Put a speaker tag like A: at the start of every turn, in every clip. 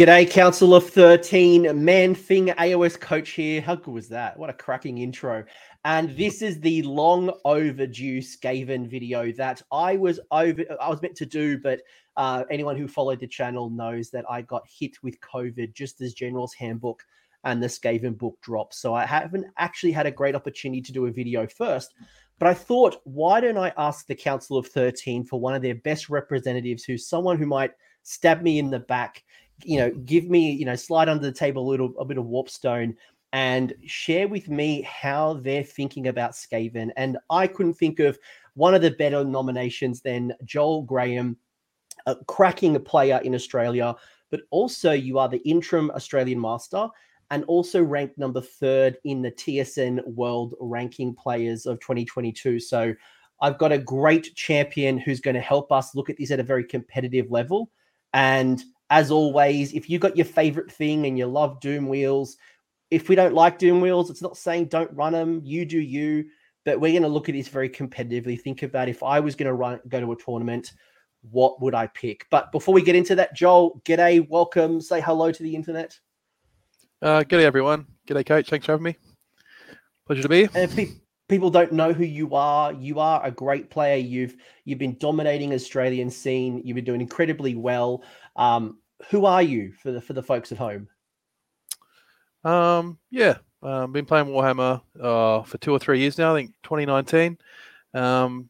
A: G'day, Council of 13, Man Thing AOS coach here. How good was that? What a cracking intro. And this is the long overdue Skaven video that I was over I was meant to do, but uh, anyone who followed the channel knows that I got hit with COVID just as General's Handbook and the Skaven book dropped. So I haven't actually had a great opportunity to do a video first. But I thought, why don't I ask the Council of 13 for one of their best representatives who's someone who might stab me in the back you know, give me, you know, slide under the table a little, a bit of warpstone and share with me how they're thinking about Skaven. And I couldn't think of one of the better nominations than Joel Graham, a cracking player in Australia, but also you are the interim Australian master and also ranked number third in the TSN World Ranking Players of 2022. So I've got a great champion who's going to help us look at this at a very competitive level. And as always, if you got your favorite thing and you love Doom Wheels, if we don't like Doom Wheels, it's not saying don't run them. You do you. But we're going to look at this very competitively. Think about if I was going to run go to a tournament, what would I pick? But before we get into that, Joel, g'day, welcome. Say hello to the internet.
B: Uh, g'day everyone. G'day, coach. Thanks for having me. Pleasure to be here.
A: And if people don't know who you are, you are a great player. You've you've been dominating Australian scene. You've been doing incredibly well. Um, who are you for the for the folks at home?
B: Um, yeah, uh, been playing Warhammer uh, for two or three years now. I think 2019. Um,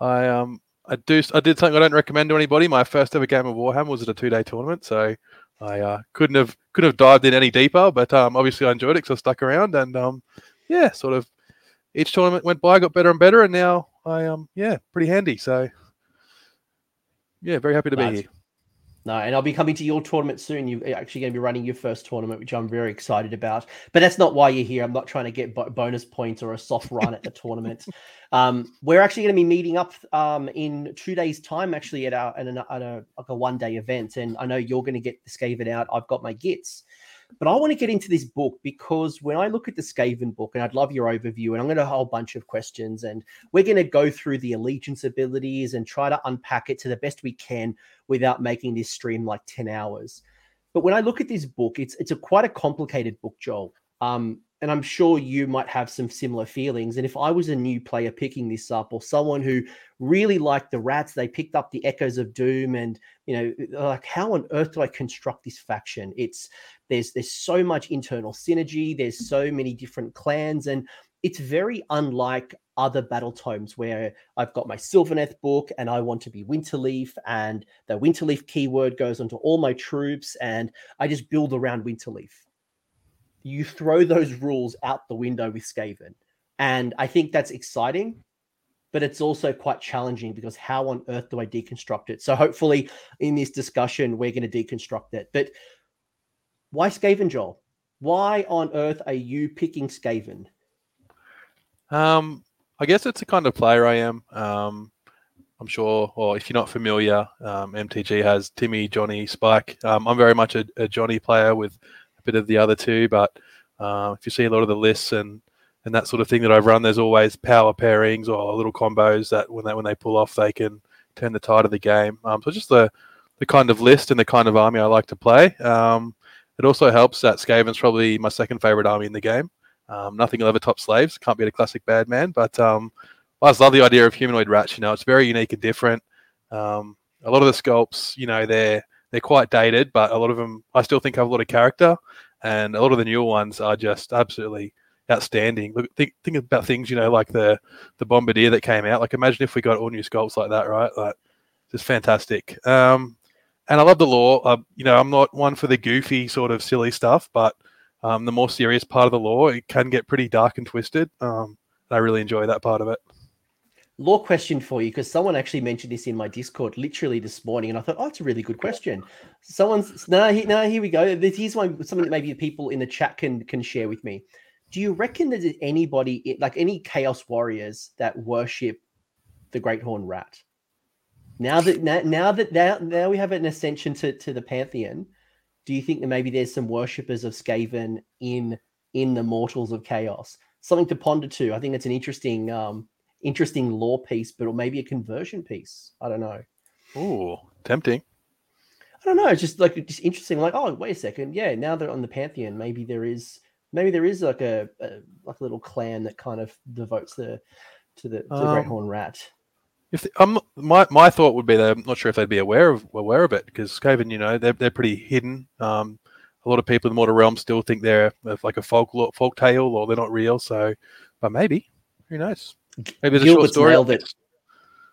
B: I um, I do I did something I don't recommend to anybody. My first ever game of Warhammer was at a two day tournament, so I uh, couldn't have couldn't have dived in any deeper. But um, obviously I enjoyed it because I stuck around, and um, yeah, sort of each tournament went by, got better and better, and now I um yeah pretty handy. So yeah, very happy to be here.
A: No, and I'll be coming to your tournament soon. You're actually going to be running your first tournament, which I'm very excited about. But that's not why you're here. I'm not trying to get bonus points or a soft run at the tournament. Um, we're actually going to be meeting up um, in two days' time, actually, at, our, at, a, at a, like a one day event. And I know you're going to get the Skaven out. I've got my gits. But I want to get into this book because when I look at the Skaven book, and I'd love your overview, and I'm going to a whole bunch of questions, and we're going to go through the allegiance abilities and try to unpack it to the best we can without making this stream like 10 hours. But when I look at this book, it's it's a quite a complicated book, Joel. Um, and I'm sure you might have some similar feelings. And if I was a new player picking this up, or someone who really liked the rats, they picked up the Echoes of Doom, and you know, like how on earth do I construct this faction? It's there's there's so much internal synergy. There's so many different clans, and it's very unlike other battle tomes where I've got my Sylvaneth book and I want to be Winterleaf, and the Winterleaf keyword goes onto all my troops, and I just build around Winterleaf. You throw those rules out the window with Skaven. And I think that's exciting, but it's also quite challenging because how on earth do I deconstruct it? So hopefully in this discussion, we're going to deconstruct it. But why Skaven, Joel? Why on earth are you picking Skaven?
B: Um, I guess it's the kind of player I am. Um, I'm sure, or if you're not familiar, um, MTG has Timmy, Johnny, Spike. Um, I'm very much a, a, Johnny player with a bit of the other two, but uh, if you see a lot of the lists and and that sort of thing that I've run, there's always power pairings or little combos that when they when they pull off, they can turn the tide of the game. Um, so just the the kind of list and the kind of army I like to play. Um, it also helps that Skaven's probably my second favorite army in the game. Um, nothing will ever top slaves. Can't beat a classic bad man. But um, I just love the idea of humanoid rats. You know, it's very unique and different. Um, a lot of the sculpts, you know, they're they're quite dated, but a lot of them I still think have a lot of character, and a lot of the newer ones are just absolutely outstanding. Look, think think about things, you know, like the the bombardier that came out. Like, imagine if we got all new sculpts like that, right? Like, just fantastic. Um, and I love the lore. Uh, you know, I'm not one for the goofy sort of silly stuff, but um, the more serious part of the lore, it can get pretty dark and twisted. Um, I really enjoy that part of it.
A: Lore question for you, because someone actually mentioned this in my Discord literally this morning, and I thought, oh, it's a really good question. Someone's no, no, here we go. Here's one something that maybe people in the chat can can share with me. Do you reckon there's anybody like any Chaos Warriors that worship the Great Horned Rat? Now that now, now that now, now we have an ascension to, to the pantheon, do you think that maybe there's some worshippers of Skaven in in the Mortals of Chaos? Something to ponder too. I think it's an interesting um interesting lore piece, but or maybe a conversion piece. I don't know.
B: Oh, tempting.
A: I don't know. It's just like just interesting. Like, oh, wait a second. Yeah, now they're on the pantheon. Maybe there is maybe there is like a, a like a little clan that kind of devotes the to the, to the Great
B: Um,
A: Horn Rat.
B: If the, I'm my my thought would be I'm not sure if they'd be aware of aware of it because Skaven, you know, they're they're pretty hidden. Um, a lot of people in the Mortal Realm still think they're like a folk folk tale or they're not real. So, but maybe who knows? Maybe there's a short story.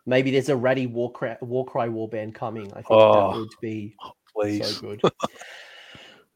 A: Maybe there's a ratty war cry, war cry warband coming. I think
B: Oh,
A: that would be
B: Please.
A: so good.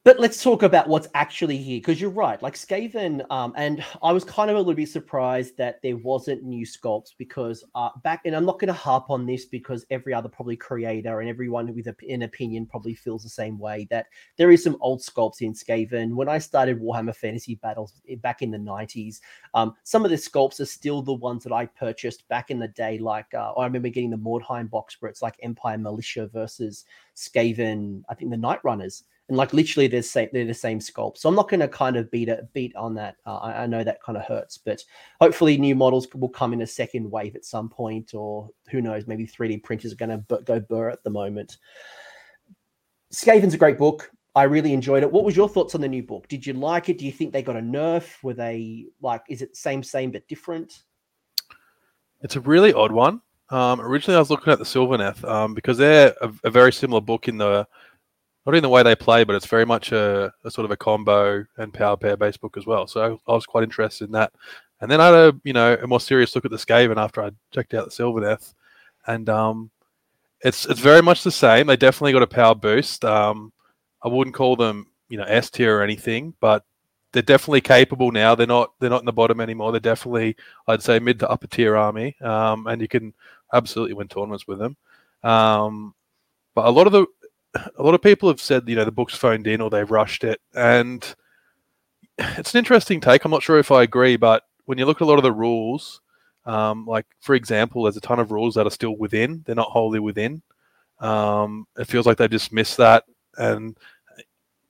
A: but let's talk about what's actually here because you're right. Like Skaven, um, and I was kind of a little bit surprised that there wasn't new sculpts because uh, back, and I'm not going to harp on this because every other probably creator and everyone with a, an opinion probably feels the same way that there is some old sculpts in Skaven. When I started Warhammer Fantasy Battles back in the 90s, um, some of the sculpts are still the ones that I purchased back in the day. Like uh, I remember getting the Mordheim box where it's like Empire Militia versus Skaven, I think the Night Runners, and like literally they're same they're the same sculpt. So I'm not going to kind of beat a beat on that. Uh, I, I know that kind of hurts, but hopefully new models will come in a second wave at some point, or who knows, maybe 3D printers are going to go burr at the moment. Skaven's a great book. I really enjoyed it. What was your thoughts on the new book? Did you like it? Do you think they got a nerf? Were they like, is it same, same, but different?
B: It's a really odd one. Um, originally, I was looking at the Sylvaneth um, because they're a, a very similar book in the not in the way they play, but it's very much a, a sort of a combo and power pair based book as well. So I was quite interested in that. And then I had a you know a more serious look at the Skaven after I checked out the Sylvaneth, and um, it's it's very much the same. They definitely got a power boost. Um, I wouldn't call them you know S tier or anything, but they're definitely capable now. They're not they're not in the bottom anymore. They're definitely I'd say mid to upper tier army, um, and you can absolutely win tournaments with them. Um, but a lot of the a lot of people have said you know the book's phoned in or they've rushed it, and it's an interesting take. I'm not sure if I agree, but when you look at a lot of the rules, um, like for example, there's a ton of rules that are still within. They're not wholly within. Um, it feels like they just missed that, and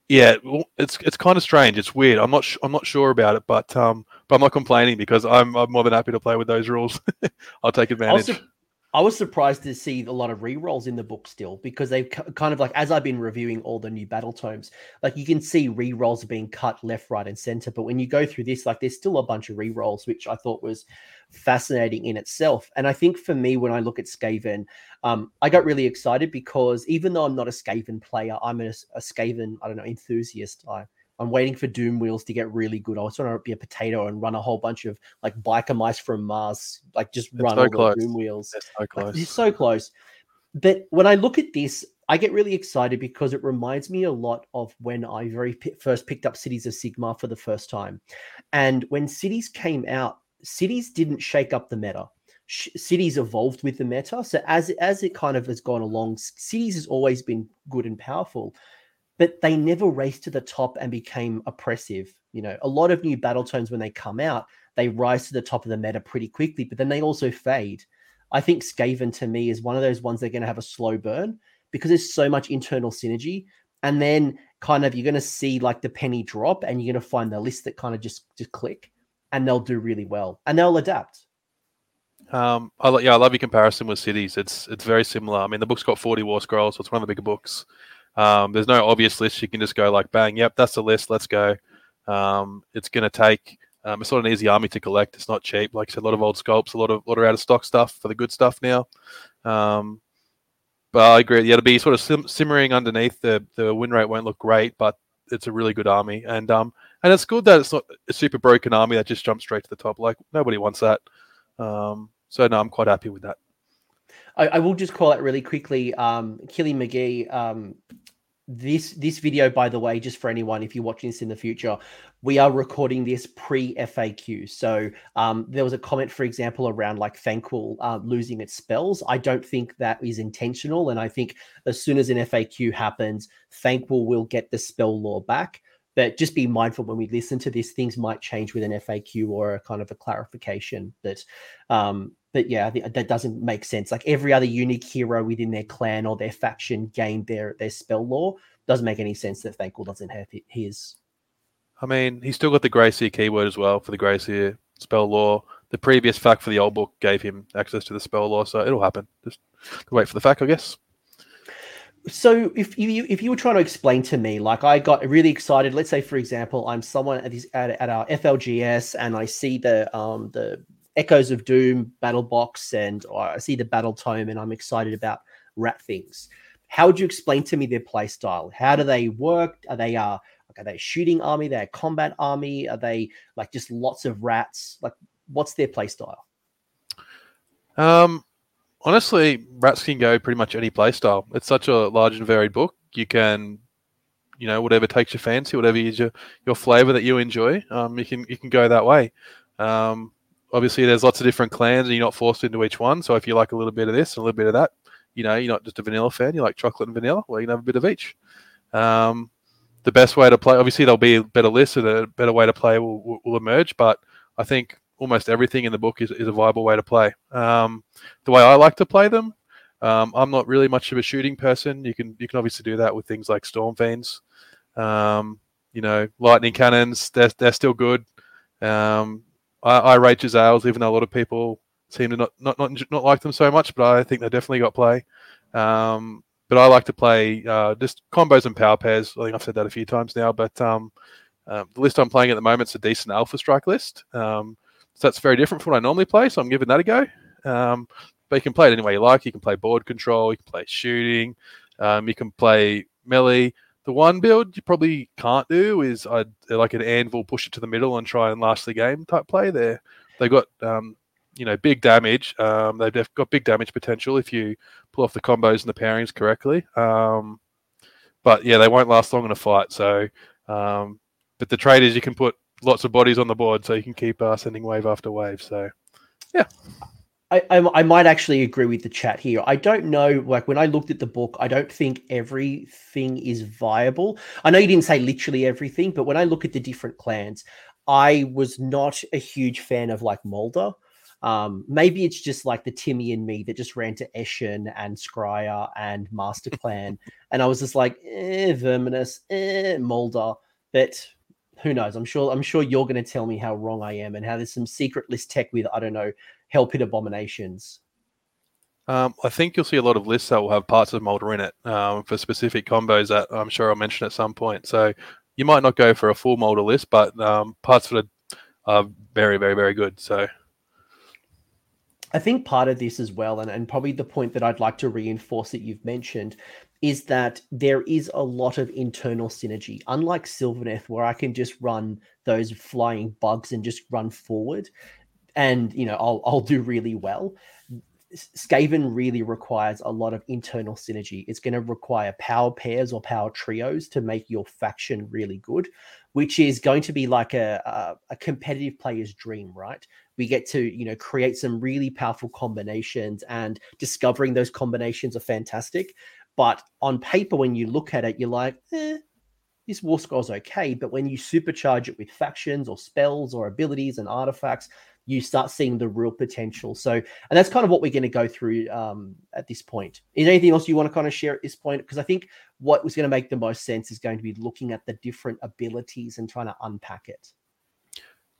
B: yeah, it's it's kind of strange. It's weird. I'm not sh- I'm not sure about it, but um, but I'm not complaining because I'm I'm more than happy to play with those rules. I'll take
A: I was,
B: advantage.
A: I was surprised to see a lot of re-rolls in the book still because they've ki- kind of like as I've been reviewing all the new battle tomes, like you can see re-rolls being cut left, right, and center. But when you go through this, like there's still a bunch of re-rolls, which I thought was fascinating in itself. And I think for me, when I look at Skaven, um, I got really excited because even though I'm not a Skaven player, I'm a, a Skaven, I don't know, enthusiast. I I'm waiting for Doom Wheels to get really good. I was trying to be a potato and run a whole bunch of like biker mice from Mars, like just
B: It's
A: run
B: so
A: the Doom Wheels.
B: That's so
A: Like,
B: close.
A: it's so close. But when I look at this, I get really excited because it reminds me a lot of when I very pi- first picked up Cities of Sigmar for the first time. And when Cities came out, Cities didn't shake up the meta. Sh- Cities evolved with the meta. So as as it kind of has gone along, Cities has always been good and powerful, but they never raced to the top and became oppressive. You know, a lot of new battle tomes when they come out, they rise to the top of the meta pretty quickly, but then they also fade. I think Skaven to me is one of those ones they're going to have a slow burn because there's so much internal synergy. And then kind of you're going to see like the penny drop and you're going to find the list that kind of just just click and they'll do really well and they'll adapt.
B: Um, I yeah, I love your comparison with cities. It's it's very similar. I mean, the book's got 40 war scrolls, so it's one of the bigger books. Um, there's no obvious list. You can just go like, bang, yep, that's the list. Let's go. Um, it's going to take. Um, it's not an easy army to collect. It's not cheap. Like I said, a lot of old sculpts, a lot of lot of out of stock stuff for the good stuff now. Um, but I agree. Yeah, to be sort of sim- simmering underneath the the win rate won't look great, but it's a really good army, and um, and it's good that it's not a super broken army that just jumps straight to the top. Like nobody wants that. Um, so no, I'm quite happy with that.
A: I, I will just call it really quickly. Um, Killy McGee. Um, this this video, by the way, just for anyone if you're watching this in the future, we are recording this pre FAQ. So um, there was a comment, for example, around like Thanquol uh, losing its spells. I don't think that is intentional, and I think as soon as an FAQ happens, Thanquol will get the spell lore back. But just be mindful when we listen to this, things might change with an FAQ or a kind of a clarification that um, but yeah, that doesn't make sense. Like every other unique hero within their clan or their faction gained their their spell lore. Doesn't make any sense that Thanquol doesn't have his.
B: I mean, he's still got the Grey Seer keyword as well for the Grey Seer spell lore. The previous FAQ for the old book gave him access to the spell lore, so it'll happen. Just wait for the FAQ, I guess.
A: so if you if you were trying to explain to me like i got really excited let's say for example i'm someone at this at, at our flgs and i see the um the echoes of doom battle box and i see the battle tome and i'm excited about rat things. How would you explain to me their play style how do they work? Are they uh like, are they shooting army? They're combat army? Are they like just lots of rats? Like what's their play style
B: um honestly, rats can go pretty much any play style. It's such a large and varied book. You can, you know, whatever takes your fancy, whatever is your, your flavor that you enjoy, um, you can you can go that way. Um, obviously, there's lots of different clans, and you're not forced into each one. So if you like a little bit of this and a little bit of that, you know, you're not just a vanilla fan. You like chocolate and vanilla. Well, you can have a bit of each. Um, the best way to play, obviously, there'll be a better list and a better way to play will, will, emerge. But I think almost everything in the book is, is a viable way to play. Um, the way I like to play them, um, I'm not really much of a shooting person. You can you can obviously do that with things like storm fiends, um, you know, lightning cannons. They're they're still good. Um, I, I rate Jezzails, even though a lot of people seem to not, not not not like them so much, but I think they definitely got play. Um, but I like to play uh, just combos and power pairs. I think I've said that a few times now, but um, uh, the list I'm playing at the moment is a decent Alpha Strike list. Um, so that's very different from what I normally play. So I'm giving that a go. Um, but you can play it any way you like. You can play board control. You can play shooting. Um, you can play melee. The one build you probably can't do is I'd, like an anvil, push it to the middle and try and last the game type play. There, they got um, you know big damage. Um, they've got big damage potential if you pull off the combos and the pairings correctly. Um, but yeah, they won't last long in a fight. So, um, but the trade is you can put lots of bodies on the board, so you can keep uh, sending wave after wave. So, yeah.
A: I, I, I might actually agree with the chat here. I don't know, like when I looked at the book, I don't think everything is viable. I know you didn't say literally everything, but when I look at the different clans, I was not a huge fan of like Moulder. Um, maybe it's just like the Timmy and me that just ran to Eshin and Skryre and Master Clan, and I was just like, eh, Verminous, eh, Moulder. But who knows? I'm sure. I'm sure you're going to tell me how wrong I am and how there's some secret list tech with I don't know hell pit abominations.
B: Um, I think you'll see a lot of lists that will have parts of Moulder in it um, for specific combos that I'm sure I'll mention at some point. So you might not go for a full Moulder list, but um, parts of it are very, very, very good. So
A: I think part of this as well, and, and probably the point that I'd like to reinforce that you've mentioned, is that there is a lot of internal synergy. Unlike Sylvaneth, where I can just run those flying bugs and just run forward, and you know I'll I'll do really well. Skaven really requires a lot of internal synergy. It's going to require power pairs or power trios to make your faction really good, which is going to be like a, a, a competitive player's dream, right? We get to you know create some really powerful combinations, and discovering those combinations are fantastic. But on paper, when you look at it, you're like, eh, this war scroll's okay. But when you supercharge it with factions or spells or abilities and artifacts, you start seeing the real potential. So, and that's kind of what we're going to go through um, at this point. Is there anything else you want to kind of share at this point? Because I think what was going to make the most sense is going to be looking at the different abilities and trying to unpack it.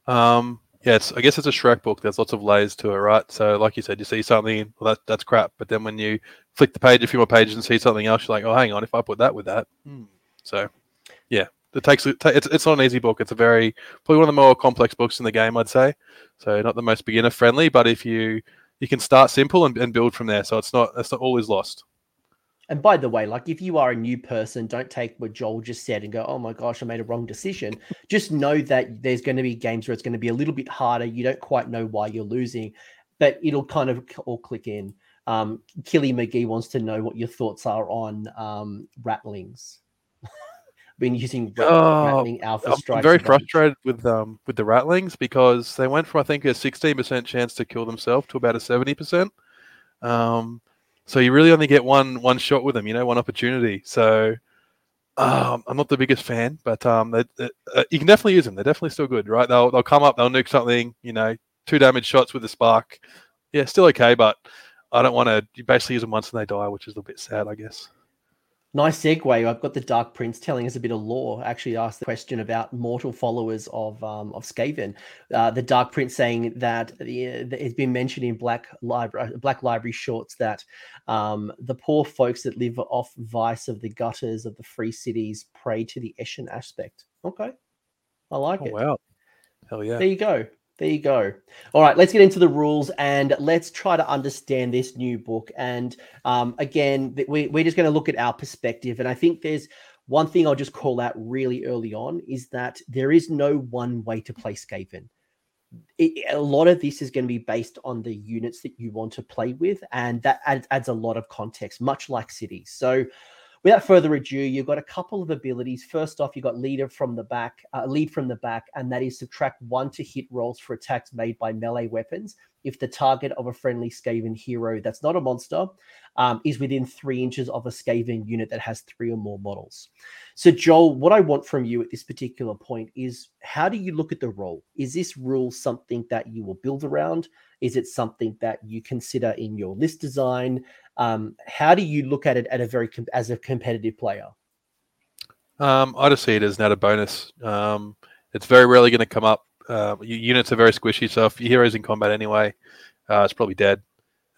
B: Um, yeah, it's, I guess it's a Shrek book. There's lots of layers to it, right? So, like you said, you see something, well, that, that's crap. But then when you flick the page a few more pages and see something else, you're like, oh, hang on, if I put that with that. Hmm. So, yeah, it takes it's it's not an easy book. It's a very probably one of the more complex books in the game, I'd say. So, not the most beginner friendly, but if you you can start simple and, and build from there. So it's not it's not always lost.
A: And by the way, like if you are a new person, don't take what Joel just said and go, oh my gosh, I made a wrong decision. just know that there's going to be games where it's going to be a little bit harder. You don't quite know why you're losing, but it'll kind of all click in. Um, Killy McGee wants to know what your thoughts are on um, rattlings. Been using
B: oh, alpha strikes. I'm very frustrated with um with the rattlings because they went from I think a 16% chance to kill themselves to about a 70%. Um, so you really only get one one shot with them, you know, one opportunity. So um, I'm not the biggest fan, but um, they, they, uh, you can definitely use them. They're definitely still good, right? They'll they'll come up, they'll nuke something, you know, two damage shots with the spark. Yeah, still okay, but I don't want to. You basically use them once and they die, which is a bit sad, I guess.
A: Nice segue. I've got the Dark Prince telling us a bit of lore. Actually, asked the question about mortal followers of um, of Skaven. Uh, the Dark Prince saying that the, it's been mentioned in Black Library Black Library shorts that um, the poor folks that live off vice of the gutters of the free cities pray to the Eshin aspect. Okay, I like
B: Oh,
A: it.
B: wow. Hell yeah.
A: There you go. There you go. All right, let's get into the rules and let's try to understand this new book. And um, again, we, we're just going to look at our perspective. And I think there's one thing I'll just call out really early on is that there is no one way to play Skaven. It, a lot of this is going to be based on the units that you want to play with, and that adds, adds a lot of context, much like cities. So, without further ado, you've got a couple of abilities. First off, you've got leader from the back, uh, lead from the back, and that is subtract one to hit rolls for attacks made by melee weapons if the target of a friendly Skaven hero that's not a monster um, is within three inches of a Skaven unit that has three or more models. So, Joel, what I want from you at this particular point is how do you look at the role? Is this rule something that you will build around? Is it something that you consider in your list design? Um, how do you look at it at a very com- as a competitive player?
B: Um, I just see it as an added bonus. Um, it's very rarely going to come up. Uh, units are very squishy, so if your hero's in combat anyway, uh, it's probably dead.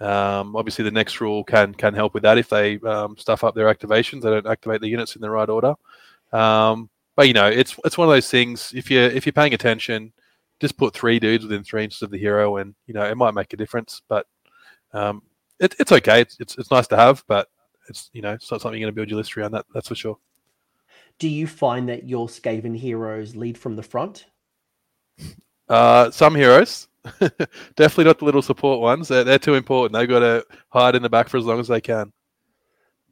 B: Um, obviously, the next rule can can help with that if they um, stuff up their activations. They don't activate the units in the right order. Um, but you know, it's it's one of those things. If you if you're paying attention, just put three dudes within three inches of the hero, and you know it might make a difference. But um, it, it's okay. It's, it's it's nice to have, but it's you know it's not something you're going to build your list around. That that's for sure.
A: Do you find that your Skaven heroes lead from the front?
B: Uh, some heroes, definitely not the little support ones. They're, they're too important. They've got to hide in the back for as long as they can.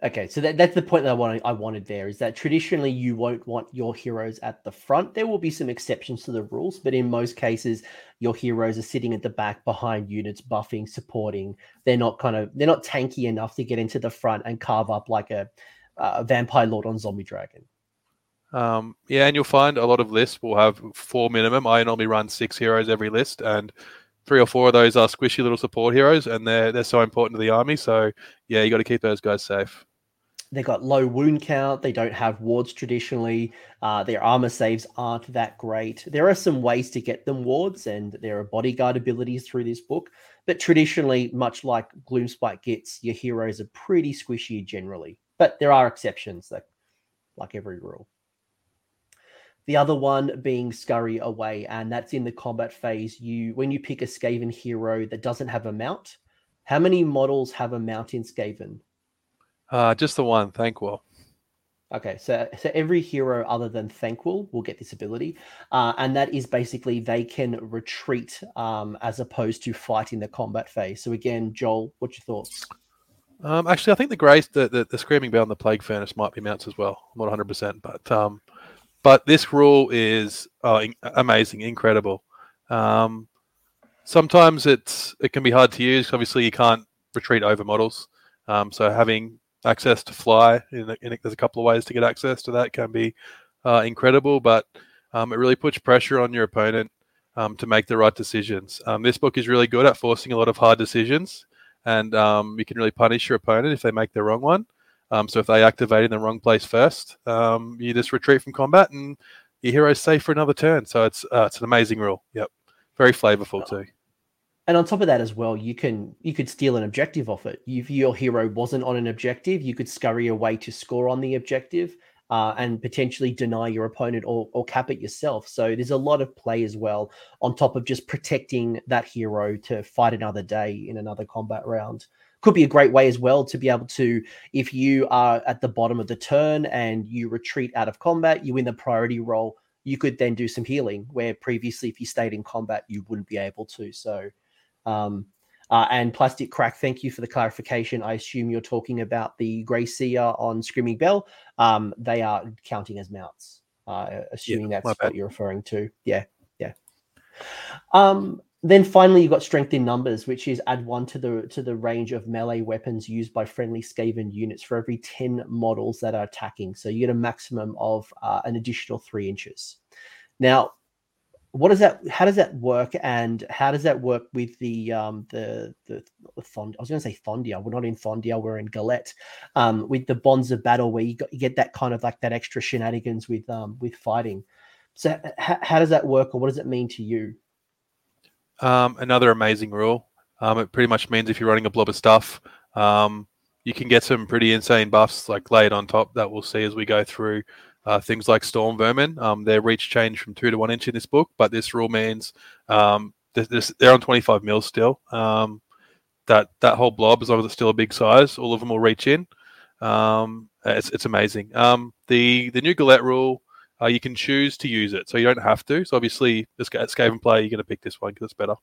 A: Okay, so that, that's the point that I wanted. I wanted there is that traditionally you won't want your heroes at the front. There will be some exceptions to the rules, but in most cases, your heroes are sitting at the back behind units, buffing, supporting. They're not kind of they're not tanky enough to get into the front and carve up like a, a vampire lord on zombie dragon.
B: Um, yeah, and you'll find a lot of lists will have four minimum. I normally run six heroes every list, and three or four of those are squishy little support heroes, and they're they're so important to the army. So yeah, you got to keep those guys safe.
A: They've got low wound count. They don't have wards traditionally. Uh, their armor saves aren't that great. There are some ways to get them wards, and there are bodyguard abilities through this book. But traditionally, much like Gloomspite Gitz, your heroes are pretty squishy generally. But there are exceptions, like like every rule. The other one being Scurry Away, and that's in the combat phase. You when you pick a Skaven hero that doesn't have a mount, how many models have a mount in Skaven?
B: Uh, just the one, Thanquol.
A: Okay, so so every hero other than Thanquol will get this ability, uh, and that is basically they can retreat um, as opposed to fight in the combat phase. So again, Joel, what's your thoughts?
B: Um, actually, I think the grace, the, the the screaming bell and the plague furnace might be mounts as well. I'm not 100, percent but um, but this rule is uh, in- amazing, incredible. Um, sometimes it's it can be hard to use. Obviously, you can't retreat over models. Um, so having access to fly, in, in there's a couple of ways to get access to that can be uh, incredible. But um, it really puts pressure on your opponent um, to make the right decisions. Um, this book is really good at forcing a lot of hard decisions, and um, you can really punish your opponent if they make the wrong one. Um, so if they activate in the wrong place first, um, you just retreat from combat and your hero's safe for another turn. So it's uh, it's an amazing rule. Yep, very flavorful too.
A: And on top of that as well, you can you could steal an objective off it. If your hero wasn't on an objective, you could scurry away to score on the objective uh, and potentially deny your opponent or, or cap it yourself. So there's a lot of play as well on top of just protecting that hero to fight another day in another combat round. Could be a great way as well to be able to, if you are at the bottom of the turn and you retreat out of combat, you win the priority roll. You could then do some healing where previously, if you stayed in combat, you wouldn't be able to. So um, uh, and Plastic Crack, thank you for the clarification. I assume you're talking about the Grey Seer on Screaming Bell. Um, they are counting as mounts, uh, assuming
B: my
A: that's what you're referring to. Yeah, yeah. Um, then finally, you've got Strength in Numbers, which is add one to the to the range of melee weapons used by friendly Skaven units for every ten models that are attacking. So you get a maximum of uh, an additional three inches. Now, what does that how does that work and how does that work with the um the the, the Thond- I was going to say Thondia we're not in Thondia we're in Gallet um with the bonds of battle where you, got, you get that kind of like that extra shenanigans with um with fighting so h- how does that work or what does it mean to you
B: um, another amazing rule um, it pretty much means if you're running a blob of stuff um, you can get some pretty insane buffs like laid on top that we'll see as we go through uh, things like Storm Vermin. Um, their reach change from two to one inch in this book, but this rule means um, they're on 25 mil still. Um, that that whole blob, as long as it's still a big size, all of them will reach in. Um, it's it's amazing. Um, the the new Gallet rule, uh, you can choose to use it, so you don't have to. So obviously, at Skaven play, you're going to pick this one because it's better.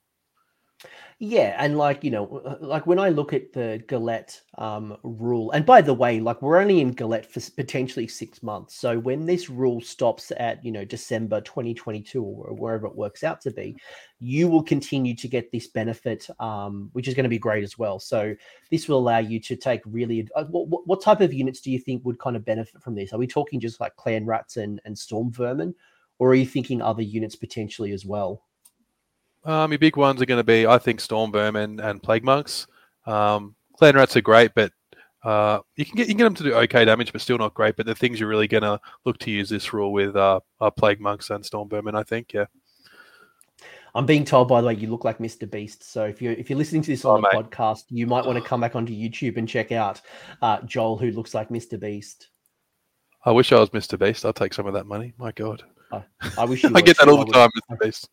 A: Yeah, and like you know, uh, like when I look at the Gallet um, rule, and by the way, like we're only in Gallet for potentially six months. So when this rule stops at you know December 2022 or wherever it works out to be, you will continue to get this benefit, um, which is going to be great as well. So this will allow you to take really. Uh, what, what type of units do you think would kind of benefit from this? Are we talking just like clan rats and and storm vermin, or are you thinking other units potentially as well?
B: Um, your big ones are going to be, I think, Storm Vermin and Plague Monks. Um, Clan Rats are great, but uh, you can get you can get them to do okay damage, but still not great. But the things you're really going to look to use this rule with uh, are Plague Monks and Storm Vermin, I think. Yeah.
A: I'm being told, by the way, you look like Mr. Beast. So if you're if you're listening to this on oh, the mate. podcast, you might want to come back onto YouTube and check out uh, Joel, who looks like Mr. Beast.
B: I wish I was Mr. Beast. I'll take some of that money. My God.
A: I, I wish I
B: get that all the time.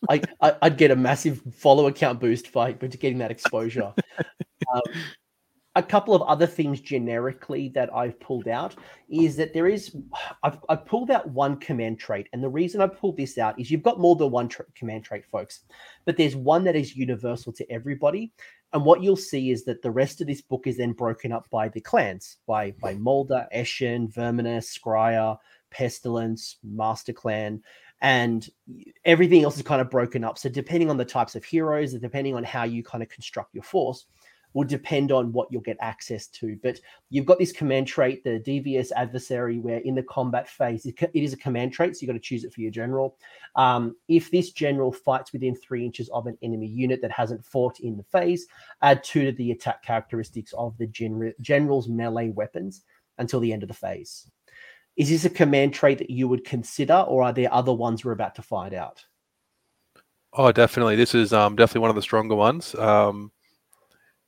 A: I, I, would get a massive follow account boost by getting that exposure. um, a couple of other things generically that I've pulled out is that there is, I've, I've pulled out one command trait. And the reason I pulled this out is you've got more than one tra- command trait, folks, but there's one that is universal to everybody. And what you'll see is that the rest of this book is then broken up by the clans, by, by Moulder, Eshin, Verminous, Skryre, Pestilence, Master Clan, and everything else is kind of broken up. So depending on the types of heroes depending on how you kind of construct your force, will depend on what you'll get access to. But you've got this command trait, the devious adversary, where in the combat phase, it is a command trait, so you've got to choose it for your general. Um, if this general fights within three inches of an enemy unit that hasn't fought in the phase, add two to the attack characteristics of the gen- general's melee weapons until the end of the phase. Is this a command trait that you would consider, or are there other ones we're about to find out?
B: Oh, definitely. This is um, definitely one of the stronger ones. Um,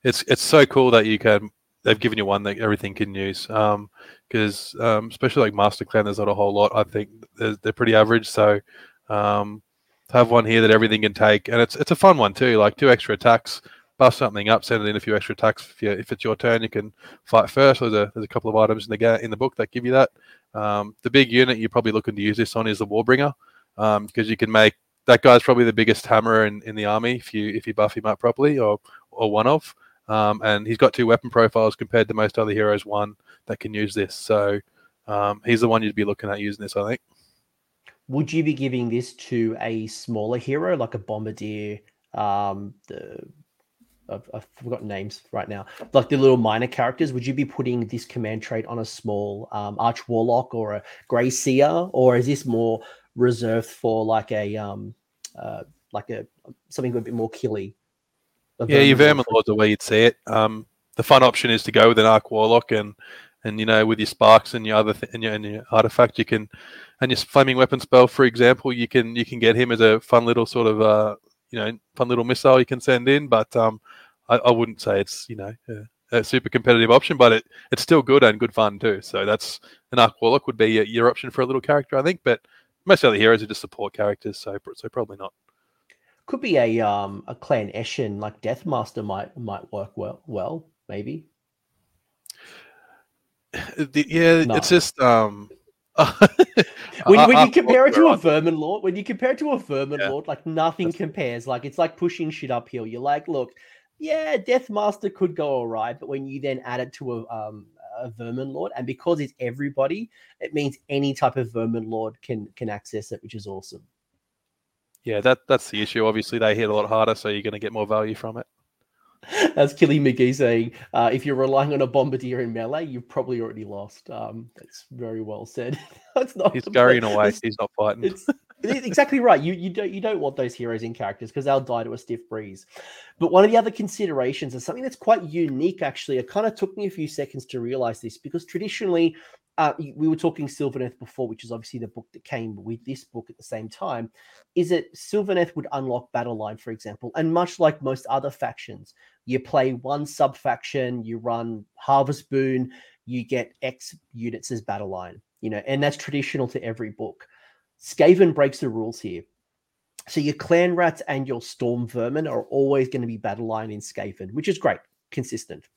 B: it's it's so cool that you can. They've given you one that everything can use. Because um, um, especially like Master Clan, there's not a whole lot. I think they're, they're pretty average. So um, have one here that everything can take, and it's it's a fun one too. Like two extra attacks buff something up, send it in a few extra attacks. If, you, if it's your turn, you can fight first. There's a, there's a couple of items in the in the book that give you that. Um, the big unit you're probably looking to use this on is the Warbringer, because um, you can make that guy's probably the biggest hammer in, in the army if you if you buff him up properly, or or one of. Um, and he's got two weapon profiles compared to most other heroes, one that can use this. So um, he's the one you'd be looking at using this, I think.
A: Would you be giving this to a smaller hero like a bombardier, um, the I've, I've, forgotten names right now, like the little minor characters. Would you be putting this command trait on a small um, arch warlock or a grey seer, or is this more reserved for like a um, uh, like a something a bit more killy?
B: Yeah, your vermin lord's the way you'd see it. Um, the fun option is to go with an arc warlock and and you know with your sparks and your other th- and, your, and your artifact you can and your flaming weapon spell for example you can you can get him as a fun little sort of uh you know fun little missile you can send in but um I, I wouldn't say it's you know a, a, super competitive option, but it, it's still good and good fun too. So that's an Arc Warlock would be your option for a little character, I think. But most other heroes are just support characters, so so probably not.
A: Could be a um a clan Eshin like Deathmaster might might work well well maybe.
B: The, yeah, no. it's just um
A: when, when you compare it to a vermin lord, when you compare it to a vermin yeah. lord, like nothing That's... compares. Like it's like pushing shit uphill. You're like, look, yeah, Deathmaster could go all right, but when you then add it to a um, a vermin lord, and because it's everybody, it means any type of vermin lord can can access it, which is awesome.
B: Yeah, that that's the issue. Obviously, they hit a lot harder, so you're going to get more value from it.
A: As Killy McGee saying, uh, if you're relying on a bombardier in melee, you've probably already lost. Um, that's very well said. that's
B: not. He's scurrying away. He's not fighting.
A: It's exactly right. You you don't you don't want those heroes in characters because they'll die to a stiff breeze. But one of the other considerations is something that's quite unique. Actually, it kind of took me a few seconds to realize this because traditionally, uh, we were talking Sylvaneth before, which is obviously the book that came with this book at the same time. Is that Sylvaneth would unlock Battle Line, for example, and much like most other factions, you play one sub faction, you run Harvest Boon, you get X units as Battle Line. You know, and that's traditional to every book Skaven breaks the rules here. So your clan rats and your storm vermin are always going to be battle line in Skaven, which is great, consistent.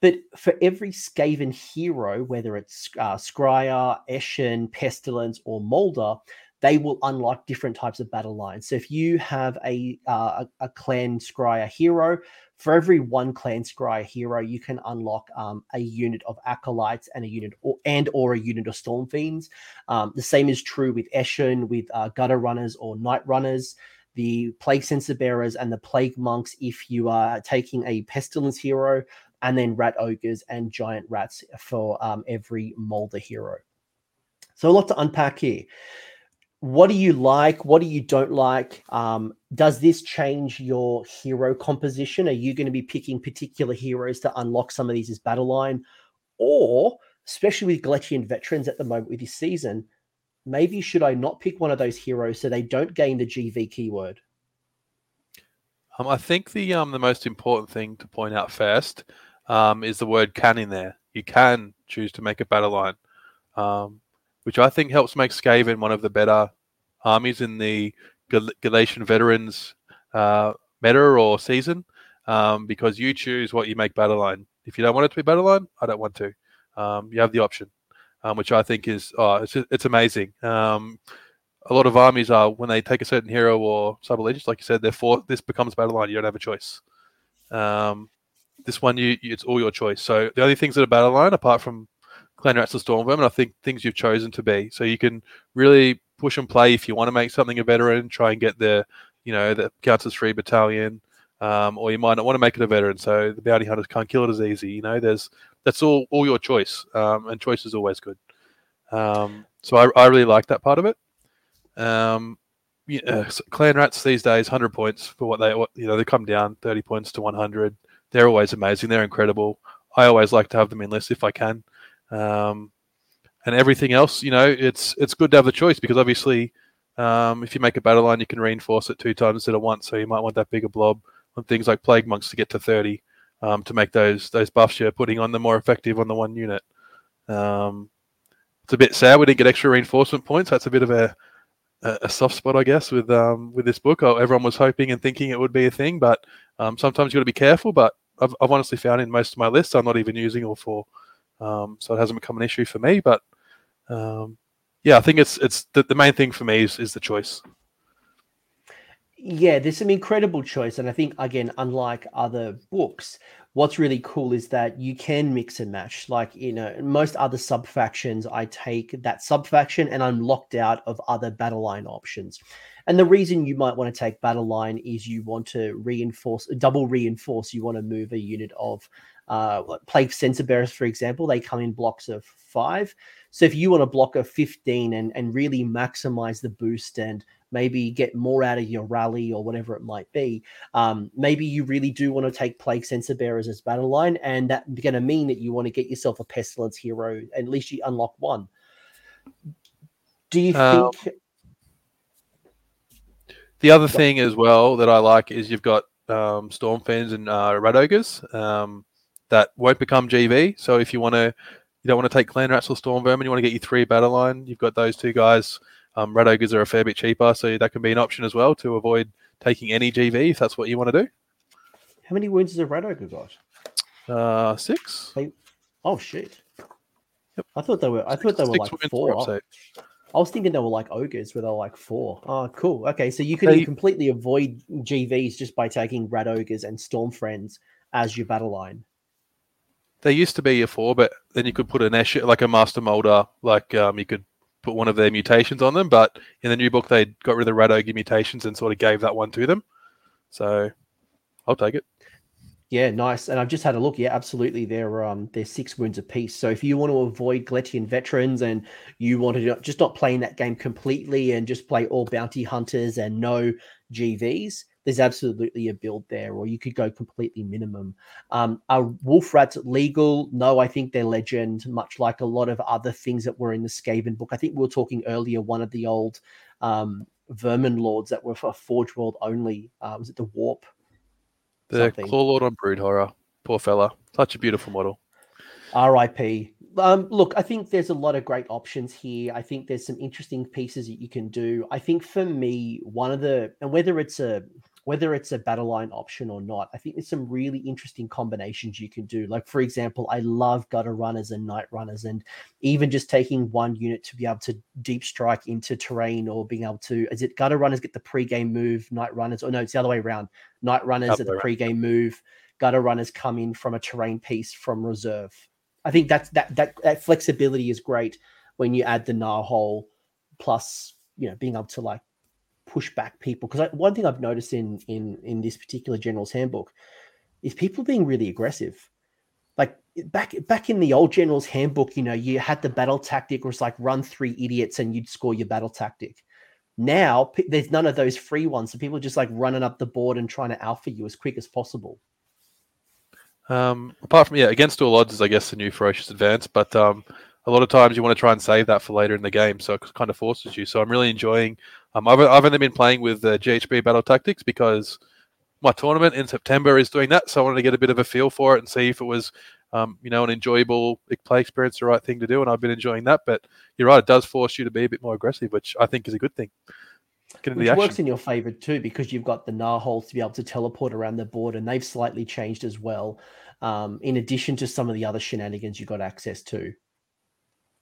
A: But for every Skaven hero, whether it's uh, Skryre, Eshin, Pestilence, or Moulder, they will unlock different types of battle lines. So if you have a uh, a, a clan Skryre hero, for every one clan Skryre hero, you can unlock um, a unit of acolytes and a unit or, and or a unit of storm fiends. Um, the same is true with Eshin, with uh, gutter runners or night runners. The plague censer bearers and the plague monks, if you are taking a pestilence hero, and then rat ogres and giant rats for um, every Moulder hero. So a lot to unpack here what do you like? What do you don't like? Um, does this change your hero composition? Are you going to be picking particular heroes to unlock some of these as battle line? Or, especially with Galletian veterans at the moment with this season, maybe should I not pick one of those heroes so they don't gain the GV keyword?
B: Um, I think the um, the most important thing to point out first um, is the word "can" in there. You can choose to make a battle line. Which I think helps make Skaven one of the better armies in the Gal- Galletian veterans uh, meta or season, um, because you choose what you make battle line. If you don't want it to be battle line, I don't want to. Um, you have the option, um, which I think is oh, it's it's amazing. Um, a lot of armies are when they take a certain hero or sub allegiance, like you said, therefore this becomes battle line. You don't have a choice. Um, this one, you, it's all your choice. So the only things that are battle line, apart from Clan Rats are Storm and I think things you've chosen to be. So you can really push and play if you want to make something a veteran, try and get the, you know, the counts as free battalion, um, or you might not want to make it a veteran. So the bounty hunters can't kill it as easy. You know, there's that's all all your choice, um, and choice is always good. Um, so I, I really like that part of it. Um, yeah, clan rats these days, hundred points for what they what, you know they come down thirty points to one hundred. They're always amazing. They're incredible. I always like to have them in lists if I can. Um, and everything else, you know, it's it's good to have the choice because obviously, um, if you make a battle line, you can reinforce it two times instead of once. So you might want that bigger blob on things like plague monks to get to thirty um, to make those those buffs you're putting on the more effective on the one unit. Um, it's a bit sad we didn't get extra reinforcement points. That's a bit of a a, soft spot, I guess, with um, with this book. Oh, everyone was hoping and thinking it would be a thing, but um, sometimes you got to be careful. But I've, I've honestly found in most of my lists, I'm not even using all four. Um, so it hasn't become an issue for me. But um, yeah, I think it's it's the, the main thing for me is, is the choice.
A: Yeah, there's some incredible choice, and I think again, unlike other books, what's really cool is that you can mix and match. Like you know, most other sub factions, I take that sub faction and I'm locked out of other battle line options. And the reason you might want to take battle line is you want to reinforce, double reinforce. You want to move a unit of uh, plague censer bearers, for example, they come in blocks of five. So if you want a block of 15 and, and really maximize the boost and maybe get more out of your rally or whatever it might be, um, maybe you really do want to take plague censer bearers as battle line, and that's going to mean that you want to get yourself a pestilence hero. At least you unlock one. Do you uh, think?
B: The other thing as well that I like is you've got um, Storm Fiends and uh, Ogres. Um, that won't become GV. So if you want to, you don't want to take Clan Rats or Storm Vermin, you want to get your three battle line. You've got those two guys. Um, Rat Ogres are a fair bit cheaper, so that can be an option as well to avoid taking any GV if that's what you want to do.
A: How many wounds has a Rat Ogre got?
B: Uh, six.
A: They... Oh shit! Yep. I thought they were. I six, thought they were like four. I was thinking they were like ogres, where they're like four. Oh, cool. Okay, so you can they... completely avoid GVs just by taking Rat Ogres and Storm Fiends as your battle line.
B: They used to be a four, but then you could put an Ash like a Master Moulder, like um, you could put one of their mutations on them. But in the new book, they got rid of the Rat Ogre mutations and sort of gave that one to them. So I'll take it.
A: Yeah, nice. And I've just had a look. Yeah, absolutely. They're um they're six wounds apiece. So if you want to avoid Galletian veterans and you want to just not playing that game completely and just play all bounty hunters and no GVs, there's absolutely a build there. Or you could go completely minimum. Um, are wolf rats legal? No, I think they're legend, much like a lot of other things that were in the Skaven book. I think we were talking earlier. One of the old um vermin lords that were for Forge World only. Uh, was it the Warp?
B: The something. Claw Lord on Brood Horror. Poor fella. Such a beautiful model.
A: RIP. Um, look, I think there's a lot of great options here. I think there's some interesting pieces that you can do. I think for me, one of the and whether it's a whether it's a battle line option or not, I think there's some really interesting combinations you can do. Like, for example, I love gutter runners and night runners, and even just taking one unit to be able to deep strike into terrain or being able to, is it gutter runners get the pre-game move, night runners, or no, it's the other way around. Night runners at the pre-game move, gutter runners come in from a terrain piece from reserve. I think that's that that that flexibility is great when you add the Gnaw hole plus you know being able to like push back people because one thing I've noticed in in in this particular general's handbook is people being really aggressive. Like back back in the old general's handbook, you know, you had the battle tactic was like run three idiots and you'd score your battle tactic. Now there's none of those free ones, so people are just like running up the board and trying to alpha you as quick as possible.
B: Um, apart from yeah, against all odds is I guess the new ferocious advance, but um, a lot of times you want to try and save that for later in the game, so it kind of forces you. So I'm really enjoying. Um, I've, I've only been playing with uh, GHB Battle Tactics because my tournament in September is doing that, so I wanted to get a bit of a feel for it and see if it was, um, you know, an enjoyable play experience, the right thing to do, and I've been enjoying that. But you're right; it does force you to be a bit more aggressive, which I think is a good thing.
A: Which works in your favor too, because you've got the Gnaw holes to be able to teleport around the board, and they've slightly changed as well. Um, in addition to some of the other shenanigans you've got access to.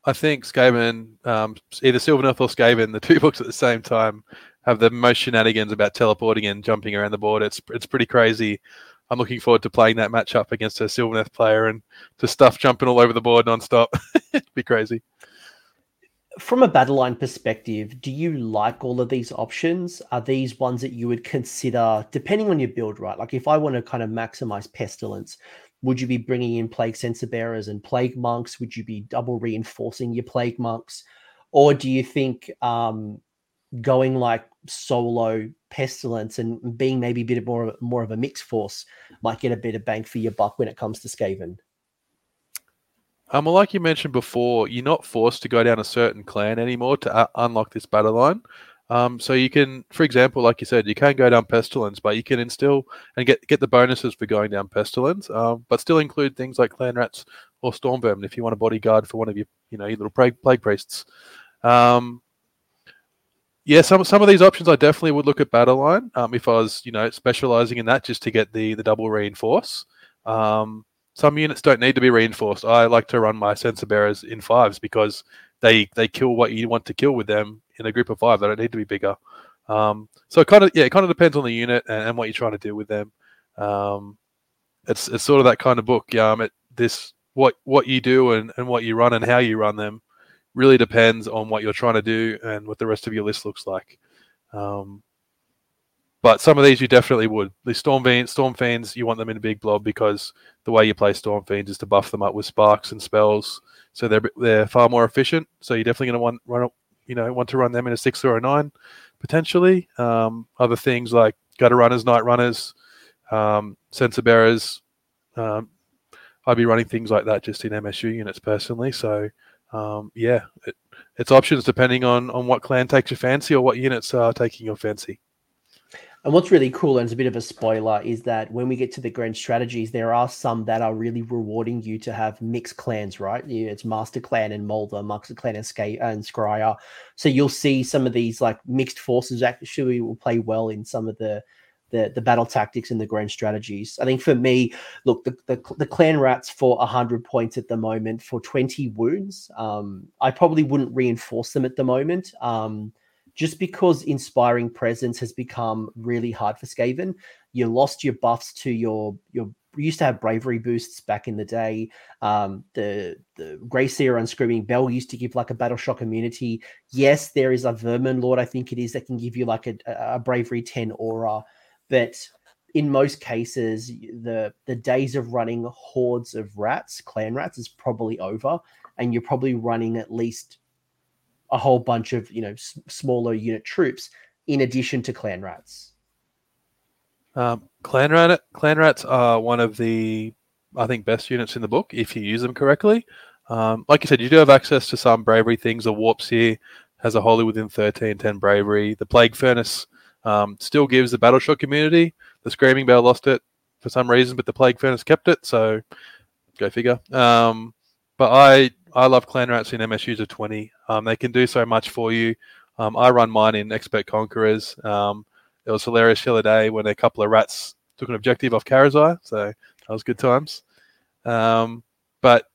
B: I think Skaven, um, either Sylvaneth or Skaven, the two books at the same time, have the most shenanigans about teleporting and jumping around the board. It's it's pretty crazy. I'm looking forward to playing that matchup against a Sylvaneth player and to stuff jumping all over the board nonstop. It'd be crazy.
A: From a battle line perspective, do you like all of these options? Are these ones that you would consider, depending on your build, right? Like if I want to kind of maximize pestilence, would you be bringing in plague censer bearers and plague monks? Would you be double reinforcing your plague monks? Or do you think um, going like solo pestilence and being maybe a bit more of, more of a mixed force might get a bit of bang for your buck when it comes to Skaven?
B: Um, well, like you mentioned before, you're not forced to go down a certain clan anymore to uh, unlock this battle line. Um, so you can, for example, like you said, you can go down pestilence, but you can instill and get get the bonuses for going down pestilence, um, but still include things like clan rats or storm vermin if you want a bodyguard for one of your, you know, your little plague, plague priests. Um, yeah, some some of these options I definitely would look at battle line um, if I was, you know, specializing in that just to get the the double reinforce. Um, some units don't need to be reinforced. I like to run my censer bearers in fives because they they kill what you want to kill with them in a group of five. They don't need to be bigger. Um, so it kind of yeah, it kind of depends on the unit and, and, what you're trying to do with them. Um, it's it's sort of that kind of book. Um, it, this what what you do and, and what you run and how you run them really depends on what you're trying to do and what the rest of your list looks like. Um, but some of these you definitely would. The Storm Fiends, Storm Fiends, you want them in a big blob because the way you play Storm Fiends is to buff them up with sparks and spells, so they're they're far more efficient. So you're definitely going to want run, you know, want to run them in a six or a nine, potentially. Um, other things like gutter runners, night runners, um, censer bearers. Um, I'd be running things like that just in MSU units personally. So um, yeah, it, it's options depending on on what clan takes your fancy or what units are taking your fancy.
A: And what's really cool, and it's a bit of a spoiler, is that when we get to the grand strategies, there are some that are really rewarding you to have mixed clans, right? It's Master Clan and Moulder, Master Clan and, and Skryre. So you'll see some of these like mixed forces actually will play well in some of the the, the battle tactics and the grand strategies. I think for me, look, the, the, the clan rats for 100 points at the moment for 20 wounds. Um, I probably wouldn't reinforce them at the moment. Um, just because inspiring presence has become really hard for Skaven, you lost your buffs to your your you used to have bravery boosts back in the day. Um, the the Grey Seer and Screaming Bell used to give like a battle shock immunity. Yes, there is a Vermin Lord, I think it is, that can give you like a, a bravery 10 aura, but in most cases, the the days of running hordes of rats, clan rats, is probably over, and you're probably running at least a whole bunch of you know s- smaller unit troops in addition to clan rats.
B: Um, clan rat clan rats are one of the I think best units in the book if you use them correctly. Um, like you said, you do have access to some bravery things. The Warpseer has a holy within 13, 10 bravery. The plague furnace um, still gives the battle shock immunity. The screaming bell lost it for some reason, but the plague furnace kept it. So go figure. Um, but I I love clan rats in MSUs of 20. Um, they can do so much for you. Um, I run mine in expert conquerors. Um, it was hilarious the other day when a couple of rats took an objective off Karazai, so that was good times. Um, but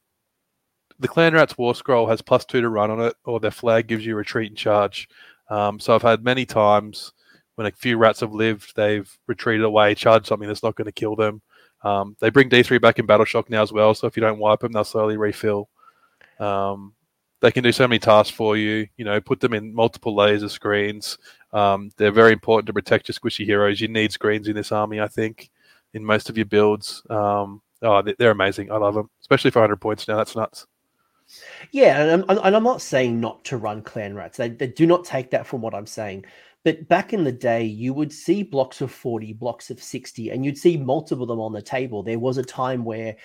B: the Clan Rats War Scroll has plus two to run on it, or their flag gives you retreat and charge. Um, so I've had many times when a few rats have lived, they've retreated away, charged something that's not going to kill them. Um, they bring D3 back in Battle Shock now as well, so if you don't wipe them, they'll slowly refill. Um, they can do so many tasks for you. You know, put them in multiple layers of screens. Um, they're very important to protect your squishy heroes. You need screens in this army, I think, in most of your builds. Um, oh, they're amazing. I love them, especially for 100 points now. That's nuts.
A: Yeah, and I'm, and I'm not saying not to run clan rats. They, they do not take that from what I'm saying. But back in the day, you would see blocks of 40, blocks of 60, and you'd see multiple of them on the table. There was a time where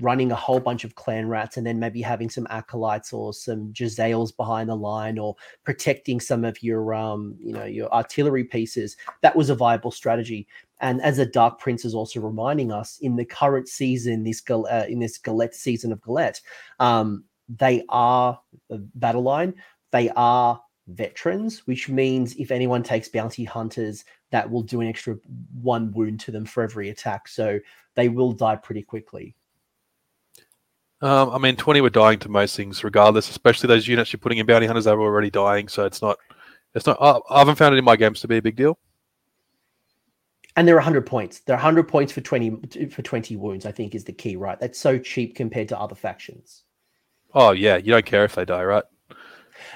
A: running a whole bunch of clan rats and then maybe having some acolytes or some Jezzails behind the line or protecting some of your um you know your artillery pieces that was a viable strategy. And as the dark prince is also reminding us in the current season this uh, in this Gallet season of Gallet um they are the battle line they are veterans which means if anyone takes bounty hunters that will do an extra one wound to them for every attack. So they will die pretty quickly
B: um, I mean, 20 were dying to most things, regardless, especially those units you're putting in bounty hunters that were already dying. So it's not, it's not, I haven't found it in my games to be a big deal.
A: And they're 100 points. They're 100 points for 20 for 20 wounds, I think is the key, right? That's so cheap compared to other factions.
B: Oh, yeah. You don't care if they die, right?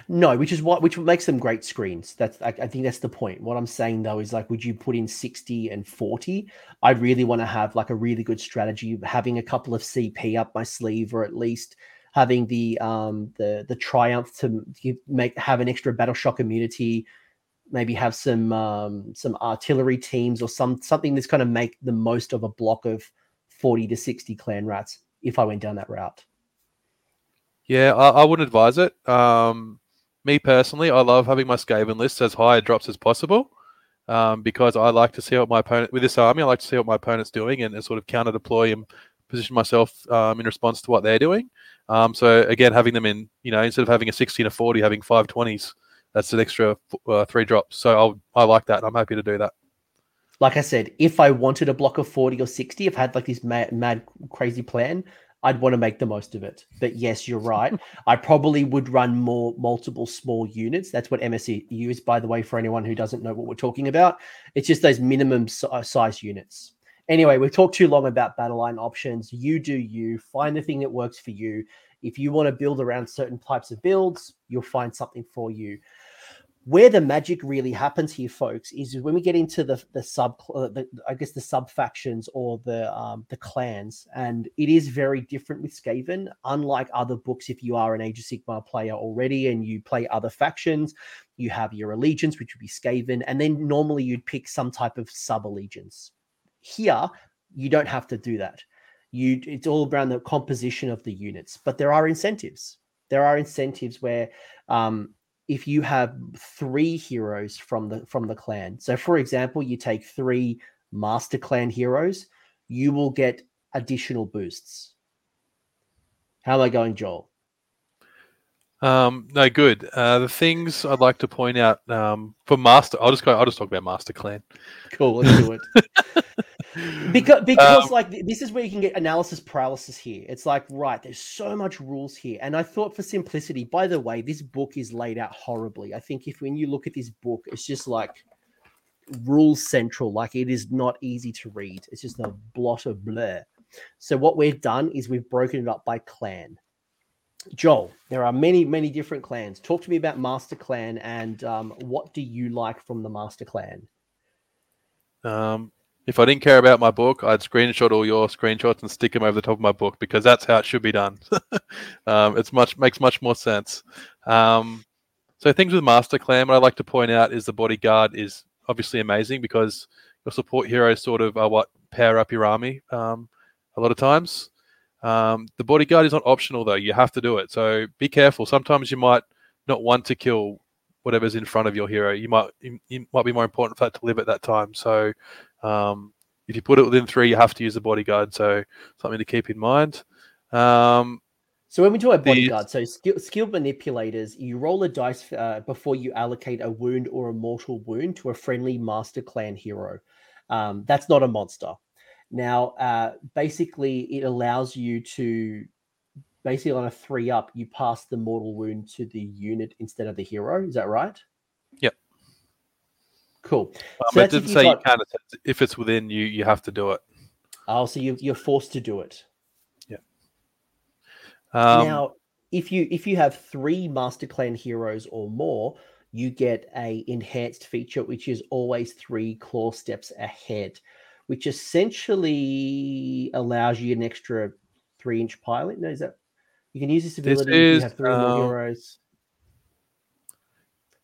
A: No, which is what which makes them great screens. That's I, I, think that's the point. What I'm saying though is like, would you put in 60 and 40? I'd really want to have like a really good strategy, having a couple of CP up my sleeve, or at least having the um the the triumph to make have an extra battle shock immunity. Maybe have some um some artillery teams or some something that's going to make the most of a block of 40 to 60 clan rats if I went down that route.
B: Yeah, I, I wouldn't advise it. Um, me personally, I love having my Skaven list as high drops as possible um, because I like to see what my opponent with this army. I like to see what my opponent's doing and, and sort of counter deploy and position myself um, in response to what they're doing. Um, so again, having them in, you know, instead of having a 16 or 40, having five 20s, that's an extra uh, three drops. So I'll, I like that. I'm happy to do that.
A: Like I said, if I wanted a block of 40 or 60, if I had like this mad, mad crazy plan, I'd want to make the most of it. But yes, you're right. I probably would run more multiple small units. That's what MSU is, by the way, for anyone who doesn't know what we're talking about. It's just those minimum size units. Anyway, we've talked too long about battle line options. You do you. Find the thing that works for you. If you want to build around certain types of builds, you'll find something for you where the magic really happens here, folks, is when we get into the the sub, uh, the, I guess the sub factions or the um, the clans, and it is very different with Skaven. Unlike other books, if you are an Age of Sigmar player already and you play other factions, you have your allegiance, which would be Skaven, and then normally you'd pick some type of sub allegiance. Here, you don't have to do that. You, it's all around the composition of the units, but there are incentives. There are incentives where um, if you have three heroes from the from the clan. So for example, you take three master clan heroes, you will get additional boosts. How am I going, Joel?
B: Um, no, good. Uh, the things I'd like to point out um, for master, I'll just go. I'll just talk about master clan.
A: Cool, let's do it. because because um, like this is where you can get analysis paralysis here. It's like right there's so much rules here. And i thought for simplicity by the way this book is laid out horribly. I think if when you look at this book it's just like rules central. Like it is not easy to read. It's just a blot of blur. So what we've done is we've broken it up by clan. Joel there are many many different clans. Talk to me about master clan and um, what do you like from the master clan?
B: Um If I didn't care about my book, I'd screenshot all your screenshots and stick them over the top of my book because that's how it should be done. um, it's much makes much more sense. Um, so things with Master Clan, what I like to point out is the bodyguard is obviously amazing because your support heroes sort of are what power up your army um, a lot of times. Um, the bodyguard is not optional though; you have to do it. So be careful. Sometimes you might not want to kill whatever's in front of your hero. You might you might be more important for that to live at that time. So um, if you put it within three, you have to use the bodyguard. So something to keep in mind. Um,
A: so when we talk about bodyguard, so skill, skilled manipulators, you roll a dice uh, before you allocate a wound or a mortal wound to a friendly master clan hero. Um, that's not a monster. Now, uh, basically, it allows you to basically on a three up, you pass the mortal wound to the unit instead of the hero. Is that right?
B: Yep.
A: Cool.
B: Um, so it didn't say got... you can. If it's within you, you have to do it.
A: Oh, so you, you're forced to do it.
B: Yeah.
A: Um, now, if you if you have three Master Clan heroes or more, you get a enhanced feature, which is always three claw steps ahead, which essentially allows you an extra three inch pile in. No, is that you can use this ability this is, if you have three more um, heroes.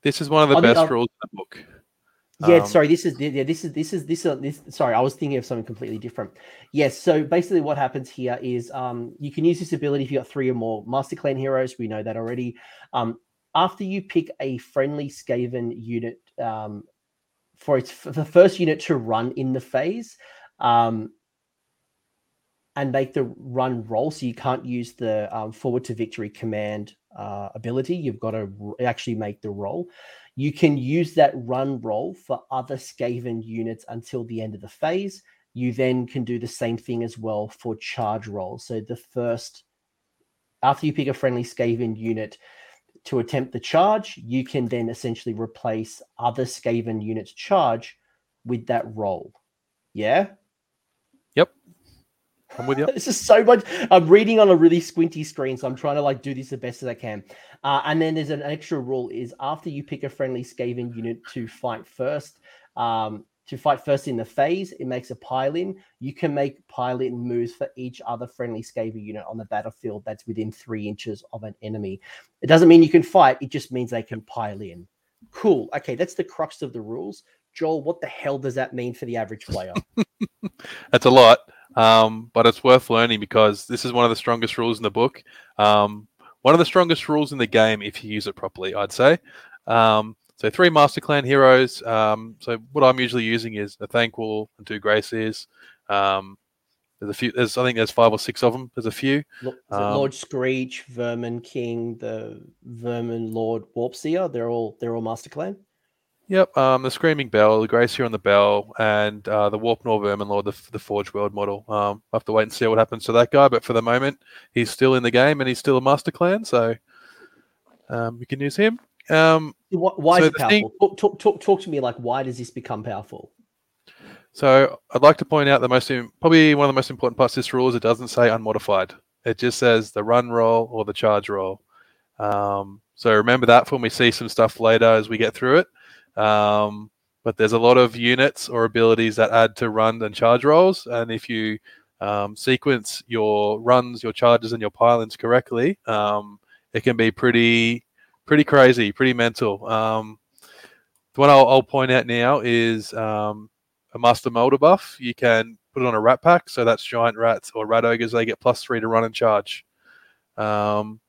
B: This is one of the best rules in the book.
A: Yeah, um, sorry. This is yeah. This is this is this uh, this. Sorry, I was thinking of something completely different. Yes. So basically, what happens here is um, you can use this ability if you got three or more Master Clan heroes. We know that already. Um, after you pick a friendly Skaven unit um, for its for the first unit to run in the phase, um, and make the run roll. So you can't use the um, forward to victory command uh, ability. You've got to actually make the roll. You can use that run roll for other Skaven units until the end of the phase. You then can do the same thing as well for charge rolls. So the first, after you pick a friendly Skaven unit to attempt the charge, you can then essentially replace other Skaven units' charge with that roll. Yeah.
B: Yep. I'm with you.
A: it's just so much. I'm reading on a really squinty screen, so I'm trying to like do this the best as I can. Uh, and then there's an extra rule: is after you pick a friendly Skaven unit to fight first, um, to fight first in the phase, it makes a pile-in. You can make pile-in moves for each other friendly Skaven unit on the battlefield that's within three inches of an enemy. It doesn't mean you can fight; it just means they can pile in. Cool. Okay, that's the crux of the rules. Joel, what the hell does that mean for the average player?
B: that's a lot. Um, but it's worth learning because this is one of the strongest rules in the book. Um, one of the strongest rules in the game if you use it properly, I'd say. Um, so three Master Clan heroes. Um, so what I'm usually using is a Thanquol and two Grey Seers. Um, there's a few. There's I think there's five or six of them. There's a few.
A: Um, Lord Skreech, Vermin King, the Vermin Lord Warpseer. They're all they're all Master Clan.
B: Yep, um, the Screaming Bell, the Grey Seer on the Bell, and uh, the Warpgnaw Verminlord, the, the Forge World model. Um, I have to wait and see what happens to that guy, but for the moment, he's still in the game and he's still a Master Clan, so um, we can use him. Um,
A: why so is it powerful? Thing, talk, talk, talk, talk to me like why does this become powerful?
B: So I'd like to point out the most probably one of the most important parts of this rule is it doesn't say unmodified. It just says the run roll or the charge roll. Um, so remember that for when we see some stuff later as we get through it. Um, but there's a lot of units or abilities that add to run and charge rolls, and if you um, sequence your runs, your charges, and your pile-ins correctly, um, it can be pretty pretty crazy, pretty mental. Um, the one I'll, I'll, point out now is um, a Master Moulder buff. You can put it on a rat pack, so that's giant rats or rat ogres. They get plus three to run and charge. Um,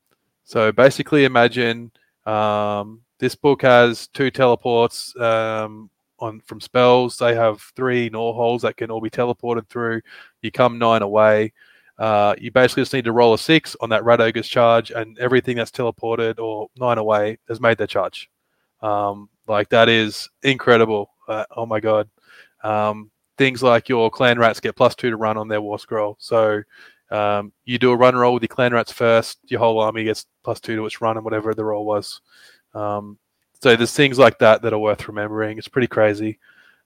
B: so basically, imagine um, this book has two teleports um, on from spells. They have three Gnaw holes that can all be teleported through. You come nine away. Uh, you basically just need to roll a six on that Rat Ogre's charge, and everything that's teleported or nine away has made their charge. Um, like that is incredible. Uh, oh my god. Um, things like your clan rats get plus two to run on their war scroll. So um, you do a run roll with your clan rats first. Your whole army gets plus two to its run and whatever the roll was. Um, so there's things like that that are worth remembering. It's pretty crazy.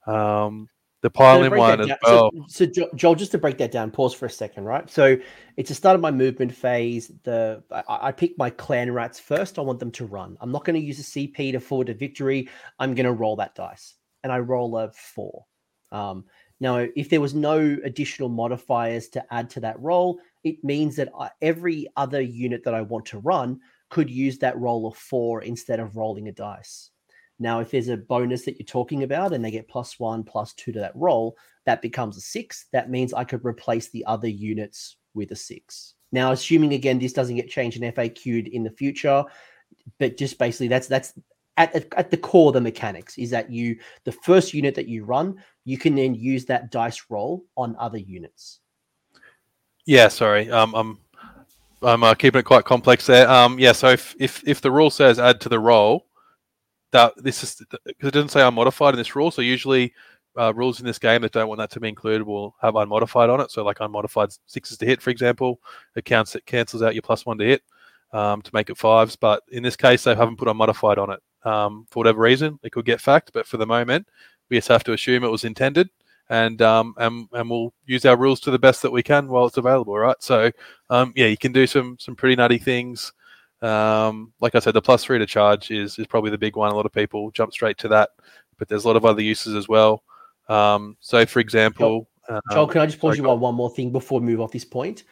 B: Um, the piling in one as well.
A: So, so, Joel, just to break that down, pause for a second, right? So it's the start of my movement phase. The I, I pick my clan rats first. I want them to run. I'm not going to use a CP to forward to victory. I'm going to roll that dice, and I roll a four. Um, Now, if there was no additional modifiers to add to that roll, it means that I, every other unit that I want to run could use that roll of four instead of rolling a dice. Now, if there's a bonus that you're talking about and they get plus one, plus two to that roll, that becomes a six. That means I could replace the other units with a six. Now, assuming again this doesn't get changed in FAQ'd in the future, but just basically that's that's at, at the core of the mechanics is that you the first unit that you run, you can then use that dice roll on other units.
B: Yeah, sorry. Um, I'm I'm uh, keeping it quite complex there. Um, yeah. So if if if the rule says add to the roll, that this is because it doesn't say unmodified in this rule. So usually uh, rules in this game that don't want that to be included will have unmodified on it. So like unmodified sixes to hit, for example, it counts it cancels out your plus one to hit um, to make it fives. But in this case, they haven't put unmodified on it um, for whatever reason. It could get FAQ'd, but for the moment, we just have to assume it was intended, and um, and and we'll use our rules to the best that we can while it's available, right? So, um, yeah, you can do some some pretty nutty things. Um, like I said, the plus three to charge is is probably the big one. A lot of people jump straight to that, but there's a lot of other uses as well. Um, so, for example,
A: Joel, Joel can I just pause you on one more thing before we move off this point?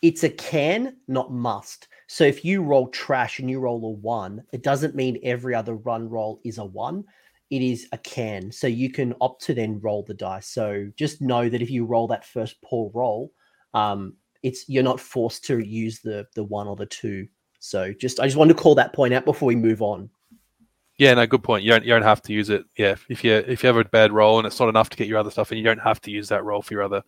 A: It's a can, not must. So if you roll trash and you roll a one, it doesn't mean every other run roll is a one. It is a can. So you can opt to then roll the dice. So just know that if you roll that first poor roll, um, it's you're not forced to use the the one or the two. So just I just wanted to call that point out before we move on.
B: Yeah, no, good point. You don't you don't have to use it. Yeah, if you if you have a bad roll and it's not enough to get your other stuff, and you don't have to use that roll for your other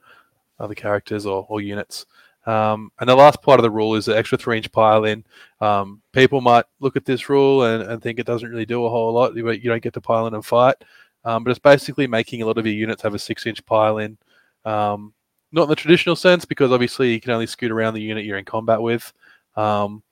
B: other characters or, or units. Um, and the last part of the rule is the extra three inch pile in. Um, people might look at this rule and, and, think it doesn't really do a whole lot. You, you don't get to pile in and fight. Um, but it's basically making a lot of your units have a six inch pile in. Um, not in the traditional sense, because obviously you can only scoot around the unit you're in combat with. Um,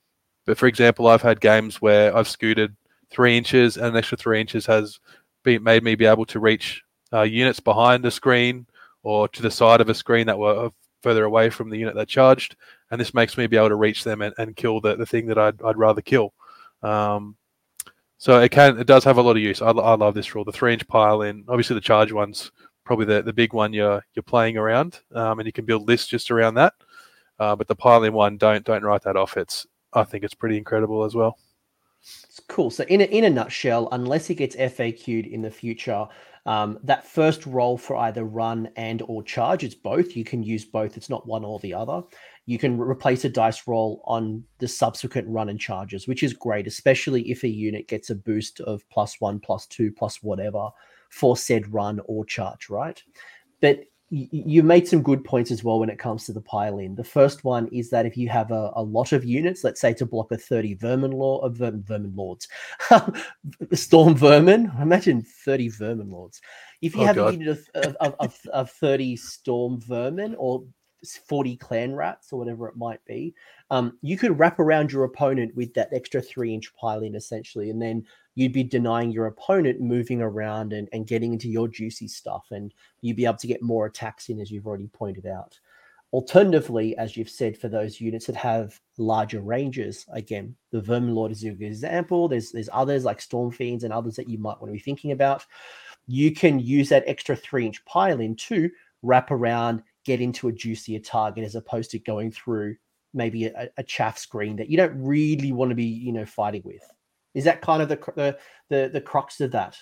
B: but for example, I've had games where I've scooted three inches and an extra three inches has been, made me be able to reach uh, units behind the screen or to the side of a screen that were further away from the unit that charged, and this makes me be able to reach them and, and kill the, the thing that I'd, I'd rather kill. Um, so it can it does have a lot of use. I, I love this rule. The three inch pile in, obviously the charge one's probably the, the big one you're you're playing around, um, and you can build lists just around that. Uh, but the pile in one, don't don't write that off. It's I think it's pretty incredible as well.
A: It's cool. So in a, in a nutshell, unless it gets FAQ'd in the future, um, that first roll for either run and or charge, it's both. You can use both. It's not one or the other. You can re- replace a dice roll on the subsequent run and charges, which is great, especially if a unit gets a boost of plus one, plus two, plus whatever for said run or charge, right? But you made some good points as well when it comes to the pile in. The first one is that if you have a, a lot of units, let's say to block a 30 vermin law uh, of vermin, vermin lords, storm vermin, imagine 30 vermin lords. If you oh, have God. a unit of, of, of, of 30 storm vermin or 40 clan rats or whatever it might be, um, you could wrap around your opponent with that extra three inch piling essentially, and then you'd be denying your opponent moving around and, and getting into your juicy stuff, and you'd be able to get more attacks in, as you've already pointed out. Alternatively, as you've said, for those units that have larger ranges, again, the Vermin Lord is a good example. There's there's others like Storm Fiends and others that you might want to be thinking about. You can use that extra three inch pile in to wrap around, get into a juicier target as opposed to going through maybe a, a chaff screen that you don't really want to be, you know, fighting with. Is that kind of the the the, the crux of that?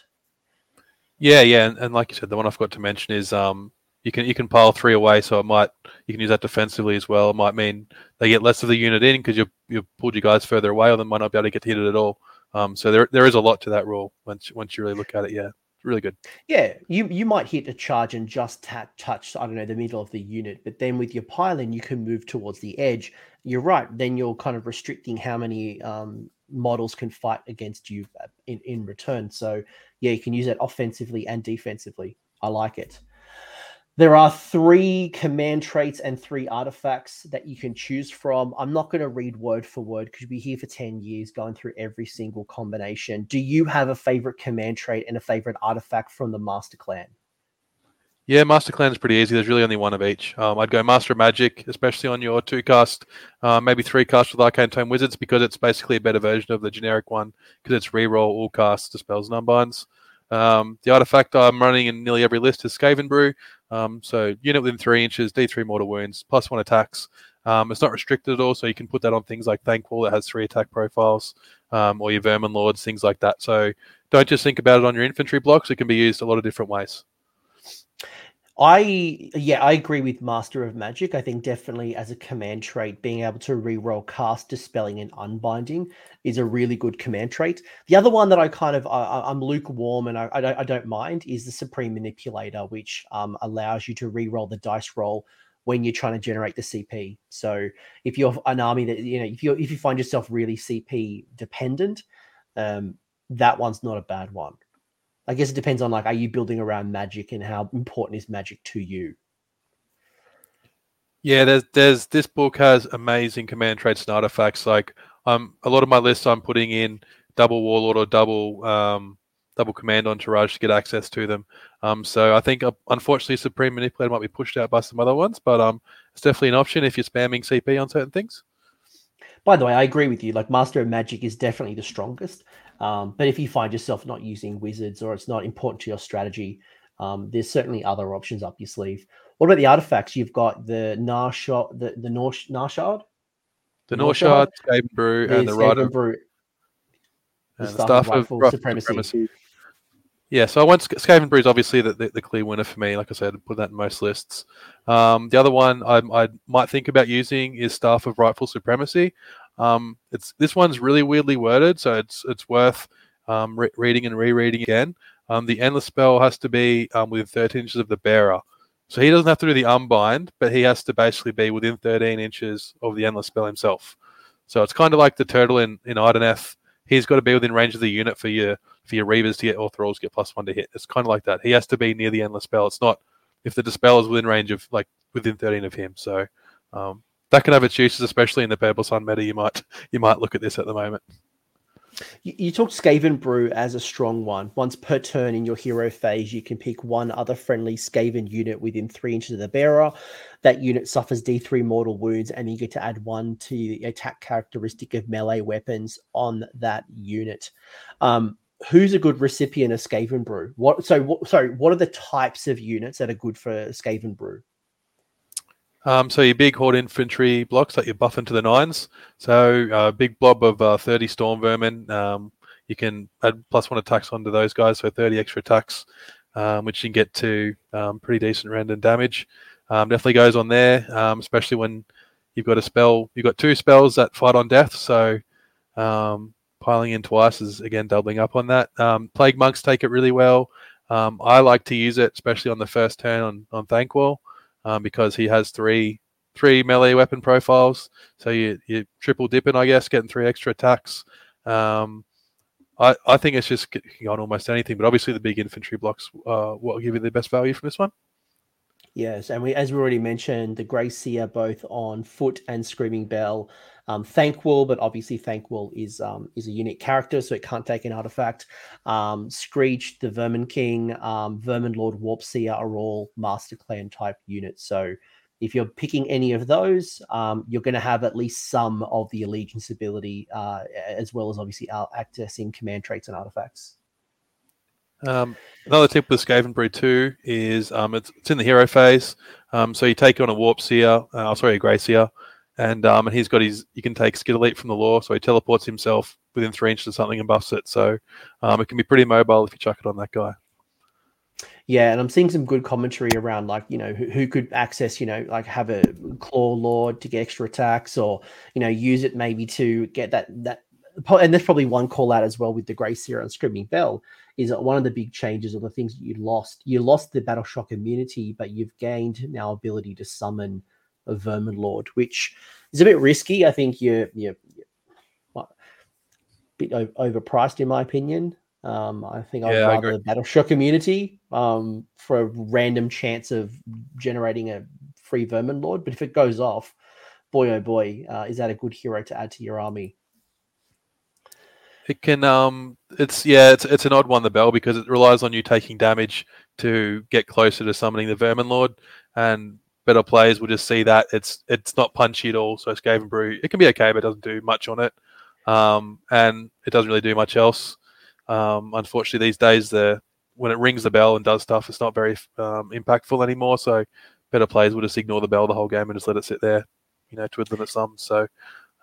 B: Yeah, yeah, and, and, like you said, the one I forgot to mention is um you can you can pile three away, so it might you can use that defensively as well. It might mean they get less of the unit in because you you pulled your guys further away, or they might not be able to get hit it at all. Um, so there there is a lot to that rule once once you really look at it. Yeah really good.
A: Yeah, you you might hit a charge and just ta- touch I don't know the middle of the unit, but then with your piling you can move towards the edge. You're right. Then you're kind of restricting how many um, models can fight against you uh, in in return. So yeah, you can use that offensively and defensively. I like it. There are three command traits and three artifacts that you can choose from. I'm not going to read word for word because you'll be here for 10 years going through every single combination. Do you have a favorite command trait and a favorite artifact from the Master Clan?
B: Yeah, Master Clan is pretty easy. There's really only one of each. Um, I'd go Master of Magic, especially on your two cast, uh, maybe three cast with Arcane Tome Wizards because it's basically a better version of the generic one because it's reroll all casts, dispels, and unbinds. Um, the artifact I'm running in nearly every list is Skaven Brew. Um, so unit within three inches, D3 mortal wounds, plus one attacks. Um, it's not restricted at all, so you can put that on things like Thanquol that has three attack profiles, um, or your Vermin Lords, things like that. So don't just think about it on your infantry blocks. It can be used a lot of different ways.
A: I yeah, I agree with Master of Magic. I think definitely as a command trait, being able to reroll cast, dispelling, and unbinding is a really good command trait. The other one that I kind of I, am lukewarm and I, I don't, I don't mind is the Supreme Manipulator, which um, allows you to reroll the dice roll when you're trying to generate the CP. So if you're an army that you know if you if you find yourself really CP dependent, um, that one's not a bad one. I guess it depends on like, are you building around magic and how important is magic to you?
B: Yeah, there's there's this book has amazing command traits and artifacts. Like um, a lot of my lists, I'm putting in double warlord or double um, double command entourage to get access to them. Um, so I think uh, unfortunately supreme manipulator might be pushed out by some other ones, but um, it's definitely an option if you're spamming CP on certain things.
A: By the way, I agree with you. Like Master of Magic is definitely the strongest. Um, but if you find yourself not using wizards or it's not important to your strategy, um, there's certainly other options up your sleeve. What about the artifacts? You've got the Narshot, the the Norsh, Narshard,
B: the Norshard, Skaven Brew, and the Rider
A: Brew,
B: and the Staff of Supremacy. Supremacy. Yeah, so I went Skaven Brew is obviously the, the, the, clear winner for me. Like I said, I put that in most lists. Um, the other one I, I might think about using is Staff of Rightful Supremacy. Um, it's this one's really weirdly worded, so it's it's worth um, re- reading and rereading again. Um, the endless spell has to be um, within 13 inches of the bearer, so he doesn't have to do the unbind, but he has to basically be within 13 inches of the endless spell himself. So it's kind of like the turtle in in Idoneth. He's got to be within range of the unit for your for your reavers to get or thralls get plus one to hit. It's kind of like that. He has to be near the endless spell. It's not if the dispel is within range of like within 13 of him. So um, that can have its uses, especially in the Purple Sun meta. You might you might look at this at the moment.
A: You, you talked Skaven Brew as a strong one. Once per turn in your hero phase, you can pick one other friendly Skaven unit within three inches of the bearer. That unit suffers D3 mortal wounds, and you get to add one to the attack characteristic of melee weapons on that unit. Um, who's a good recipient of Skaven Brew? What so what, sorry, what are the types of units that are good for Skaven Brew?
B: Um, so your big horde infantry blocks that you buff into the nines. So a uh, big blob of uh, 30 storm vermin. Um, you can add plus one attacks onto those guys, so 30 extra attacks, um, which you can get to um, pretty decent random damage. Um, definitely goes on there, um, especially when you've got a spell. You've got two spells that fight on death, so piling in twice is again doubling up on that. Plague monks take it really well. I like to use it, especially on the first turn on on Thanquol um, because he has three three melee weapon profiles. So you you triple dipping, I guess, getting three extra attacks. Um, I, I think it's just on almost anything, but obviously the big infantry blocks uh, will give you the best value from this one.
A: Yes, and we, as we already mentioned, the Grey Seer both on foot and Screaming Bell um, Thanquol, but obviously Thanquol is um, is a unique character, so it can't take an artifact. Um, Skreech, the Vermin King, um, Vermin Lord, Warp Seer are all Master Clan type units. So if you're picking any of those, um, you're going to have at least some of the allegiance ability, uh, as well as obviously accessing command traits and artifacts.
B: Um, another tip with Skaven Brew 2 is um, it's, it's in the hero phase. Um, so you take on a Warp Seer, uh, sorry, a Grey Seer, and um, and he's got his you can take Skitterleap from the lore, so he teleports himself within three inches of something and buffs it. So um, it can be pretty mobile if you chuck it on that guy.
A: Yeah, and I'm seeing some good commentary around like you know who, who could access you know like have a claw lord to get extra attacks or you know use it maybe to get that that and there's probably one call out as well with the Grey Seer and Screaming Bell is one of the big changes or the things that you lost. You lost the Battle Shock immunity, but you've gained now ability to summon a Vermin Lord, which is a bit risky. I think you're, you're, you're a bit overpriced, in my opinion. Um, I think I'd yeah, rather Battle Shock immunity um, for a random chance of generating a free Vermin Lord. But if it goes off, boy oh boy, uh, is that a good hero to add to your army?
B: It can um it's yeah, it's it's an odd one the bell because it relies on you taking damage to get closer to summoning the Vermin Lord. And better players will just see that it's it's not punchy at all. So Skaven Brew, it can be okay, but it doesn't do much on it, um, and it doesn't really do much else. Um, unfortunately, these days the when it rings the bell and does stuff, it's not very um, impactful anymore. So better players will just ignore the bell the whole game and just let it sit there, you know, twiddling its thumbs. So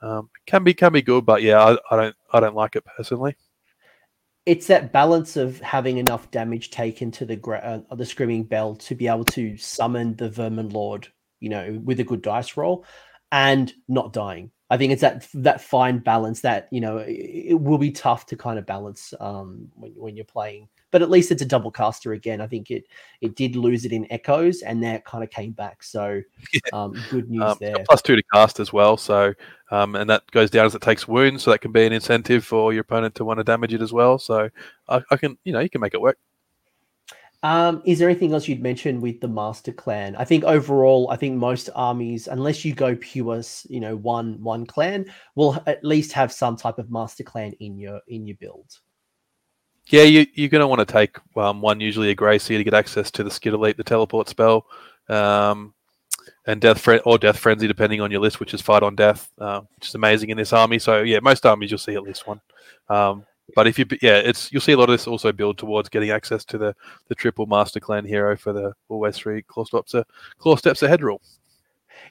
B: um, can be can be good, but yeah, I, I don't I don't like it personally
A: it's that balance of having enough damage taken to the uh, the screaming bell to be able to summon the vermin lord, you know, with a good dice roll, and not dying. I think it's that that fine balance that you know it, it will be tough to kind of balance um, when when you're playing but at least it's a double caster again. I think it it did lose it in echoes, and that kind of came back. So um, good news um, there.
B: Plus two to cast as well. So um, and that goes down as it takes wounds, so that can be an incentive for your opponent to want to damage it as well. So I, I can you know you can make it work.
A: Um, is there anything else you'd mention with the Master Clan? I think overall, I think most armies, unless you go pure, you know, one one clan, will at least have some type of Master Clan in your in your build.
B: Yeah, you, you're going to want to take um, one, usually a Seer, to get access to the Skitterleap, the teleport spell, um, and Death Fre- or Death Frenzy, depending on your list, which is Fight on Death, uh, which is amazing in this army. So yeah, most armies you'll see at least one. Um, but if you yeah, it's you'll see a lot of this also build towards getting access to the the triple Master Clan hero for the always three claw steps a claw steps ahead rule.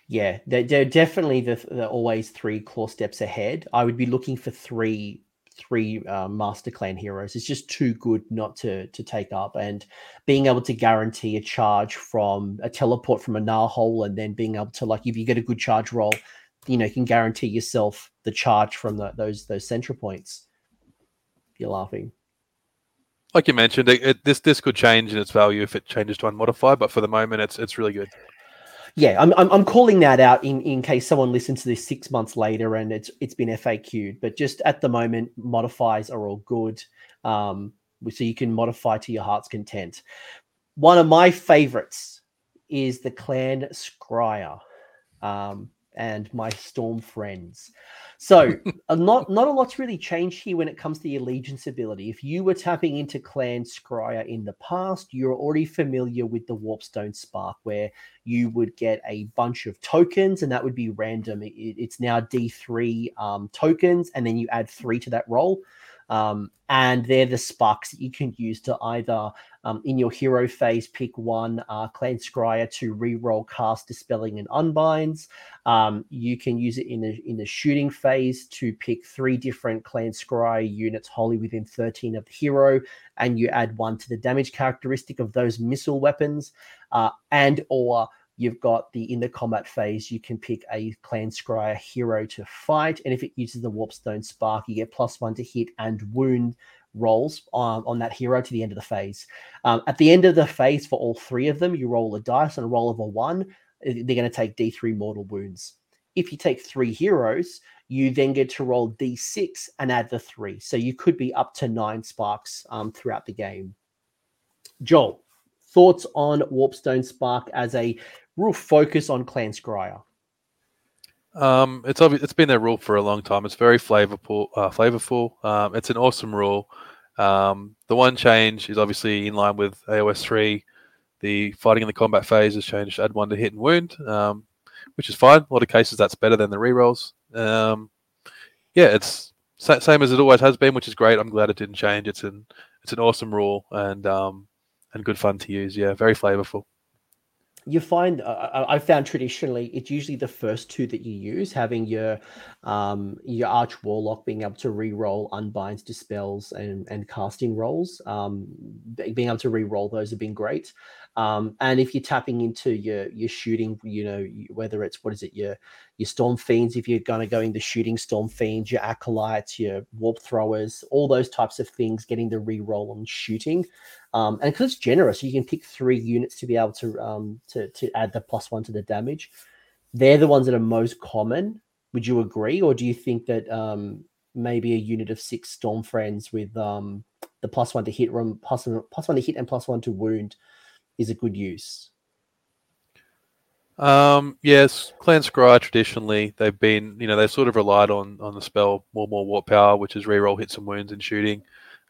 A: Yeah, they're, they're definitely the, the always three claw steps ahead. I would be looking for three three uh, Master Clan heroes is just too good not to to take up. And being able to guarantee a charge from a teleport from a Gnaw hole, and then being able to like if you get a good charge roll, you know, you can guarantee yourself the charge from the, those those central points. You're laughing.
B: Like you mentioned, it, it, this this could change in its value if it changes to unmodified, but for the moment, it's it's really good
A: yeah, I'm, I'm, I'm calling that out in, in case someone listens to this six months later and it's it's been FAQ'd. But just at the moment, modifiers are all good, um, so you can modify to your heart's content. One of my favorites is the Clan Skryre. Um, and my storm fiends. So not not a lot's really changed here when it comes to the allegiance ability. If you were tapping into Clan Skryre in the past, you're already familiar with the Warpstone Spark, where you would get a bunch of tokens, and that would be random. It, it's now D3 um, tokens, and then you add three to that roll. Um, and they're the sparks that you can use to either um, in your hero phase pick one uh, Clan Skryre to re-roll cast dispelling and unbinds. Um, you can use it in in the shooting phase to pick three different Clan Skryre units wholly within 13 of the hero, and you add one to the damage characteristic of those missile weapons, uh, and or You've got the in the combat phase, you can pick a Clan Skryre hero to fight. And if it uses the Warpstone Spark, you get plus one to hit and wound rolls on, on that hero to the end of the phase. Um, at the end of the phase, for all three of them, you roll a dice and a roll of a one. Eh, they're going to take D3 mortal wounds. If you take three heroes, you then get to roll D6 and add the three. So you could be up to nine sparks um, throughout the game. Joel, thoughts on Warpstone Spark as a real focus on Clan Skryre?
B: Um, it's obvious, it's been a rule for a long time. It's very flavorful. Uh, flavorful. Um, it's an awesome rule. Um, the one change is obviously in line with AOS three. The fighting in the combat phase has changed. Add one to hit and wound, um, which is fine. A lot of cases that's better than the rerolls. Um, yeah, it's same as it always has been, which is great. I'm glad it didn't change. It's an it's an awesome rule and um, and good fun to use. Yeah, very flavorful
A: you find uh, I found traditionally it's usually the first two that you use, having your um, your arch warlock being able to re-roll unbinds, dispels, and and casting rolls. Um, being able to re-roll those have been great. Um, and if you're tapping into your your shooting, you know whether it's what is it your your storm fiends, if you're going to go into shooting storm fiends, your acolytes, your warp throwers, all those types of things, getting the re-roll on shooting. Um, and because it's generous, you can pick three units to be able to um, to to add the plus one to the damage. They're the ones that are most common. Would you agree, or do you think that um, maybe a unit of six storm fiends with um, the plus one to hit, plus, plus one one to hit, and plus one to wound is a good use.
B: Um, yes, Clan Skryre traditionally they've been, you know, they sort of relied on on the spell more more warp power, which is reroll hits and wounds and shooting.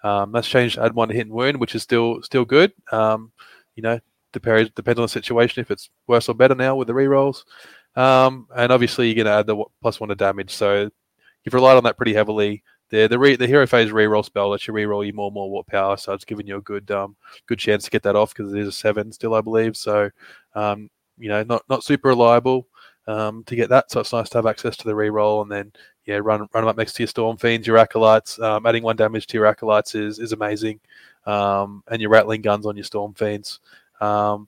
B: Um, that's changed add one hit and wound, which is still still good. Um, you know, depends depends on the situation if it's worse or better now with the rerolls. Um, and obviously you're going to add the plus one to damage, so you've relied on that pretty heavily the the, re, the hero phase reroll spell lets you reroll you more and more warp power, so it's giving you a good um good chance to get that off because it is a seven still, I believe. So um you know not not super reliable um to get that, so it's nice to have access to the reroll and then yeah run run them up next to your storm fiends, your acolytes. Um, adding one damage to your acolytes is is amazing, um and your rattling guns on your storm fiends. Um,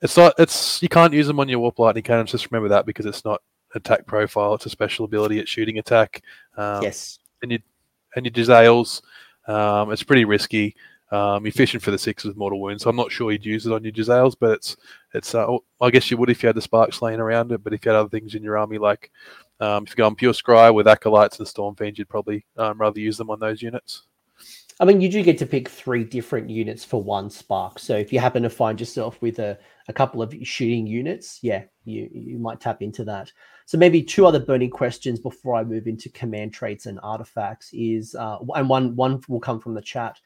B: it's not it's you can't use them on your warp lightning cannons. Just remember that because it's not attack profile. It's a special ability at shooting attack. Um,
A: yes.
B: And you and your Jezzails, um, it's pretty risky. Um, you're fishing for the six with mortal wounds. So I'm not sure you'd use it on your Jezzails, but it's it's. Uh, I guess you would if you had the sparks laying around it. But if you had other things in your army, like um, if you go on pure Skryre with acolytes and storm fiends, you'd probably um, rather use them on those units.
A: I mean, you do get to pick three different units for one spark. So if you happen to find yourself with a, a couple of shooting units, yeah, you you might tap into that. So maybe two other burning questions before I move into command traits and artifacts is, uh, and one one will come from the chat.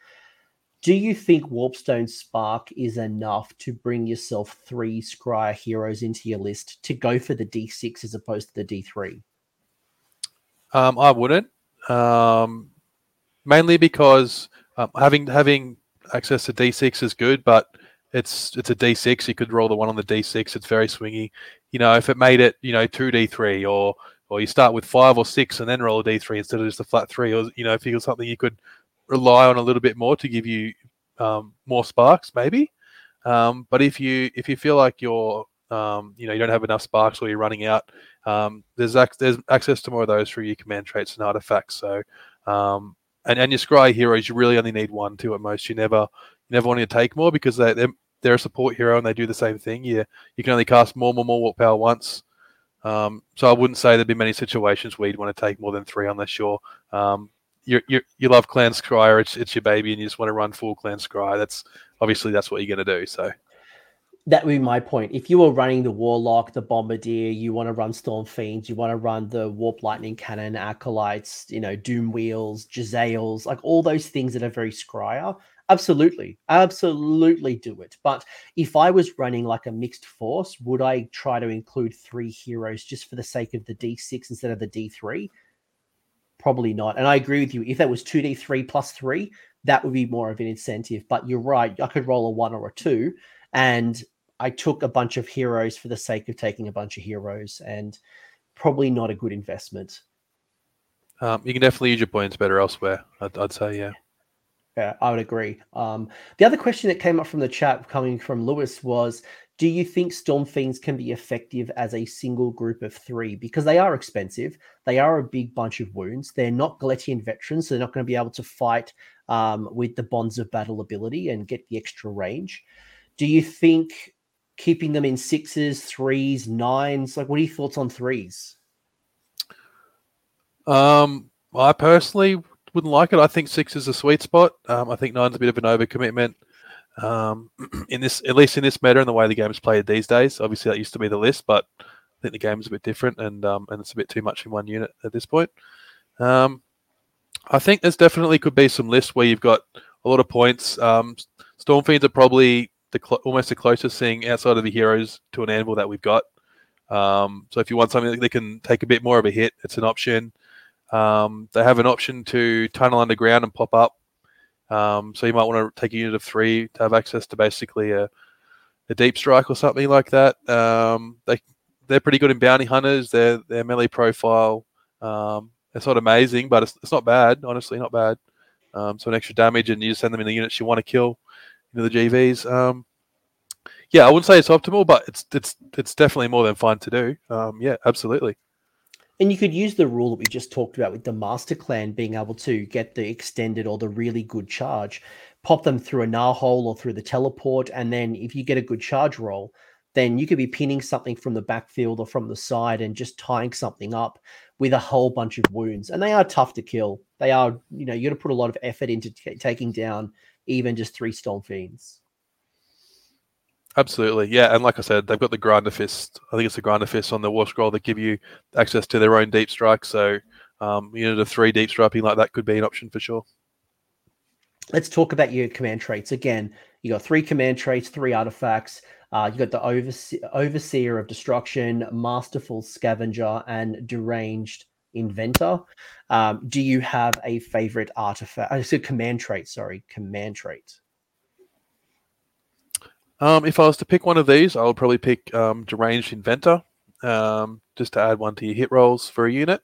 A: Do you think Warpstone Spark is enough to bring yourself three Skryre heroes into your list to go for the D6 as opposed to the D3?
B: Um, I wouldn't, um, mainly because um, having having access to D6 is good, but it's it's a D6. You could roll the one on the D6. It's very swingy. You know, if it made it, you know, two D3 or or you start with five or six and then roll a D3 instead of just a flat three, or you know, if you got something you could rely on a little bit more to give you um, more sparks, maybe. Um, but if you if you feel like you're um, you know you don't have enough sparks or you're running out, um, there's ac- there's access to more of those through your command traits and artifacts. So um, and and your Skryre heroes, you really only need one, two at most. You never you never want to take more because they they're, they're a support hero and they do the same thing. Yeah, you can only cast more, more, more warp power once. Um, so I wouldn't say there'd be many situations where you'd want to take more than three unless you're um, you you love Clan Skryre, it's it's your baby, and you just want to run full Clan Skryre. That's obviously that's what you're going to do. So
A: that would be my point. If you were running the Warlock, the Bombardier, you want to run Storm Fiends, you want to run the Warp Lightning Cannon, Acolytes, you know, Doom Wheels, Jezzails, like all those things that are very Skryre, absolutely, absolutely do it. But if I was running like a mixed force, would I try to include three heroes just for the sake of the D6 instead of the D3? Probably not. And I agree with you. If that was 2D3 plus three, that would be more of an incentive. But you're right. I could roll a one or a two and I took a bunch of heroes for the sake of taking a bunch of heroes, and probably not a good investment.
B: Um, you can definitely use your points better elsewhere. I'd, I'd say, yeah.
A: Yeah, I would agree. Um, the other question that came up from the chat coming from Lewis was Do you think Storm Fiends can be effective as a single group of three? Because they are expensive. They are a big bunch of wounds. They're not Galletian veterans, so they're not going to be able to fight um, with the Bonds of Battle ability and get the extra range. Do you think keeping them in sixes, threes, nines? Like, what are your thoughts on threes?
B: Um, I personally wouldn't like it. I think six is a sweet spot. Um, I think nine's a bit of an overcommitment. Um, in this, at least in this meta and the way the game is played these days. Obviously, that used to be the list, but I think the game is a bit different, and um, and it's a bit too much in one unit at this point. Um, I think there's definitely could be some lists where you've got a lot of points. Um, Storm Fiends are probably the cl- almost the closest thing outside of the heroes to an anvil that we've got. Um, so if you want something that can take a bit more of a hit, it's an option. Um, they have an option to tunnel underground and pop up. Um, so you might want to take a unit of three to have access to basically a, a deep strike or something like that. Um, they they're pretty good in bounty hunters. Their their melee profile um, it's not amazing, but it's, it's not bad. Honestly, not bad. Um, so an extra damage, and you send them in the units you want to kill into the GVs. Um, yeah, I wouldn't say it's optimal, but it's it's it's definitely more than fun to do. Yeah, absolutely.
A: And you could use the rule that we just talked about with the master clan being able to get the extended or the really good charge, pop them through a gnaw hole or through the teleport, and then if you get a good charge roll, then you could be pinning something from the backfield or from the side and just tying something up with a whole bunch of wounds. And they are tough to kill. They are, you know, you got to put a lot of effort into t- taking down even just three Storm Fiends.
B: Absolutely, yeah, and like I said, they've got the Grinder Fist. I think it's the Grinder Fist on the War Scroll that give you access to their own deep strike. So, um, know, the three deep striking like that could be an option for sure.
A: Let's talk about your command traits again. You got three command traits, three artifacts. Uh, you got the overse- overseer of destruction, masterful scavenger, and deranged inventor. Um, do you have a favorite artifact? I said command trait. Sorry, command trait.
B: Um, if I was to pick one of these, I would probably pick um, deranged inventor, um, just to add one to your hit rolls for a unit.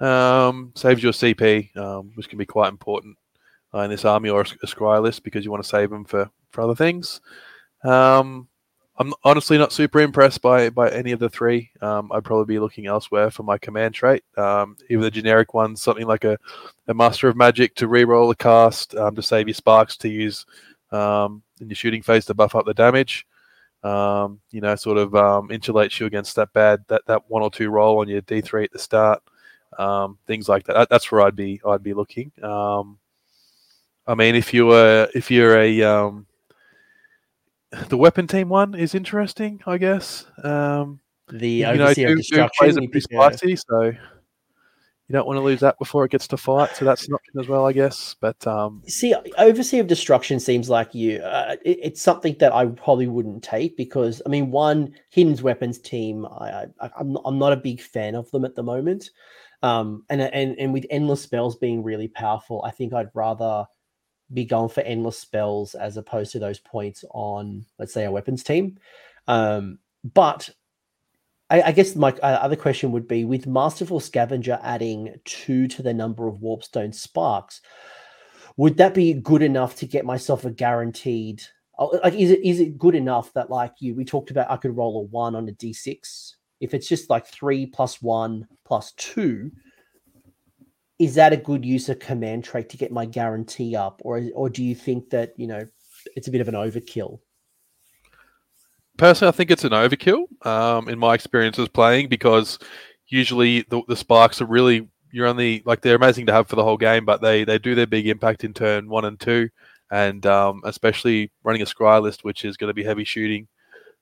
B: Um, saves your CP, um, which can be quite important uh, in this army or a, Skryre list because you want to save them for for other things. Um, I'm honestly not super impressed by by any of the three. Um, I'd probably be looking elsewhere for my command trait. Um, the generic ones, something like a, a Master of Magic to re-roll a cast um, to save your sparks to use um, in your shooting phase to buff up the damage. Um, you know, sort of um, insulates you against that bad that, that one or two roll on your D three at the start. things like that. That's where I'd be I'd be looking. I mean, if you were if you're a the weapon team one is interesting, I guess. Um,
A: the you know,
B: Doom, Doom-Flayers pretty spicy, so you don't want to lose that before it gets to fight. So that's an option as well, I guess. But um,
A: see, overseer of destruction seems like you. Uh, it, it's something that I probably wouldn't take because I mean, one hidden's weapons team, I, I I'm not, I'm not a big fan of them at the moment. Um, and and and with endless spells being really powerful, I think I'd rather be going for endless spells as opposed to those points on, let's say, a weapons team. Um, but I, I, guess my uh, other question would be with Masterful Scavenger adding two to the number of Warpstone sparks, would that be good enough to get myself a guaranteed? Uh, like, is it is it good enough that like you we talked about? I could roll a one on a d6. If it's just like three plus one plus two, is that a good use of command trait to get my guarantee up, or or do you think that you know it's a bit of an overkill?
B: Personally, I think it's an overkill um, in my experiences playing because usually the, the sparks are really you're only like they're amazing to have for the whole game, but they they do their big impact in turn one and two, and um, especially running a Skryre list, which is going to be heavy shooting.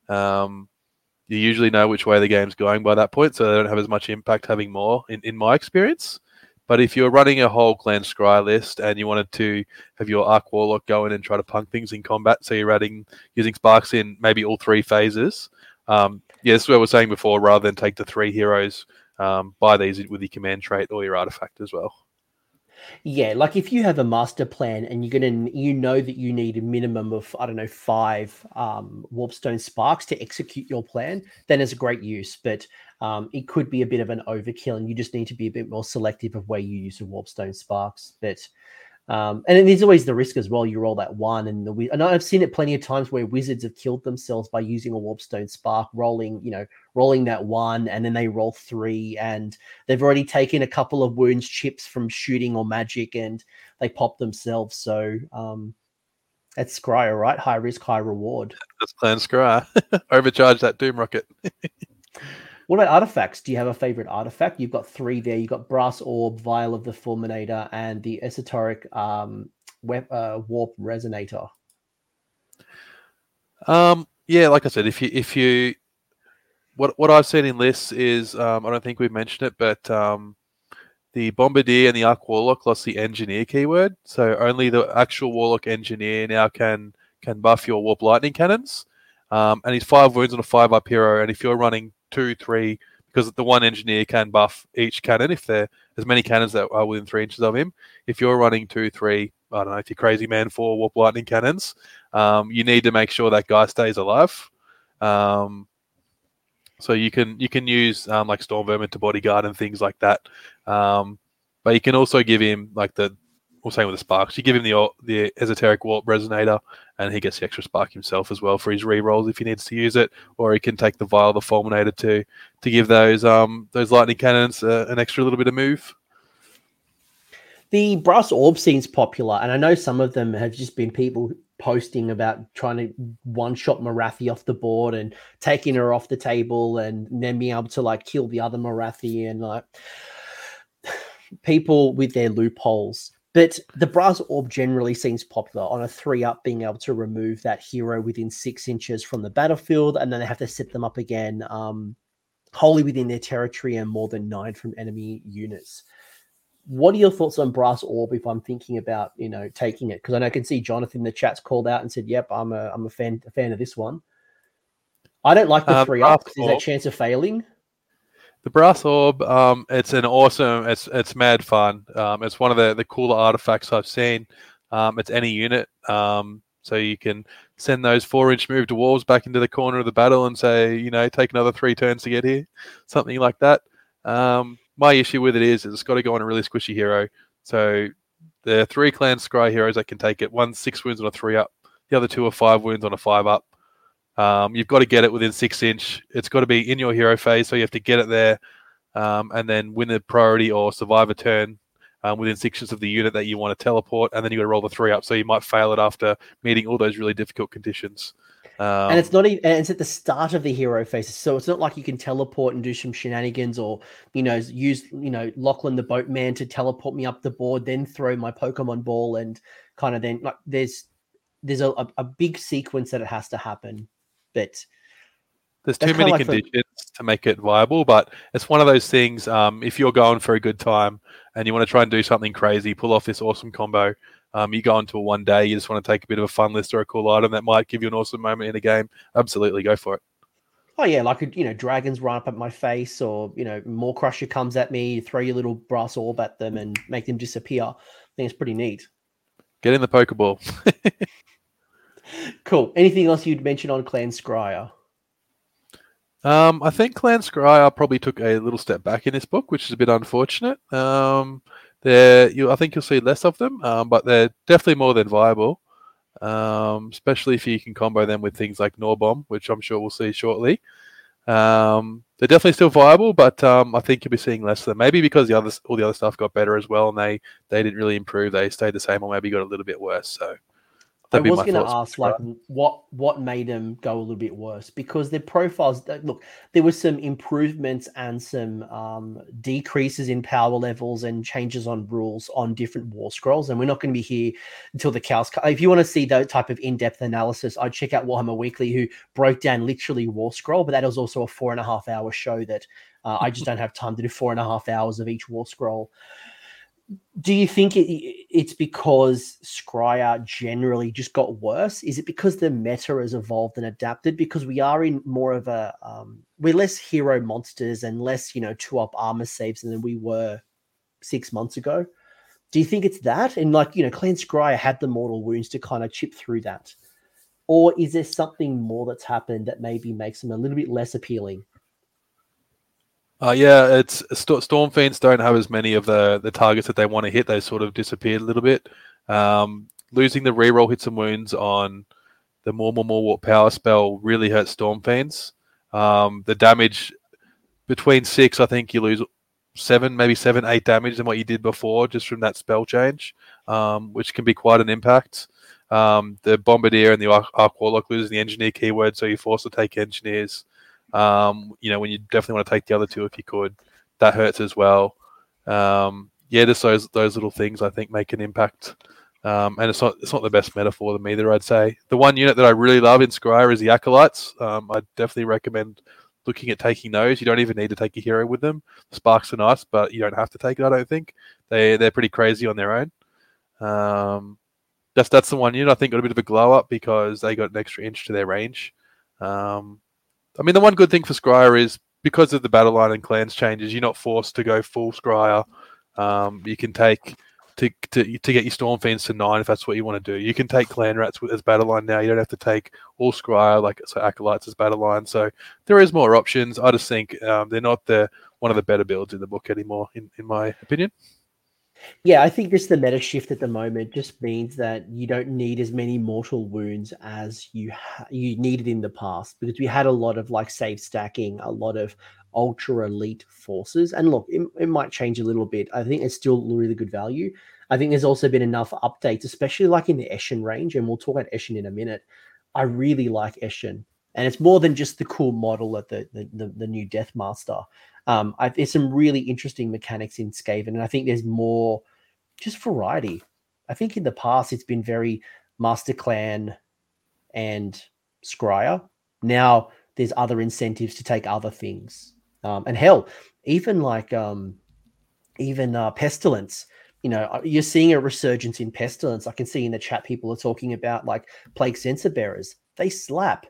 B: Um, you usually know which way the game's going by that point, so they don't have as much impact having more in, in my experience. But if you're running a whole clan Skryre list and you wanted to have your arc warlock go in and try to punk things in combat, so you're adding using sparks in maybe all three phases. Um, yeah, this is what we're saying before. Rather than take the three heroes, um, buy these with your command trait or your artifact as well.
A: Yeah, like if you have a master plan and you're gonna, you know that you need a minimum of I don't know five um, warpstone sparks to execute your plan, then it's a great use. But um, it could be a bit of an overkill, and you just need to be a bit more selective of where you use the warpstone sparks. But um, and there's always the risk as well. You roll that one, and the and I've seen it plenty of times where wizards have killed themselves by using a warpstone spark, rolling you know rolling that one, and then they roll three, and they've already taken a couple of wounds chips from shooting or magic, and they pop themselves. So um, that's Skryre, right? High risk, high reward.
B: That's Clan Skryre. Overcharge that Doom Rocket.
A: What about artifacts? Do you have a favorite artifact? You've got three there. You've got Brass Orb, Vial of the Fulminator, and the Esoteric um, web, uh, Warp Resonator.
B: Um, yeah, like I said, if you if you what what I've seen in lists is um, I don't think we've mentioned it, but um, the Bombardier and the Arc Warlock lost the Engineer keyword, so only the actual Warlock Engineer now can can buff your Warp Lightning cannons. Um, and he's five wounds on a five up hero, and if you're running two, three, because the one engineer can buff each cannon if there as many cannons that are within three inches of him. If you're running two, three, I don't know if you're crazy man four warp lightning cannons, um, you need to make sure that guy stays alive. Um, so you can you can use um, like storm vermin to bodyguard and things like that. Um, but you can also give him like the or same with the sparks. You give him the the esoteric warp resonator, and he gets the extra spark himself as well for his re-rolls if he needs to use it, or he can take the vial, the fulminator to to give those um those lightning cannons uh, an extra little bit of move.
A: The brass orb seems popular, and I know some of them have just been people posting about trying to one shot Morathi off the board and taking her off the table, and then being able to like kill the other Morathi and like people with their loopholes but the brass orb generally seems popular on a three up, being able to remove that hero within six inches from the battlefield, and then they have to set them up again um, wholly within their territory and more than nine from enemy units. What are your thoughts on brass orb? If I'm thinking about you know taking it, because I, know I can see Jonathan in the chat's called out and said, "Yep, I'm a I'm a fan a fan of this one." I don't like the uh, three up. Is that chance of failing?
B: The brass orb, um, it's an awesome, it's it's mad fun. Um, it's one of the, the cooler artifacts I've seen. Um, it's any unit, um, so you can send those four inch move dwarves back into the corner of the battle and say, you know, take another three turns to get here, something like that. Um, my issue with it is, it's got to go on a really squishy hero. So the three clan Skryre heroes that can take it. One six wounds on a three up. The other two are five wounds on a five up. Um, you've got to get it within six inch. It's got to be in your hero phase, so you have to get it there, um, and then win the priority or survive a turn um, within six inches of the unit that you want to teleport, and then you got to roll the three up. So you might fail it after meeting all those really difficult conditions.
A: Um, and it's not even and it's at the start of the hero phase, so it's not like you can teleport and do some shenanigans or you know use you know Lachlan the boatman to teleport me up the board, then throw my Pokemon ball and kind of then like there's there's a, a big sequence that it has to happen, but
B: there's too many like conditions to make it viable. But it's one of those things. Um, if you're going for a good time and you want to try and do something crazy, pull off this awesome combo, um, you go into a one day, you just want to take a bit of a fun list or a cool item that might give you an awesome moment in a game. Absolutely, go for it.
A: Oh yeah, like you know, dragons run up at my face, or you know, Mawcrusha comes at me, you throw your little brass orb at them and make them disappear. I think it's pretty neat.
B: Get in the Pokeball.
A: cool. Anything else you'd mention on Clan Skryre?
B: Um, I think Clan Skryre probably took a little step back in this book, which is a bit unfortunate. Um, you, I think you'll see less of them, um, but they're definitely more than viable. Um, especially if you can combo them with things like Gnawbomb, which I'm sure we'll see shortly. Um, they're definitely still viable, but um, I think you'll be seeing less of them. Maybe because the other all the other stuff got better as well, and they they didn't really improve. They stayed the same, or maybe got a little bit worse. So
A: I was going to ask, like, what what made them go a little bit worse? Because their profiles, look, there were some improvements and some um, decreases in power levels and changes on rules on different war scrolls, and we're not going to be here until the cows. If you want to see that type of in depth analysis, I'd check out Warhammer Weekly, who broke down literally war scroll, but that was also a four and a half hour show that uh, I just don't have time to do four and a half hours of each war scroll do you think it, it's because Skryre generally just got worse? Is it because the meta has evolved and adapted? Because we are in more of a um, we're less hero monsters and less you know two up armor saves than we were six months ago. Do you think it's that? And like you know, Clan Skryre had the mortal wounds to kind of chip through that, or is there something more that's happened that maybe makes them a little bit less appealing?
B: Uh, yeah, it's Storm Fiends don't have as many of the the targets that they want to hit. They sort of disappeared a little bit. Um, losing the reroll hits and wounds on the more more more warp power spell really hurts Storm Fiends. Um, the damage between six, I think you lose seven, maybe seven, eight damage than what you did before just from that spell change, um, which can be quite an impact. Um, the Bombardier and the Arc, Arc Warlock losing the Engineer keyword, so you're forced to take Engineers. Um, you know, when you definitely want to take the other two if you could, that hurts as well. Um, yeah, just those those little things I think make an impact. Um, and it's not it's not the best metaphor them either. I'd say the one unit that I really love in Skryre is the acolytes. Um, I definitely recommend looking at taking those. You don't even need to take a hero with them. Sparks are nice, but you don't have to take it. I don't think they they're pretty crazy on their own. Um, that's that's the one unit I think got a bit of a glow up because they got an extra inch to their range. Um, I mean, the one good thing for Skryre is because of the battle line and clans changes, you're not forced to go full Skryre. Um, you can take to, to to get your Storm Fiends to nine if that's what you want to do. You can take Clan Rats as battle line now. You don't have to take all Skryre like so Acolytes as battle line. So there is more options. I just think um, they're not the one of the better builds in the book anymore, in, in my opinion.
A: Yeah, I think just the meta shift at the moment just means that you don't need as many mortal wounds as you ha- you needed in the past because we had a lot of like save stacking, a lot of ultra elite forces. And look, it, it might change a little bit. I think it's still really good value. I think there's also been enough updates, especially like in the Eshin range, and we'll talk about Eshin in a minute. I really like Eshin, and it's more than just the cool model of the the, the, the new Death Master. Um, I, there's some really interesting mechanics in Skaven, and I think there's more just variety. I think in the past it's been very Master Clan and Skryre. Now there's other incentives to take other things. Um, and hell, even like um, even uh, Pestilence, you know, uh, you're seeing a resurgence in Pestilence. I can see in the chat people are talking about like Plague censer Bearers. They slap.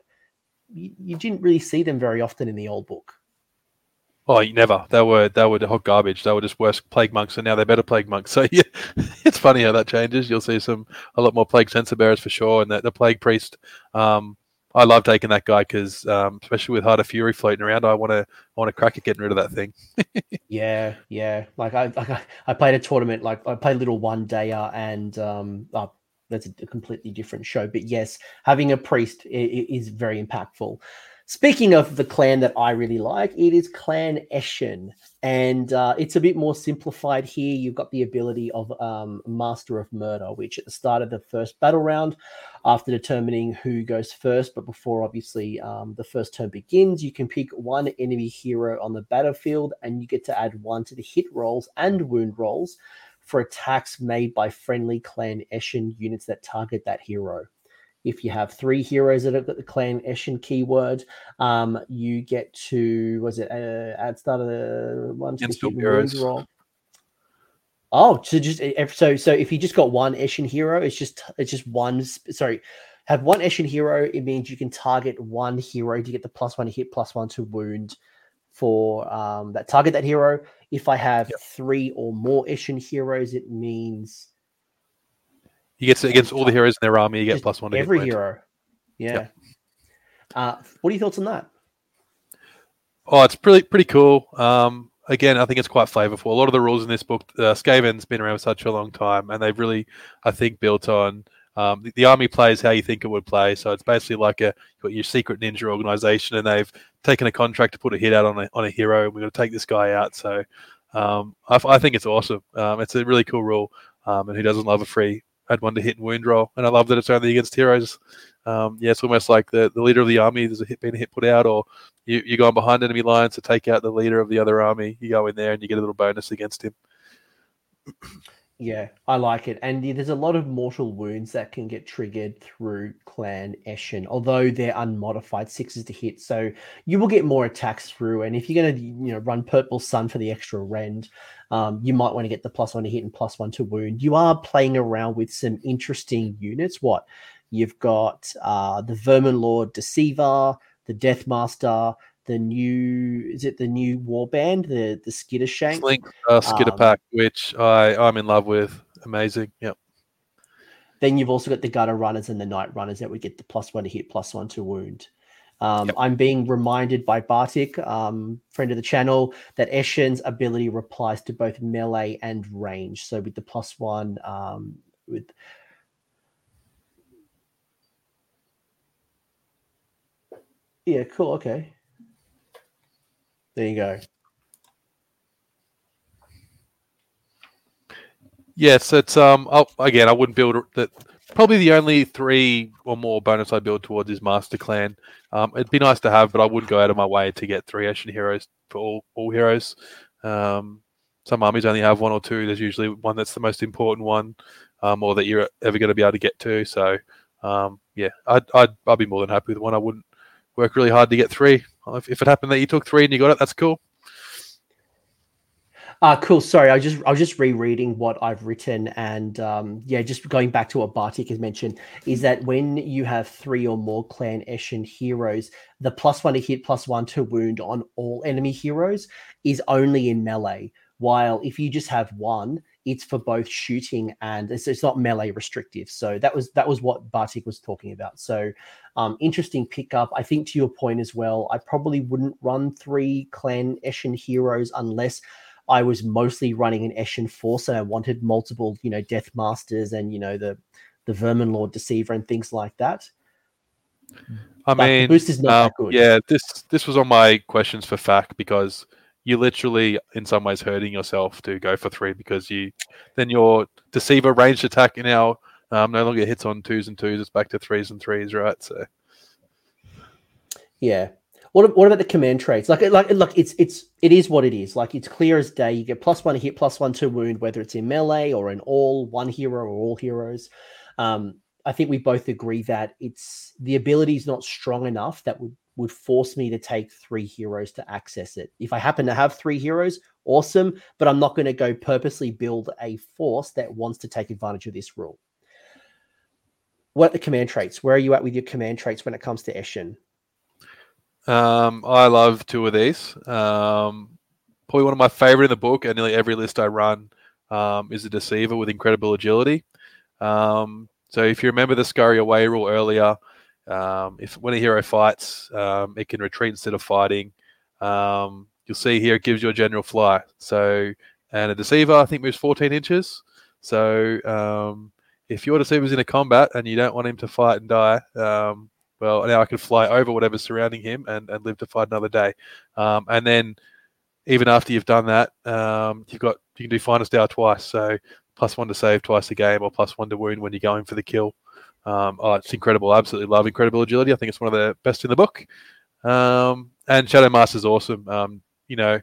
A: You, you didn't really see them very often in the old book.
B: Oh, never. They were they were hot garbage. They were just worse plague monks, and now they're better plague monks. So yeah, it's funny how that changes. You'll see some a lot more plague censer bearers for sure, and the, the plague priest. Um, I love taking that guy because, um, especially with Heart of Fury floating around, I want to I want to crack at getting rid of that thing.
A: yeah, yeah. Like I, like I played a tournament. Like I played little one dayer, and um, oh, that's a completely different show. But yes, having a priest is very impactful. Speaking of the clan that I really like, it is Clan Eshin, and uh, it's a bit more simplified here. You've got the ability of um, Master of Murder, which at the start of the first battle round, after determining who goes first, but before obviously um, the first turn begins, you can pick one enemy hero on the battlefield, and you get to add one to the hit rolls and wound rolls for attacks made by friendly Clan Eshin units that target that hero. If you have three heroes that have got the clan Eshin keyword, um, you get to was it uh, add start of the one to the heroes. roll. Oh, so just so so if you just got one Eshin hero, it's just it's just one. Sorry, have one Eshin hero. It means you can target one hero to get the plus one hit, plus one to wound for um, that target that hero. If I have yep. three or more Eshin heroes, it means
B: he gets against all the heroes in their army. You get plus one.
A: every hero. Yeah. Yep. Uh, what are your thoughts on that?
B: Oh, it's pretty pretty cool. Um, again, I think it's quite flavorful. A lot of the rules in this book, uh, Skaven's been around for such a long time, and they've really, I think, built on um, the, the, army plays how you think it would play. So it's basically like a your secret ninja organization, and they've taken a contract to put a hit out on a on a hero, and we're going to take this guy out. So um, I, I, think it's awesome. Um, it's a really cool rule, um, and who doesn't love a free had one to hit and wound roll, and I love that it's only against heroes. Um, yeah, it's almost like the, the leader of the army. There's a hit being a hit put out, or you you going behind enemy lines to take out the leader of the other army. You go in there and you get a little bonus against him.
A: Yeah, I like it. And there's a lot of mortal wounds that can get triggered through Clan Eshin, although they're unmodified sixes to hit. So you will get more attacks through. And if you're going to, you know, run Purple Sun for the extra rend, um, you might want to get the plus one to hit and plus one to wound. You are playing around with some interesting units. What? You've got uh, the Vermin Lord Deceiver, the Death Master, the new is it the new warband the the Skittershank
B: Slink, uh, skitter um, pack which i i'm in love with amazing yep
A: then you've also got the gutter runners and the night runners that would get the plus one to hit plus one to wound um, yep. i'm being reminded by bartik um, friend of the channel that eshin's ability replies to both melee and range so with the plus one um, with yeah cool okay there you go.
B: Yes, it's um. I'll, again, I wouldn't build that. Probably the only three or more bonus I build towards is Master Clan. Um, it'd be nice to have, but I wouldn't go out of my way to get three Eshin heroes for all all heroes. Um, some armies only have one or two. There's usually one that's the most important one, um, or that you're ever going to be able to get to. So, um, yeah, I'd, I'd I'd be more than happy with one. I wouldn't work really hard to get three. If, if it happened that you took three and you got it, that's cool.
A: Uh, cool. Sorry, I was just I was just rereading what I've written, and um, yeah, just going back to what Bartik has mentioned is that when you have three or more Clan Eshin heroes, the plus one to hit, plus one to wound on all enemy heroes is only in melee. While if you just have one, it's for both shooting and it's, it's not melee restrictive. So that was that was what Bartik was talking about. So um, interesting pickup. I think to your point as well, I probably wouldn't run three clan Eshin heroes unless I was mostly running an Eshin force and I wanted multiple, you know, Death Masters and you know the the Vermin Lord Deceiver and things like that.
B: I but mean, boost is not um, good. Yeah, this this was on my questions for FAQ because you're literally in some ways hurting yourself to go for three because you then your deceiver ranged attack now um, no longer hits on twos and twos. It's back to threes and threes, right? So
A: yeah. What, what about the command traits? Like, like, look, it's it's it is what it is. Like, it's clear as day. You get plus one hit, plus one to wound, whether it's in melee or in all one hero or all heroes. Um, I think we both agree that it's the ability is not strong enough that would would force me to take three heroes to access it. If I happen to have three heroes, awesome, but I'm not going to go purposely build a force that wants to take advantage of this rule. What are the command traits? Where are you at with your command traits when it comes to Eshin?
B: Um, I love two of these. Um, probably one of my favorite in the book, and nearly every list I run um, is a deceiver with incredible agility. Um, so if you remember the scurry away rule earlier, um, if when a hero fights, um, it can retreat instead of fighting. Um, you'll see here it gives you a general fly. So and a deceiver I think moves 14 inches. So um, if your deceiver's in a combat and you don't want him to fight and die, um, well now I can fly over whatever's surrounding him and, and live to fight another day. Um, and then even after you've done that, you've got you can do finest hour twice. So plus one to save twice a game or plus one to wound when you're going for the kill. Um, oh, it's incredible. Absolutely love incredible agility. I think it's one of the best in the book. Um, and Shadow Master's awesome. Um, you know,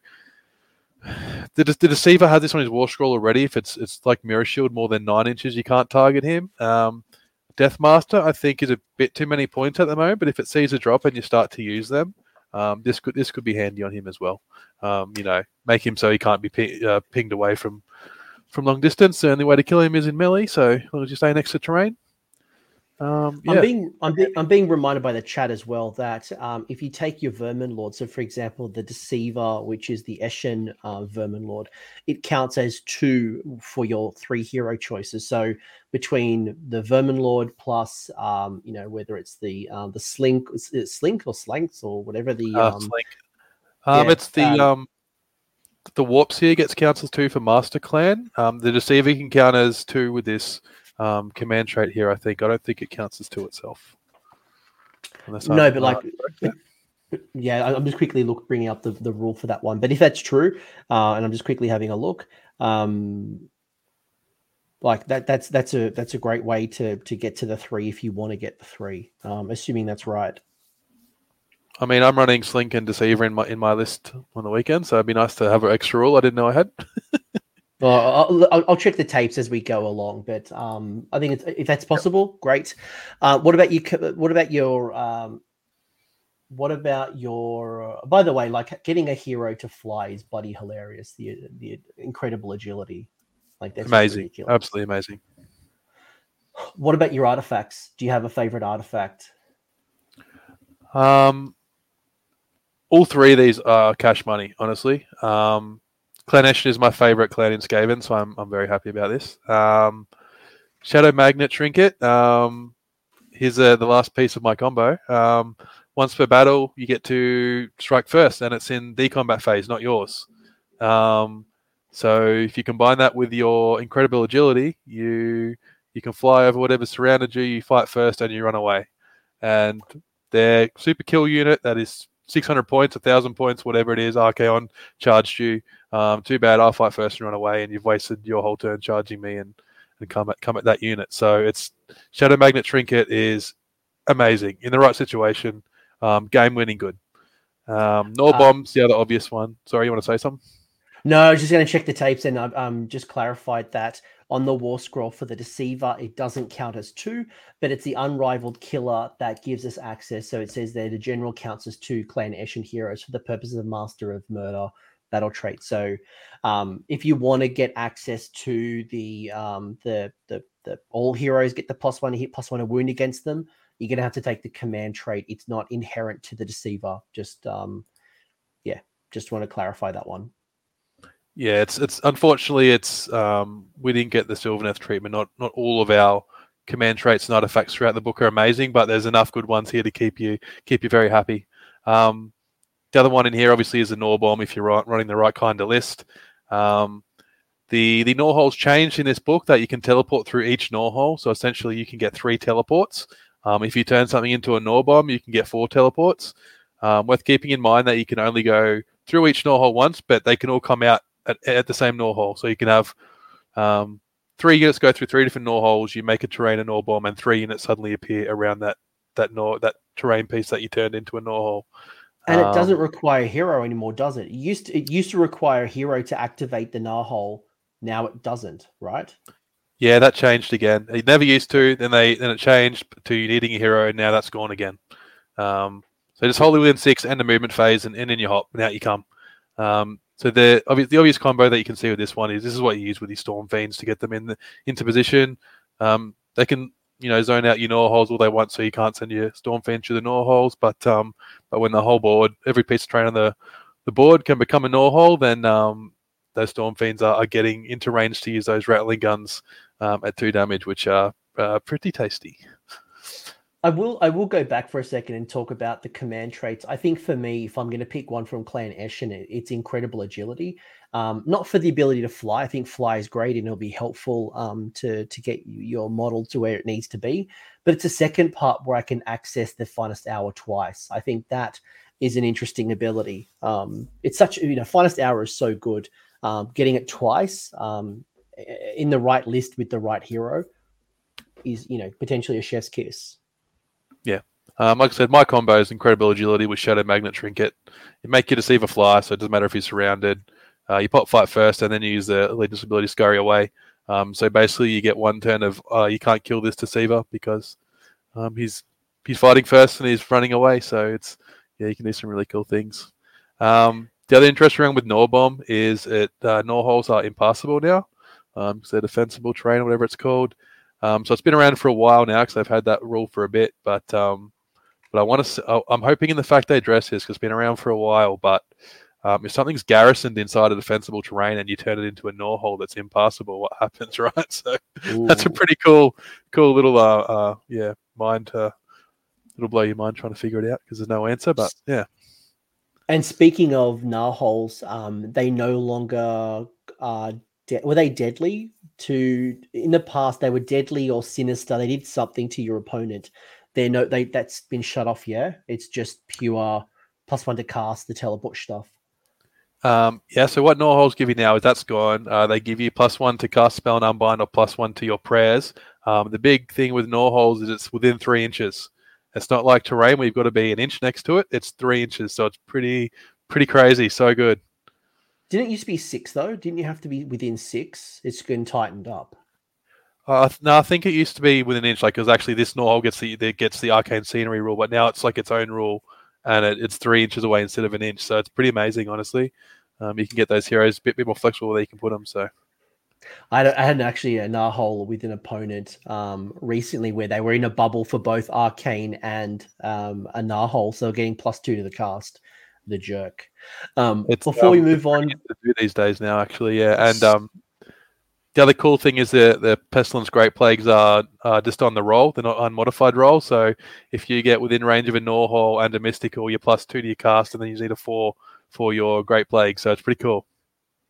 B: the, the Deceiver has this on his War Scroll already. If it's it's like Mirror Shield more than nine inches, you can't target him. Um, Death Master, I think, is a bit too many points at the moment. But if it sees a drop and you start to use them, um, this could this could be handy on him as well. Um, you know, make him so he can't be uh, pinged away from from long distance. The only way to kill him is in melee. So as long as you stay next to terrain,
A: um, yeah. I'm being I'm, be, I'm being reminded by the chat as well that um, if you take your Vermin Lord, so for example, the Deceiver, which is the Eshin uh, Vermin Lord, it counts as two for your three hero choices. So between the Vermin Lord plus, um, you know, whether it's the uh, the Slink, Slink or Slanks or whatever the uh,
B: um, Slink. Um, yeah, it's the um, um, the Warpseer gets counts as two for Master Clan. Um, the Deceiver can count as two with this um, command trait here. I think I don't think it counts as two itself.
A: Unless no, I'm, but like, uh, yeah, I'm just quickly look bringing up the, the rule for that one. But if that's true, uh, and I'm just quickly having a look, um, like that that's that's a that's a great way to to get to the three if you want to get the three. Um, assuming that's right.
B: I mean, I'm running Slink and Deceiver in my in my list on the weekend, so it'd be nice to have an extra rule I didn't know I had.
A: Well, I'll, I'll, check the tapes as we go along, but um, I think if that's possible, great. Uh, what about you? What about your? Um, what about your? By the way, like getting a hero to fly is bloody hilarious. The the incredible agility, like that's
B: amazing, absolutely amazing.
A: What about your artifacts? Do you have a favorite artifact?
B: Um, all three of these are cash money, honestly. Um, Clan is my favorite clan in Skaven, so I'm, I'm very happy about this. Um, Shadow Magnet Trinket. Um, here's uh, the last piece of my combo. Um, once per battle, you get to strike first, and it's in the combat phase, not yours. Um, so if you combine that with your incredible agility, you you can fly over whatever surrounded you. You fight first, and you run away. And their super kill unit that is 600 points, 1,000 points, whatever it is, Archaon charged you. Um, too bad, I'll fight first and run away, and you've wasted your whole turn charging me and, and come at come at that unit. So it's Shadow Magnet Trinket is amazing in the right situation, um, game winning good. Um, Nor uh, Bomb's the other obvious one. Sorry, you want to say something?
A: No, I was just going to check the tapes and I've um, just clarified that on the War Scroll for the Deceiver, it doesn't count as two, but it's the unrivaled killer that gives us access. So it says there the general counts as two Clan Eshin heroes for the purposes of Master of Murder battle trait. So um, if you want to get access to the um, the the the all heroes get the plus one hit, plus one a wound against them, you're gonna have to take the command trait. It's not inherent to the Deceiver. Just um, yeah, just want to clarify that one.
B: Yeah, it's it's unfortunately it's um, we didn't get the Sylvaneth treatment. Not not all of our command traits and artifacts throughout the book are amazing, but there's enough good ones here to keep you keep you very happy. Um, the other one in here obviously is a Gnawbomb if you're running the right kind of list. Um, the the Gnaw changed in this book that you can teleport through each Gnaw hole. So essentially, you can get three teleports. Um, if you turn something into a Gnawbomb, you can get four teleports. Um, worth keeping in mind that you can only go through each Gnaw hole once, but they can all come out at, at the same Gnaw hole. So you can have um, three units go through three different Gnaw holes. You make a terrain a Gnaw bomb, and three units suddenly appear around that that Gnaw, that terrain piece that you turned into a Gnaw hole.
A: And um, it doesn't require hero anymore, does it? It used to, it used to require a hero to activate the Gnaw hole. Now it doesn't, right?
B: Yeah, that changed again. It never used to. Then they then it changed to needing a hero, and now that's gone again. Um, so just hold it within six and the movement phase, and, and in your hop, and out you come. Um, so the obvious, the obvious combo that you can see with this one is this is what you use with these Storm Fiends to get them in the, into position. Um, they can you know zone out your gnaw holes all they want, so you can't send your Stormfiend through the gnaw holes. But um, but when the whole board, every piece of train on the the board can become a gnaw hole, then um, those Stormfiends are, are getting into range to use those rattling guns um, at two damage, which are uh, pretty tasty.
A: I will I will go back for a second and talk about the command traits. I think for me, if I'm going to pick one from Clan Eshin, it, it's incredible agility. Um, not for the ability to fly. I think fly is great and it'll be helpful um, to to get your model to where it needs to be. But it's a second part where I can access the finest hour twice. I think that is an interesting ability. Um, it's such you know finest hour is so good. Um, getting it twice um, in the right list with the right hero is you know potentially a chef's kiss.
B: Yeah. Um, like I said, my combo is incredible agility with Shadow Magnet Trinket. You make your deceiver fly, so it doesn't matter if he's surrounded. Uh, you pop fight first, and then you use the Allegiance ability scurry away. Um, so basically, you get one turn of uh, you can't kill this deceiver because um, he's he's fighting first and he's running away. So it's yeah, you can do some really cool things. Um, the other interesting one with Gnaw is it uh, holes are impassable now. Um, so defensible terrain, whatever it's called. Um, so it's been around for a while now because I've had that rule for a bit. But um, but I want to. I'm hoping in the fact they address this because it's been around for a while. But um, if something's garrisoned inside a defensible terrain and you turn it into a gnaw hole that's impassable, what happens, right? So Ooh. that's a pretty cool, cool little, uh, uh, yeah, mind to, it'll blow your mind trying to figure it out because there's no answer. But yeah.
A: And speaking of gnaw holes, um, they no longer uh, de- were they deadly to in the past they were deadly or sinister they did something to your opponent they're no they that's been shut off yeah it's just pure plus one to cast the teleport stuff
B: um, yeah, so what give you now is that's gone. Uh, they give you plus one to cast spell and unbind or plus one to your prayers. Um, the big thing with Gnaw holes is it's within three inches. It's not like terrain you've got to be an inch next to it. It's three inches, so it's pretty pretty crazy. So good.
A: Didn't it used to be six though? Didn't you have to be within six? It's been tightened up.
B: Uh, no, I think it used to be within an inch. Like, because actually this Gnaw hole gets the gets the arcane scenery rule, but now it's like its own rule, and it, it's three inches away instead of an inch. So it's pretty amazing, honestly. Um, you can get those heroes a bit, bit more flexible where you can put them. So.
A: I had, I had actually a Gnaw with an opponent um, recently where they were in a bubble for both Arcane and um, a Gnaw so getting plus two to the cast the jerk. Um, it's, before um, we move on,
B: these days now, actually, yeah. And um, the other cool thing is the the pestilence great plagues are uh, just on the roll; they're not unmodified roll. So if you get within range of a Gnaw hole and a mystical, you're plus two to your cast, and then you need a four for your great plague. So it's pretty cool.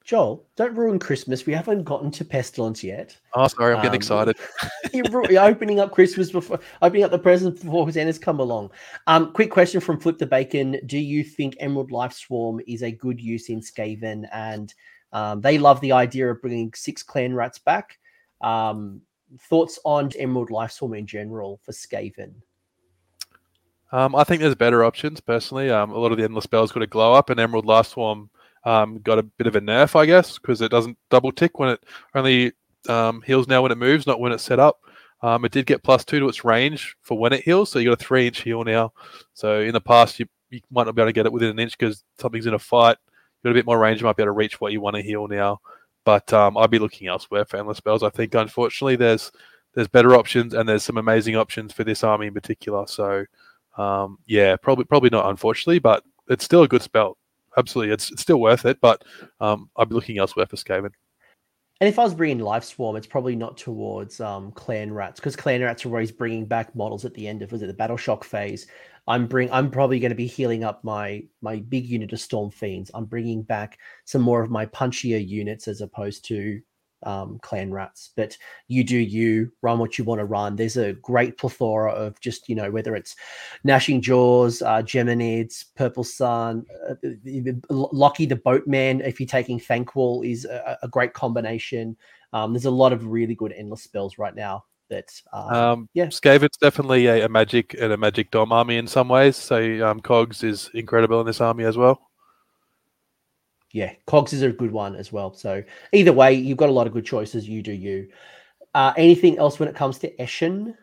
A: Joel, don't ruin Christmas. We haven't gotten to pestilence yet.
B: Oh, sorry, I'm getting um, excited.
A: you're, opening up Christmas before opening up the presents before Santa's come along. Um, quick question from Flip the Bacon: Do you think Emerald Life Swarm is a good use in Skaven? And um, they love the idea of bringing six clan rats back. Um, thoughts on Emerald Life Swarm in general for Skaven?
B: Um, I think there's better options personally. Um, a lot of the endless spells got a glow up, and Emerald Life Swarm um, got a bit of a nerf, I guess, because it doesn't double tick when it only um, heals now when it moves, not when it's set up. Um, it did get plus two to its range for when it heals, so you got a three inch heal now. So in the past, you, you might not be able to get it within an inch because something's in a fight. You got a bit more range, you might be able to reach what you want to heal now. But um, I'd be looking elsewhere for endless spells. I think unfortunately there's there's better options and there's some amazing options for this army in particular. So um, yeah, probably probably not unfortunately, but it's still a good spell absolutely, it's, it's still worth it. But um, I'd be looking elsewhere for Skaven.
A: And if I was bringing Life Swarm, it's probably not towards um, Clan Rats because Clan Rats are always bringing back models at the end of was it the Battle Shock phase. I'm bring I'm probably going to be healing up my my big unit of Storm Fiends. I'm bringing back some more of my punchier units as opposed to um, clan rats. But you do you run what you want to run. There's a great plethora of just you know whether it's gnashing jaws, uh, geminids, purple sun, uh, Locky the boatman. If you're taking Thanquol, is a, a great combination. Um, there's a lot of really good endless spells right now. That um, um, yeah,
B: Skaven's definitely a, a, magic and a magic dom army in some ways. So um, Cogs is incredible in this army as well
A: yeah, Cogs is a good one as well. So either way, you've got a lot of good choices. You do you. Uh, anything else when it comes to Eshin?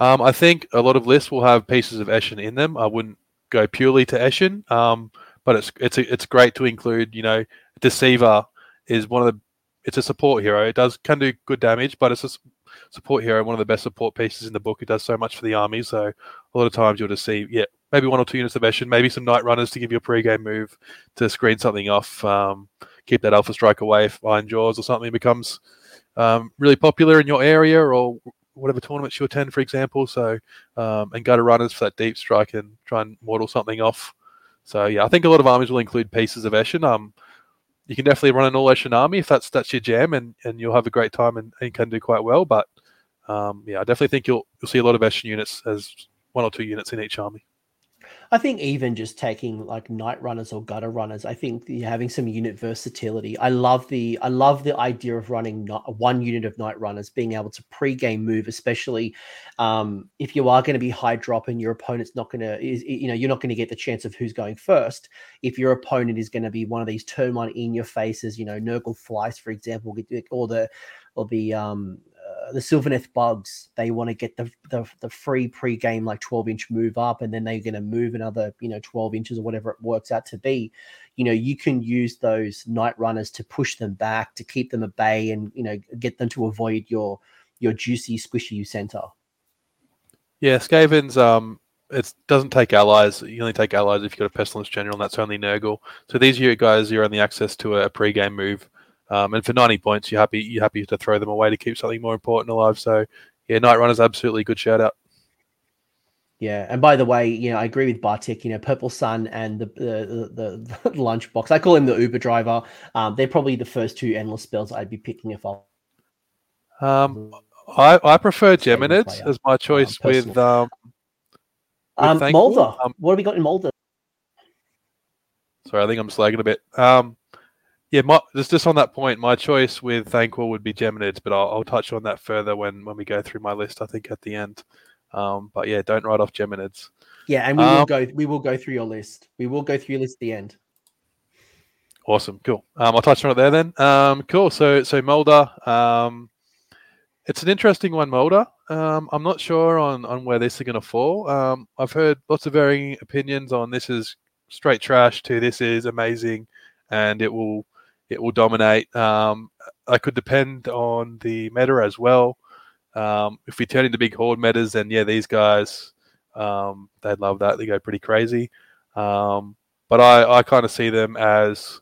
B: Um, I think a lot of lists will have pieces of Eshin in them. I wouldn't go purely to Eshin, um, but it's it's it's great to include. You know, Deceiver is one of the it's a support hero. It does can do good damage, but it's a support hero, one of the best support pieces in the book. It does so much for the army. So a lot of times you'll just see, yeah, maybe one or two units of Eshin, maybe some Night Runners to give you a pre-game move to screen something off, um, keep that Alpha Strike away behind Jaws or something becomes um, really popular in your area or whatever tournaments you attend, for example. So um, and gutter runners for that deep strike and try and mortal something off. So yeah, I think a lot of armies will include pieces of Eshin. Um, you can definitely run an all Eshin army if that's that's your jam, and, and you'll have a great time and, and can do quite well. But um, yeah, I definitely think you'll you'll see a lot of Eshin units as one or two units in each army.
A: I think even just taking like night runners or gutter runners, I think having some unit versatility. I love the I love the idea of running not one unit of night runners, being able to pre-game move, especially um, if you are going to be high drop and your opponent's not going to, you know, you're not going to get the chance of who's going first. If your opponent is going to be one of these turn in your faces, you know, Nurgle Flies, for example, or the or the um, the Sylvaneth bugs, they want to get the, the, the free pre-game like 12 inch move up, and then they're going to move another, you know, 12 inches or whatever it works out to be. You know, you can use those night runners to push them back, to keep them at bay, and you know, get them to avoid your your juicy, squishy center.
B: Yeah, Skaven's um it doesn't take allies. You only take allies if you've got a pestilence general, and that's only Nurgle. So these you guys, you're only access to a pre-game move um, and for 90 points, you're happy you're happy to throw them away to keep something more important alive. So yeah, Night Runner's absolutely a good shout out.
A: Yeah, and by the way, you know, I agree with Bartik. You know, Purple Sun and the the, the, the lunchbox. I call him the Uber driver. Um, they're probably the first two endless spells I'd be picking if I.
B: Um, I I prefer Geminids as my choice um, with um.
A: With um, Moulder. Um, what have we got in Moulder?
B: Sorry, I think I'm slagging a bit. Um, yeah, my, just just on that point, my choice with Thanquol would be Geminids, but I'll, I'll, touch on that further when when we go through my list. I think at the end. Um, but yeah, don't write off Geminids.
A: Yeah, and we um, will go. We will go through your list. We will go through your list at the end.
B: Awesome, cool. Um, I'll touch on it there then. Um, cool. So so Moulder. Um, it's an interesting one, Moulder. Um, I'm not sure on on where this is going to fall. Um, I've heard lots of varying opinions on this is straight trash to this is amazing, and it will it will dominate. Um, I could depend on the meta as well. Um, if we turn into big horde metas, then yeah, these guys um, they'd love that. They go pretty crazy. Um, but I, I kind of see them as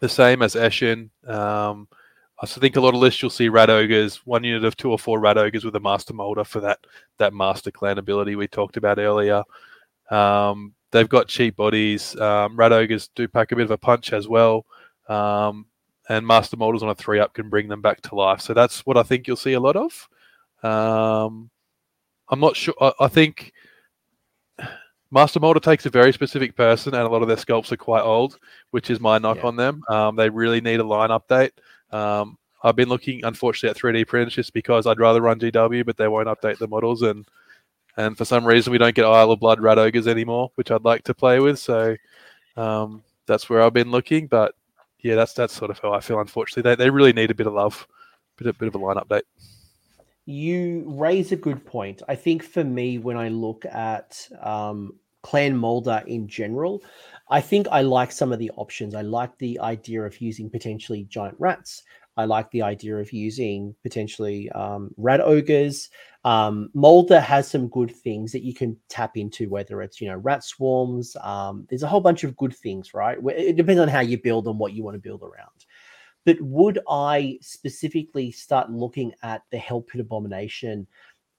B: the same as Eshin. Um, I think a lot of lists you'll see rat ogres, one unit of two or four rat ogres with a master moulder for that that master clan ability we talked about earlier. Um, they've got cheap bodies. Um, rat ogres do pack a bit of a punch as well. Um, and master models on a three up can bring them back to life. So that's what I think you'll see a lot of. Um, I'm not sure. I, I, think master moulder takes a very specific person, and a lot of their sculpts are quite old, which is my knock yeah. on them. Um, they really need a line update. Um, I've been looking, unfortunately, at 3D printers just because I'd rather run GW, but they won't update the models, and and for some reason we don't get Isle of Blood Rat Ogres anymore, which I'd like to play with. So um, that's where I've been looking, but yeah, that's that's sort of how I feel. Unfortunately, they they really need a bit of love, bit a bit of a line update.
A: You raise a good point. I think for me, when I look at um, Clan Moulder in general, I think I like some of the options. I like the idea of using potentially giant rats. I like the idea of using potentially um, rat ogres. Um, Moulder has some good things that you can tap into, whether it's you know rat swarms. Um, there's a whole bunch of good things, right? It depends on how you build and what you want to build around. But would I specifically start looking at the Hell Pit Abomination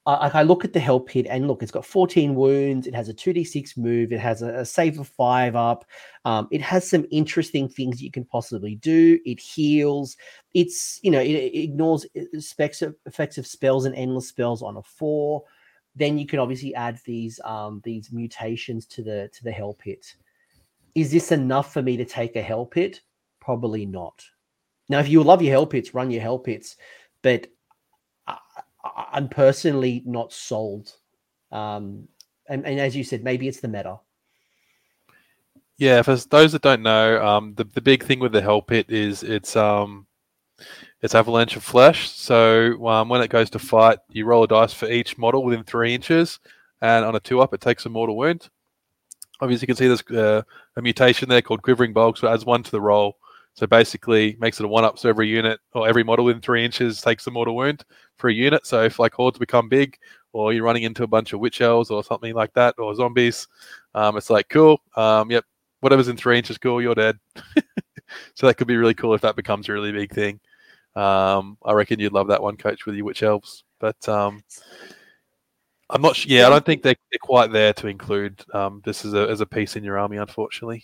A: I, I look at the Hell Pit and look, it's got 14 wounds. It has a 2d6 move. It has a, a save of five up. Um, it has some interesting things you can possibly do. It heals. It's, you know, it, it ignores effects of, effects of spells and endless spells on a four. Then you can obviously add these um, these mutations to the to the Hell Pit. Is this enough for me to take a Hell Pit? Probably not. Now, if you love your Hell Pits, run your Hell Pits. But I'm personally not sold. Um, and, and as you said, maybe it's the meta.
B: Yeah, for those that don't know, um, the the big thing with the Hell Pit is it's um it's avalanche of flesh. So um, when it goes to fight, you roll a dice for each model within three inches, and on a two up, it takes a mortal wound. Obviously, you can see there's uh, a mutation there called Quivering Bulk, so it adds one to the roll. So basically, makes it a one up. So every unit or every model in three inches takes a mortal wound for a unit. So if like hordes become big, or you're running into a bunch of witch elves or something like that, or zombies, um, it's like cool. Um, yep, whatever's in three inches, cool. You're dead. so that could be really cool if that becomes a really big thing. Um, I reckon you'd love that one, Coach, with your witch elves. But um, I'm not. sure. yeah, I don't think they're, they're quite there to include um, this as a as a piece in your army, unfortunately.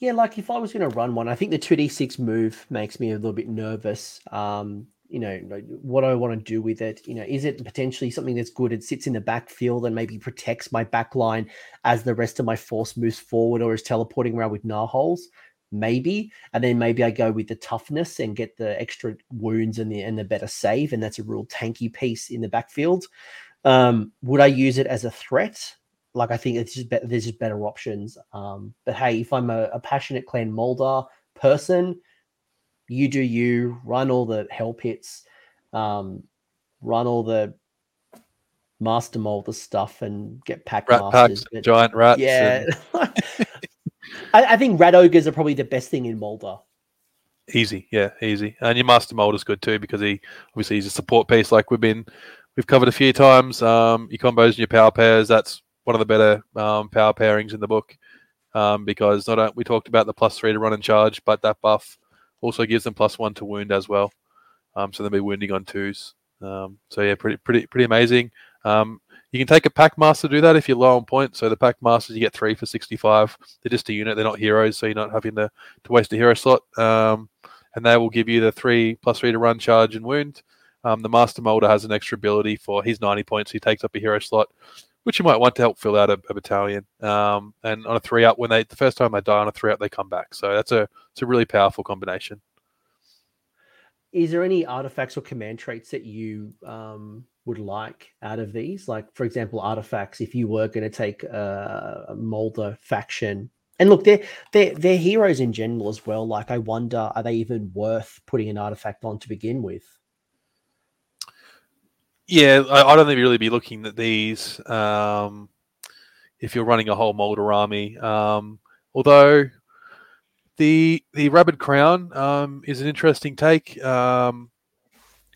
A: Yeah, like if I was going to run one, I think the two d six move makes me a little bit nervous. Um, you know, what I want to do with it? You know, is it potentially something that's good? It sits in the backfield and maybe protects my back line as the rest of my force moves forward or is teleporting around with holes maybe. And then maybe I go with the toughness and get the extra wounds and the and the better save, and that's a real tanky piece in the backfield. Um, would I use it as a threat? Like I think it's just better, there's just better options. Um, but hey, if I'm a, a passionate Clan Moulder person, you do you run all the hell pits, um, run all the master moulder stuff and get pack
B: rat
A: masters.
B: Packs, giant rats.
A: Yeah. And... I, I, think rat ogres are probably the best thing in Moulder.
B: Easy, yeah, easy. And your master moulder's good too because he obviously he's a support piece like we've been we've covered a few times. Um, your combos and your power pairs, that's one of the better um, power pairings in the book. Um, because not a, we talked about the plus three to run and charge, but that buff also gives them plus one to wound as well. Um, so they'll be wounding on twos. Um, so yeah, pretty pretty pretty amazing. Um, you can take a pack master to do that if you're low on points. So the pack masters you get three for 65. They're just a unit. They're not heroes, so you're not having to, to waste a hero slot. Um, and they will give you the three plus three to run, charge, and wound. Um, the master moulder has an extra ability for his 90 points. He takes up a hero slot, which you might want to help fill out a, a battalion. Um, and on a three up, when they the first time they die on a three up, they come back. So that's a it's a really powerful combination.
A: Is there any artifacts or command traits that you um, would like out of these? Like, for example, artifacts. If you were going to take a, a Moulder faction, and look, they're they're they're heroes in general as well. Like, I wonder, are they even worth putting an artifact on to begin with?
B: Yeah, I, I don't think you really be looking at these um, if you're running a whole Moulder army. Um, although the the Rabid Crown um, is an interesting take. Um,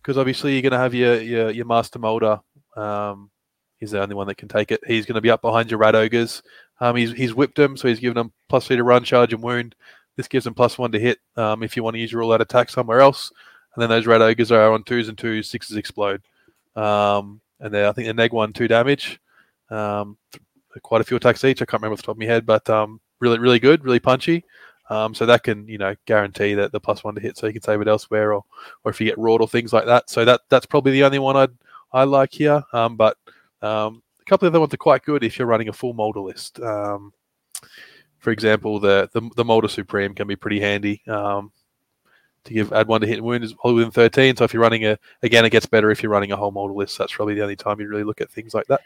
B: because obviously you're going to have your your, your master moulder. Um, he's the only one that can take it. He's going to be up behind your rat ogres. Um, he's he's whipped him, so he's given them plus three to run, charge, and wound. This gives them plus one to hit um, if you want to use your all out attack somewhere else. And then those rat ogres are on twos and twos, sixes explode. Um, and they I think the neg one two damage. Um, quite a few attacks each. I can't remember off the top of my head, but um, really really good, really punchy. Um, so that can, you know, guarantee that the plus one to hit, so you can save it elsewhere, or or if you get wrought or things like that. So that that's probably the only one I'd I like here. Um, but um, a couple of other ones are quite good if you're running a full moulder list. Um, for example, the, the the moulder supreme can be pretty handy. Um, to give add one to hit and wound is probably within 13. So if you're running a again, it gets better if you're running a whole moulder list. That's probably the only time you really look at things like that.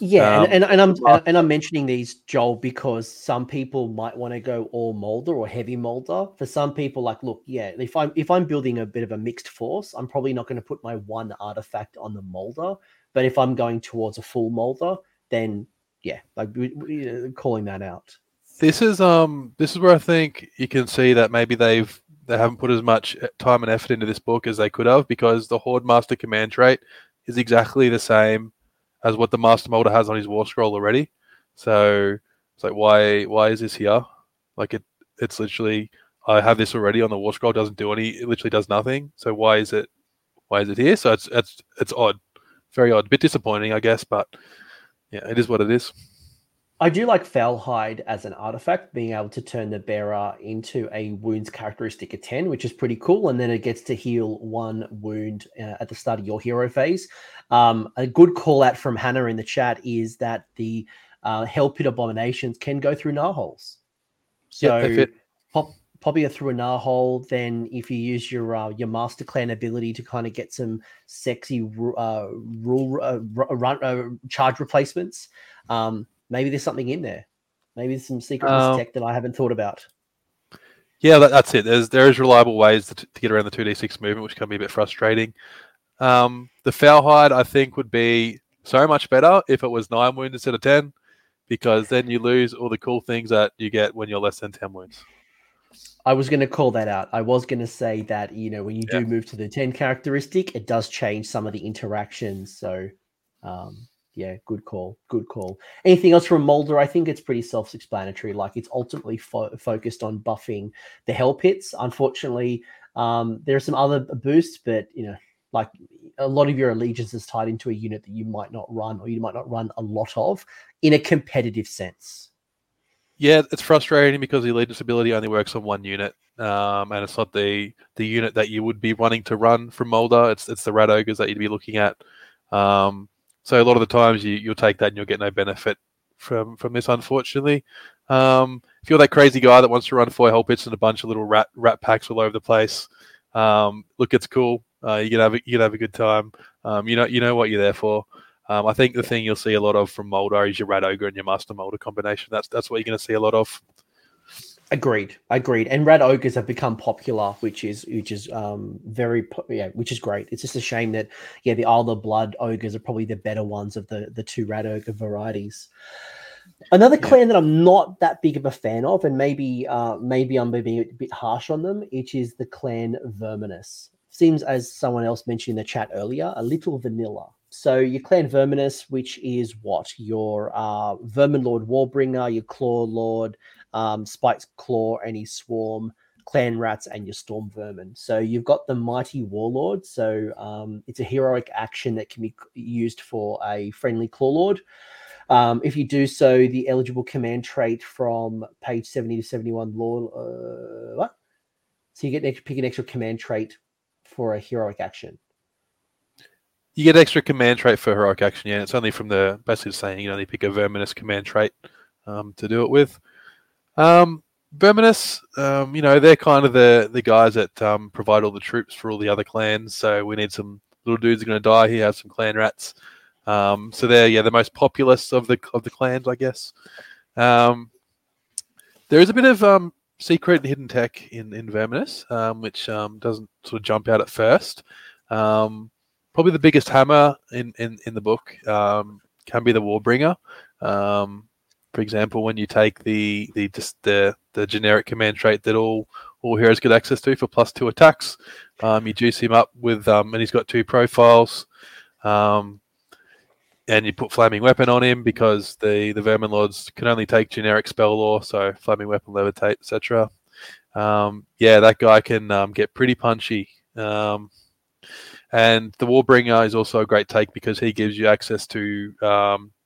A: Yeah, um, and, and, and, I'm uh, and I'm mentioning these, Joel, because some people might want to go all moulder or heavy moulder. For some people, like, look, yeah, if I'm if I'm building a bit of a mixed force, I'm probably not going to put my one artifact on the moulder. But if I'm going towards a full moulder, then yeah, like calling that out.
B: This is um this is where I think you can see that maybe they've they haven't put as much uh, time and effort into this book as they could have because the Horde Master command trait is exactly the same as what the Master Moulder has on his War Scroll already. So it's like, why why is this here? Like it it's literally I have this already on the War Scroll. Doesn't do any. It literally does nothing. So why is it why is it here? So it's it's it's odd, very odd, bit disappointing, I guess. But yeah, it is what it is.
A: I do like Foulhide as an artifact, being able to turn the bearer into a wounds characteristic of 10, which is pretty cool. And then it gets to heal one wound uh, at the start of your hero phase. Um, a good call out from Hannah in the chat is that the uh, Hell Pit Abominations can go through Gnaw holes. So yep, pop, popping it through a Gnaw hole, then if you use your uh, your Master Clan ability to kind of get some sexy uh, rule uh, run, uh, charge replacements, um, maybe there's something in there. Maybe there's some secret um, tech that I haven't thought about.
B: Yeah, that, that's it. There's there is reliable ways to, to, get around the two d six movement, which can be a bit frustrating. Um, the Foulhide, I think, would be so much better if it was nine wounds instead of ten, because then you lose all the cool things that you get when you're less than ten wounds.
A: I was going to call that out. I was going to say that you know when you do move to the ten characteristic, it does change some of the interactions. So, um, yeah, good call, good call. Anything else from Moulder? I think it's pretty self-explanatory. Like it's ultimately fo- focused on buffing the hell pits. Unfortunately, um, there are some other boosts, but you know, like a lot of your allegiance is tied into a unit that you might not run or you might not run a lot of in a competitive sense.
B: Yeah, it's frustrating because the allegiance ability only works on one unit, um, and it's not the the unit that you would be wanting to run from Moulder. It's it's the rat ogres that you'd be looking at. Um, so a lot of the times you you'll take that and you'll get no benefit from from this, unfortunately. Um, if you're that crazy guy that wants to run four hell pits and a bunch of little rat rat packs all over the place, um, look, it's cool. Uh, you can have a, you can have a good time. Um, you know you know what you're there for. Um, I think the thing you'll see a lot of from Moulder is your Rat Ogre and your Master Moulder combination. That's that's what you're going to see a lot of.
A: Agreed, agreed. And rat ogres have become popular, which is which is um very yeah, which is great. It's just a shame that yeah, the Isle of Blood ogres are probably the better ones of the the two rat ogre varieties. Another
B: Yeah.
A: clan that I'm not that big of a fan of, and maybe uh maybe I'm being a bit harsh on them, which is the clan Verminus. Seems as someone else mentioned in the chat earlier, a little vanilla. So your clan Verminus, which is what your uh, Vermin Lord Warbringer, your Claw Lord, um, Spike's Claw, his Swarm, Clan Rats, and your Storm Vermin. So you've got the Mighty Warlord. So um, it's a heroic action that can be used for a friendly Claw Lord. Um, if you do so, the eligible command trait from page 70 to 71 Lord. Uh, what? So you get an extra, pick an extra command trait for a heroic action.
B: You get extra command trait for heroic action. Yeah, it's only from the basically saying you only pick a Verminus command trait um, to do it with. Um, Verminus, um, you know, they're kind of the the guys that um, provide all the troops for all the other clans. So we need some little dudes are going to die here. Have some clan rats. Um, so they're yeah the most populous of the of the clans, I guess. Um, there is a bit of um, secret and hidden tech in in Verminus, um, which um, doesn't sort of jump out at first. Um, probably the biggest hammer in in, in the book um, can be the Warbringer. Um, for example, when you take the the just the the generic command trait that all all heroes get access to for plus two attacks, um, you juice him up with um, and he's got two profiles. Um, and you put flaming weapon on him because the the vermin lords can only take generic spell lore, so flaming weapon, levitate, etc. Um, yeah, that guy can um, get pretty punchy. Um, and the Warbringer is also a great take because he gives you access to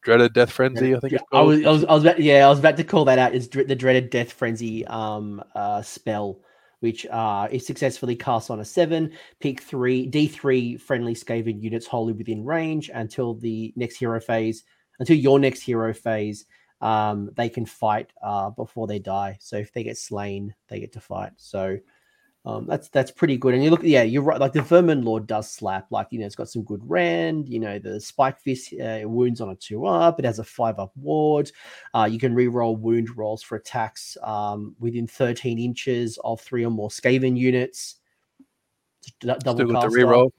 B: dreaded death frenzy. I think
A: Yeah,
B: it's
A: I was, I was, I was about, yeah, I was about to call that out. It's dre- the dreaded death frenzy um uh spell, which uh is successfully cast on a seven. Pick three D three friendly Skaven units wholly within range until the next hero phase. Until your next hero phase, um, they can fight uh before they die. So if they get slain, they get to fight. So. Um, that's that's pretty good. And you look, yeah, you're right. Like the Vermin Lord does slap. Like you know, it's got some good rend. You know, the Spike Fist uh, wounds on a two up. It has a five up ward. Uh, you can re-roll wound rolls for attacks um, within 13 inches of three or more Skaven units. It's d- double
B: Still to
A: caster.
B: reroll,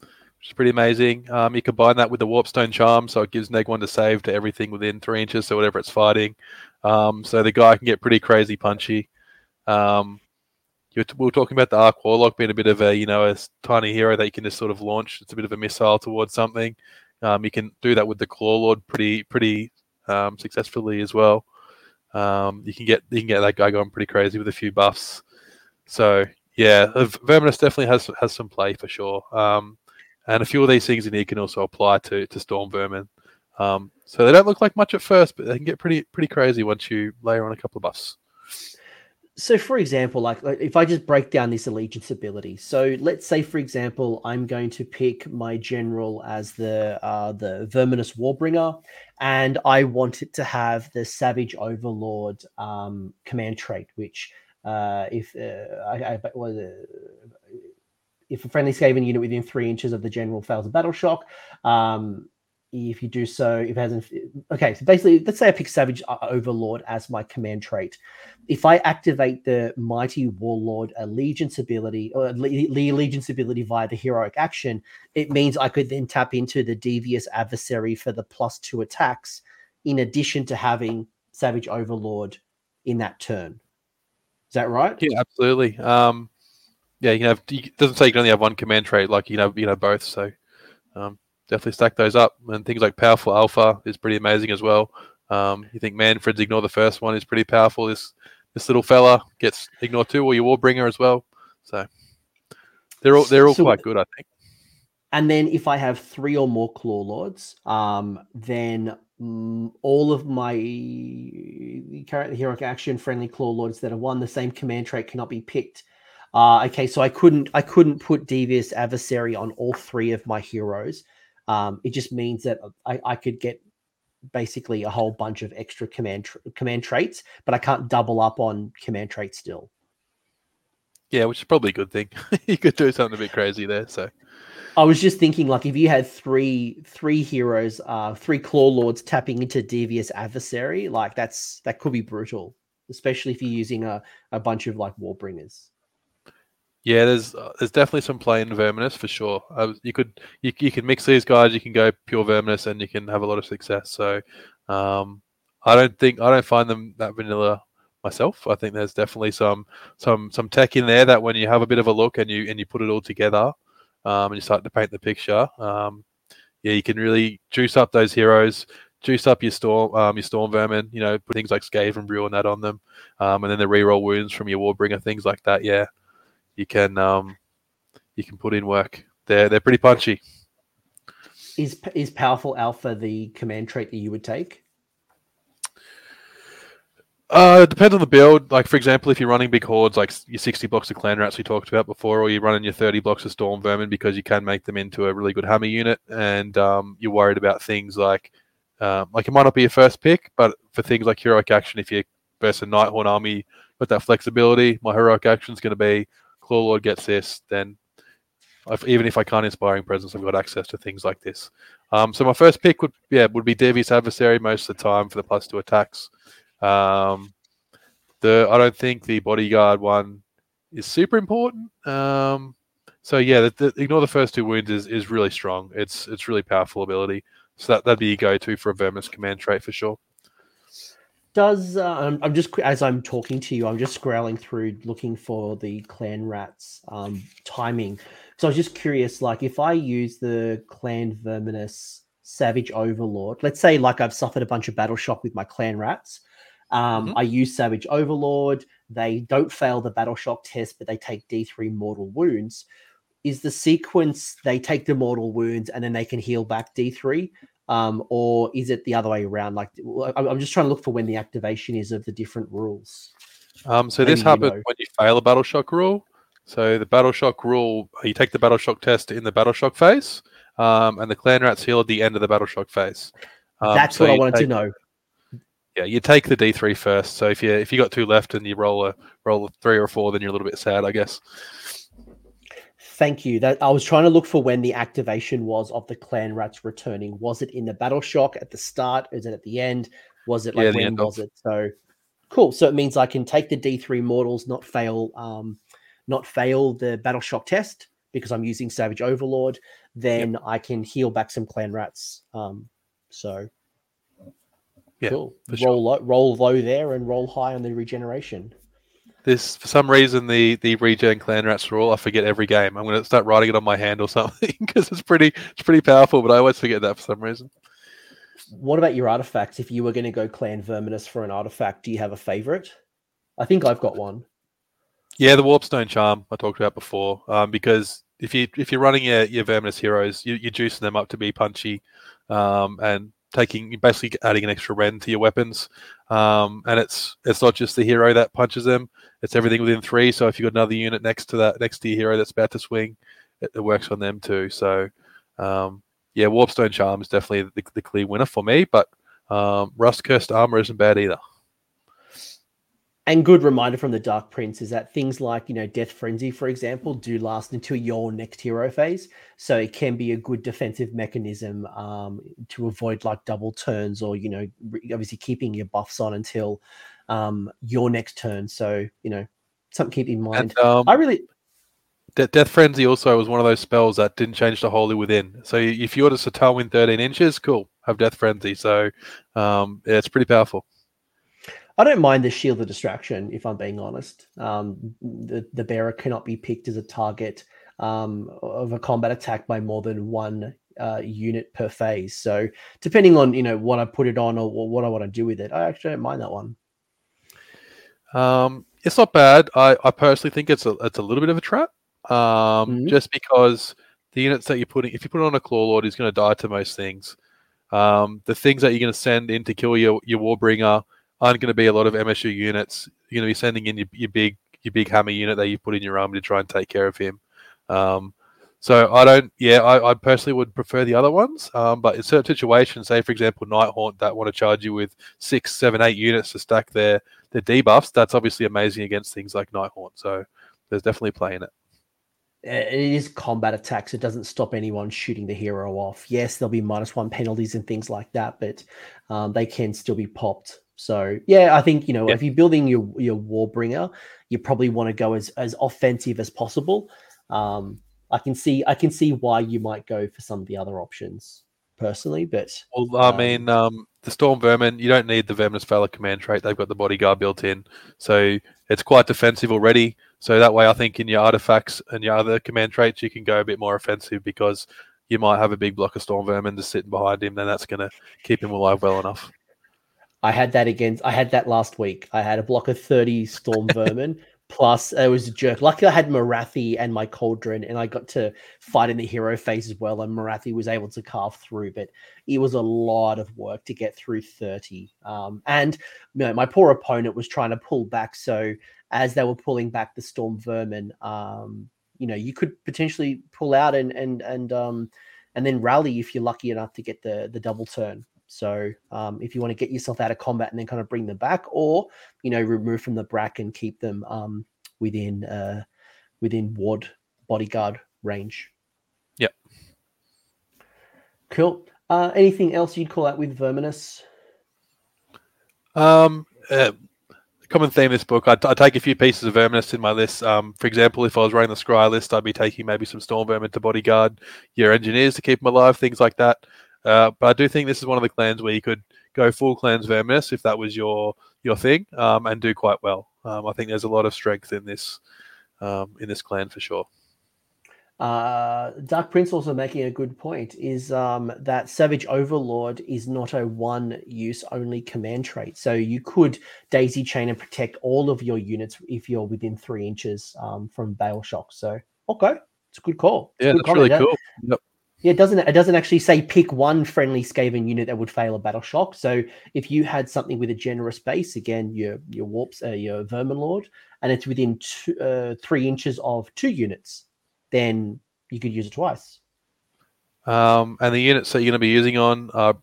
B: which is pretty amazing. Um, you combine that with the Warpstone Charm, so it gives Neg one to save to everything within three inches, so whatever it's fighting. Um, so the guy can get pretty crazy punchy. Um, we were talking about the Arch Warlock being a bit of a you know a tiny hero that you can just sort of launch. It's a bit of a missile towards something. Um, you can do that with the Claw Lord pretty pretty um, successfully as well. Um, you can get you can get that guy going pretty crazy with a few buffs. So yeah, uh, Verminus definitely has has some play for sure. Um, and a few of these things in here can also apply to to Storm Vermin. Um, so they don't look like much at first, but they can get pretty pretty crazy once you layer on a couple of buffs.
A: So for example like, if i just break down this allegiance ability so let's say for example i'm going to pick my general as the uh the verminus warbringer and i want it to have the savage overlord um command trait which uh if uh, i, I was uh, if a friendly Skaven unit within three inches of the general fails a battle shock, um, if you do so, if it hasn't, okay, so basically, let's say I pick Savage Overlord as my command trait. If I activate the Mighty Warlord Allegiance ability, or the Allegiance ability via the heroic action, it means I could then tap into the Devious Adversary for the plus two attacks, in addition to having Savage Overlord in that turn. Is that right?
B: Yeah, absolutely. Um, yeah, you can have. It doesn't say you can only have one command trait. Like you know, you know both. So um, definitely stack those up. And things like powerful alpha is pretty amazing as well. Um, you think Mannfred's ignore the first one is pretty powerful. This this little fella gets ignore two, or your Warbringer as well. So they're all they're all so, quite good, I think.
A: And then if I have three or more claw lords, um, then mm, all of my current heroic action friendly claw lords that have won the same command trait cannot be picked. Uh, okay, so I couldn't I couldn't put devious adversary on all three of my heroes. Um, it just means that I, I could get basically a whole bunch of extra command tra- command traits, but I can't double up on command traits still.
B: Yeah, which is probably a good thing. you could do something a bit crazy there. So
A: I was just thinking, like, if you had three three heroes, uh, three claw lords tapping into devious adversary, like that's that could be brutal, especially if you're using a, a bunch of like warbringers.
B: Yeah, there's uh, there's definitely some play in Verminus for sure. Uh, you could you, you can mix these guys. You can go pure Verminus, and you can have a lot of success. So um, I don't think I don't find them that vanilla myself. I think there's definitely some some some tech in there that when you have a bit of a look and you and you put it all together, um, and you start to paint the picture, um, yeah, you can really juice up those heroes, juice up your storm um, your storm vermin. You know, put things like Scathe and Brew and that on them, um, and then the reroll wounds from your Warbringer, things like that. Yeah you can um, you can put in work. They're they're pretty punchy.
A: Is is powerful alpha the command trait that you would take?
B: Uh, it depends on the build. Like for example, if you're running big hordes, like your 60 blocks of clan rats we talked about before, or you're running your 30 blocks of storm vermin because you can make them into a really good hammer unit, and um, you're worried about things like, um, like it might not be your first pick, but for things like heroic action, if you're versus a Nighthaunt army with that flexibility, my heroic action is going to be Claw Lord gets this, then I've, even if I can't inspiring presence, I've got access to things like this. Um, so my first pick would yeah would be Devious Adversary most of the time for the plus two attacks. Um, the I don't think the bodyguard one is super important. Um, so yeah, the, the, ignore the first two wounds is, is really strong. It's it's really powerful ability. So that that'd be your go to for a Verminus command trait for sure
A: does uh, I'm just as I'm talking to you, I'm just scrolling through looking for the clan rats um, timing. So I was just curious, like if I use the clan verminus savage overlord, let's say like I've suffered a bunch of battle shock with my clan rats. Um, mm-hmm. I use savage overlord. They don't fail the battle shock test, but they take D3 mortal wounds. Is the sequence they take the mortal wounds and then they can heal back D3? Um, or is it the other way around? Like, I'm just trying to look for when the activation is of the different rules.
B: Um, so Maybe this happens you know. when you fail a battle shock rule. So the battle shock rule, you take the battle shock test in the battle shock phase, um, and the clan rats heal at the end of the battle shock phase.
A: Um, That's so what I wanted take, to know.
B: Yeah, you take the D3 first. So if you if you got two left and you roll a roll a three or a four, then you're a little bit sad, I guess.
A: Thank you. That I was trying to look for when the activation was of the clan rats returning. Was it in the battle shock at the start? Is it at the end? Was it like yeah, when was of. it? So cool. So it means I can take the D3 mortals, not fail, um, not fail the battle shock test because I'm using Savage Overlord. Then yep. I can heal back some clan rats. Um, so
B: yeah,
A: cool. Roll sure. low, roll low there and roll high on the regeneration.
B: This for some reason the the regen clan rats rule I forget every game. I'm going to start writing it on my hand or something because it's pretty it's pretty powerful, but I always forget that for some reason.
A: What about your artifacts? If you were going to go clan verminus for an artifact, do you have a favorite? I think I've got one.
B: Yeah, the warpstone charm I talked about before. Um, because if you if you're running your, your verminus heroes, you, you're juicing them up to be punchy, um, and taking basically adding an extra rend to your weapons. Um, and it's it's not just the hero that punches them; it's everything within three. So if you've got another unit next to that next to your hero that's about to swing, it, it works on them too. So um, yeah, Warpstone Charm is definitely the, the clear winner for me. But um, Rust Cursed Armor isn't bad either
A: and good reminder from the Dark Prince is that things like you know Death Frenzy, for example, do last until your next hero phase, so it can be a good defensive mechanism um, to avoid like double turns or you know obviously keeping your buffs on until um, your next turn. So you know something to keep in mind. And, um, I really.
B: Death Frenzy also was one of those spells that didn't change the Wholly Within. So if you order Satal 13 inches, cool, have Death Frenzy. So um, yeah, it's pretty powerful.
A: I don't mind the shield of distraction if I'm being honest. Um, the the bearer cannot be picked as a target um, of a combat attack by more than one uh, unit per phase. So depending on you know what I put it on or, or what I want to do with it, I actually don't mind that one.
B: Um, it's not bad. I, I personally think it's a it's a little bit of a trap. Um, mm-hmm. just because the units that you're putting, if you put on a claw lord, he's going to die to most things. Um, the things that you're going to send in to kill your your warbringer aren't going to be a lot of MSU units. You're going to be sending in your, your big your big hammer unit that you put in your army to try and take care of him. Um, so I don't, yeah, I, I, personally would prefer the other ones. Um, but in certain situations, say for example, Nighthaunt that want to charge you with six, seven, eight units to stack their their debuffs, that's obviously amazing against things like Nighthaunt. So there's definitely play in it.
A: It is combat attacks. It doesn't stop anyone shooting the hero off. Yes, there'll be minus one penalties and things like that, but um, they can still be popped. So yeah, I think you know if you're building your your Warbringer, you probably want to go as as offensive as possible. Um, I can see I can see why you might go for some of the other options personally, but
B: well, I um, mean, um, the Storm Vermin, you don't need the Verminus Valor command trait. They've got the bodyguard built in, so it's quite defensive already. So that way, I think in your artifacts and your other command traits, you can go a bit more offensive because you might have a big block of Storm Vermin just sitting behind him. Then that's going to keep him alive well enough.
A: I had that against. I had that last week. I had a block of thirty Storm Vermin. Plus, it was a jerk. Luckily, I had Morathi and my Cauldron, and I got to fight in the hero phase as well. And Morathi was able to carve through, but it was a lot of work to get through 30. Um, and you know, my poor opponent was trying to pull back. So, as they were pulling back the Storm Vermin, um, you know, you could potentially pull out and and and um, and then rally if you're lucky enough to get the the double turn. So um, if you want to get yourself out of combat and then kind of bring them back, or you know remove from the brack and keep them um, within uh, within ward bodyguard range.
B: Yep.
A: Cool. Uh, anything else you'd call out with Verminus?
B: Um, uh, common theme this book. I, take a few pieces of Verminus in my list. Um, for example, if I was running the Skryre list, I'd be taking maybe some Storm Vermin to bodyguard your engineers to keep them alive, things like that. Uh, but I do think this is one of the clans where you could go full clans verminus if that was your your thing, um, and do quite well. Um, I think there's a lot of strength in this um, in this clan for sure.
A: Uh, Dark Prince also making a good point is um, that Savage Overlord is not a one use only command trait. So you could daisy chain and protect all of your units if you're within three inches um, from Battle Shock. So, okay, it's a good call.
B: It's yeah,
A: good
B: that's comment. really cool. Yep.
A: Yeah, it doesn't it doesn't actually say pick one friendly Skaven unit that would fail a battle shock. So if you had something with a generous base, again, your your warps, uh, your vermin lord, and it's within two, uh, three inches of two units, then you could use it twice.
B: Um, and the units that you're going to be using on are,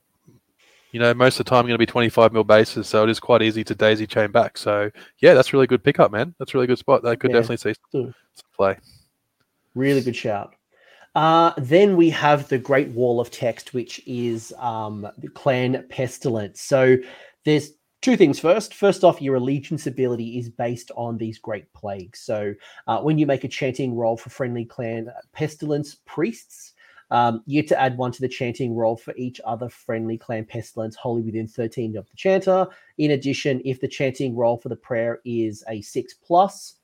B: you know, most of the time going to be 25 mil bases, so it is quite easy to daisy chain back. So yeah, that's really good pickup, man. That's a really good spot. That could yeah. definitely see some, some play.
A: Really good shout. Uh, then we have the Great Wall of Text, which is um, the clan pestilence. So there's two things first. First off, your allegiance ability is based on these great plagues. So uh, when you make a chanting roll for friendly clan pestilence priests, um, you get to add one to the chanting roll for each other friendly clan pestilence wholly within 13 of the chanter. In addition, if the chanting roll for the prayer is a six plus,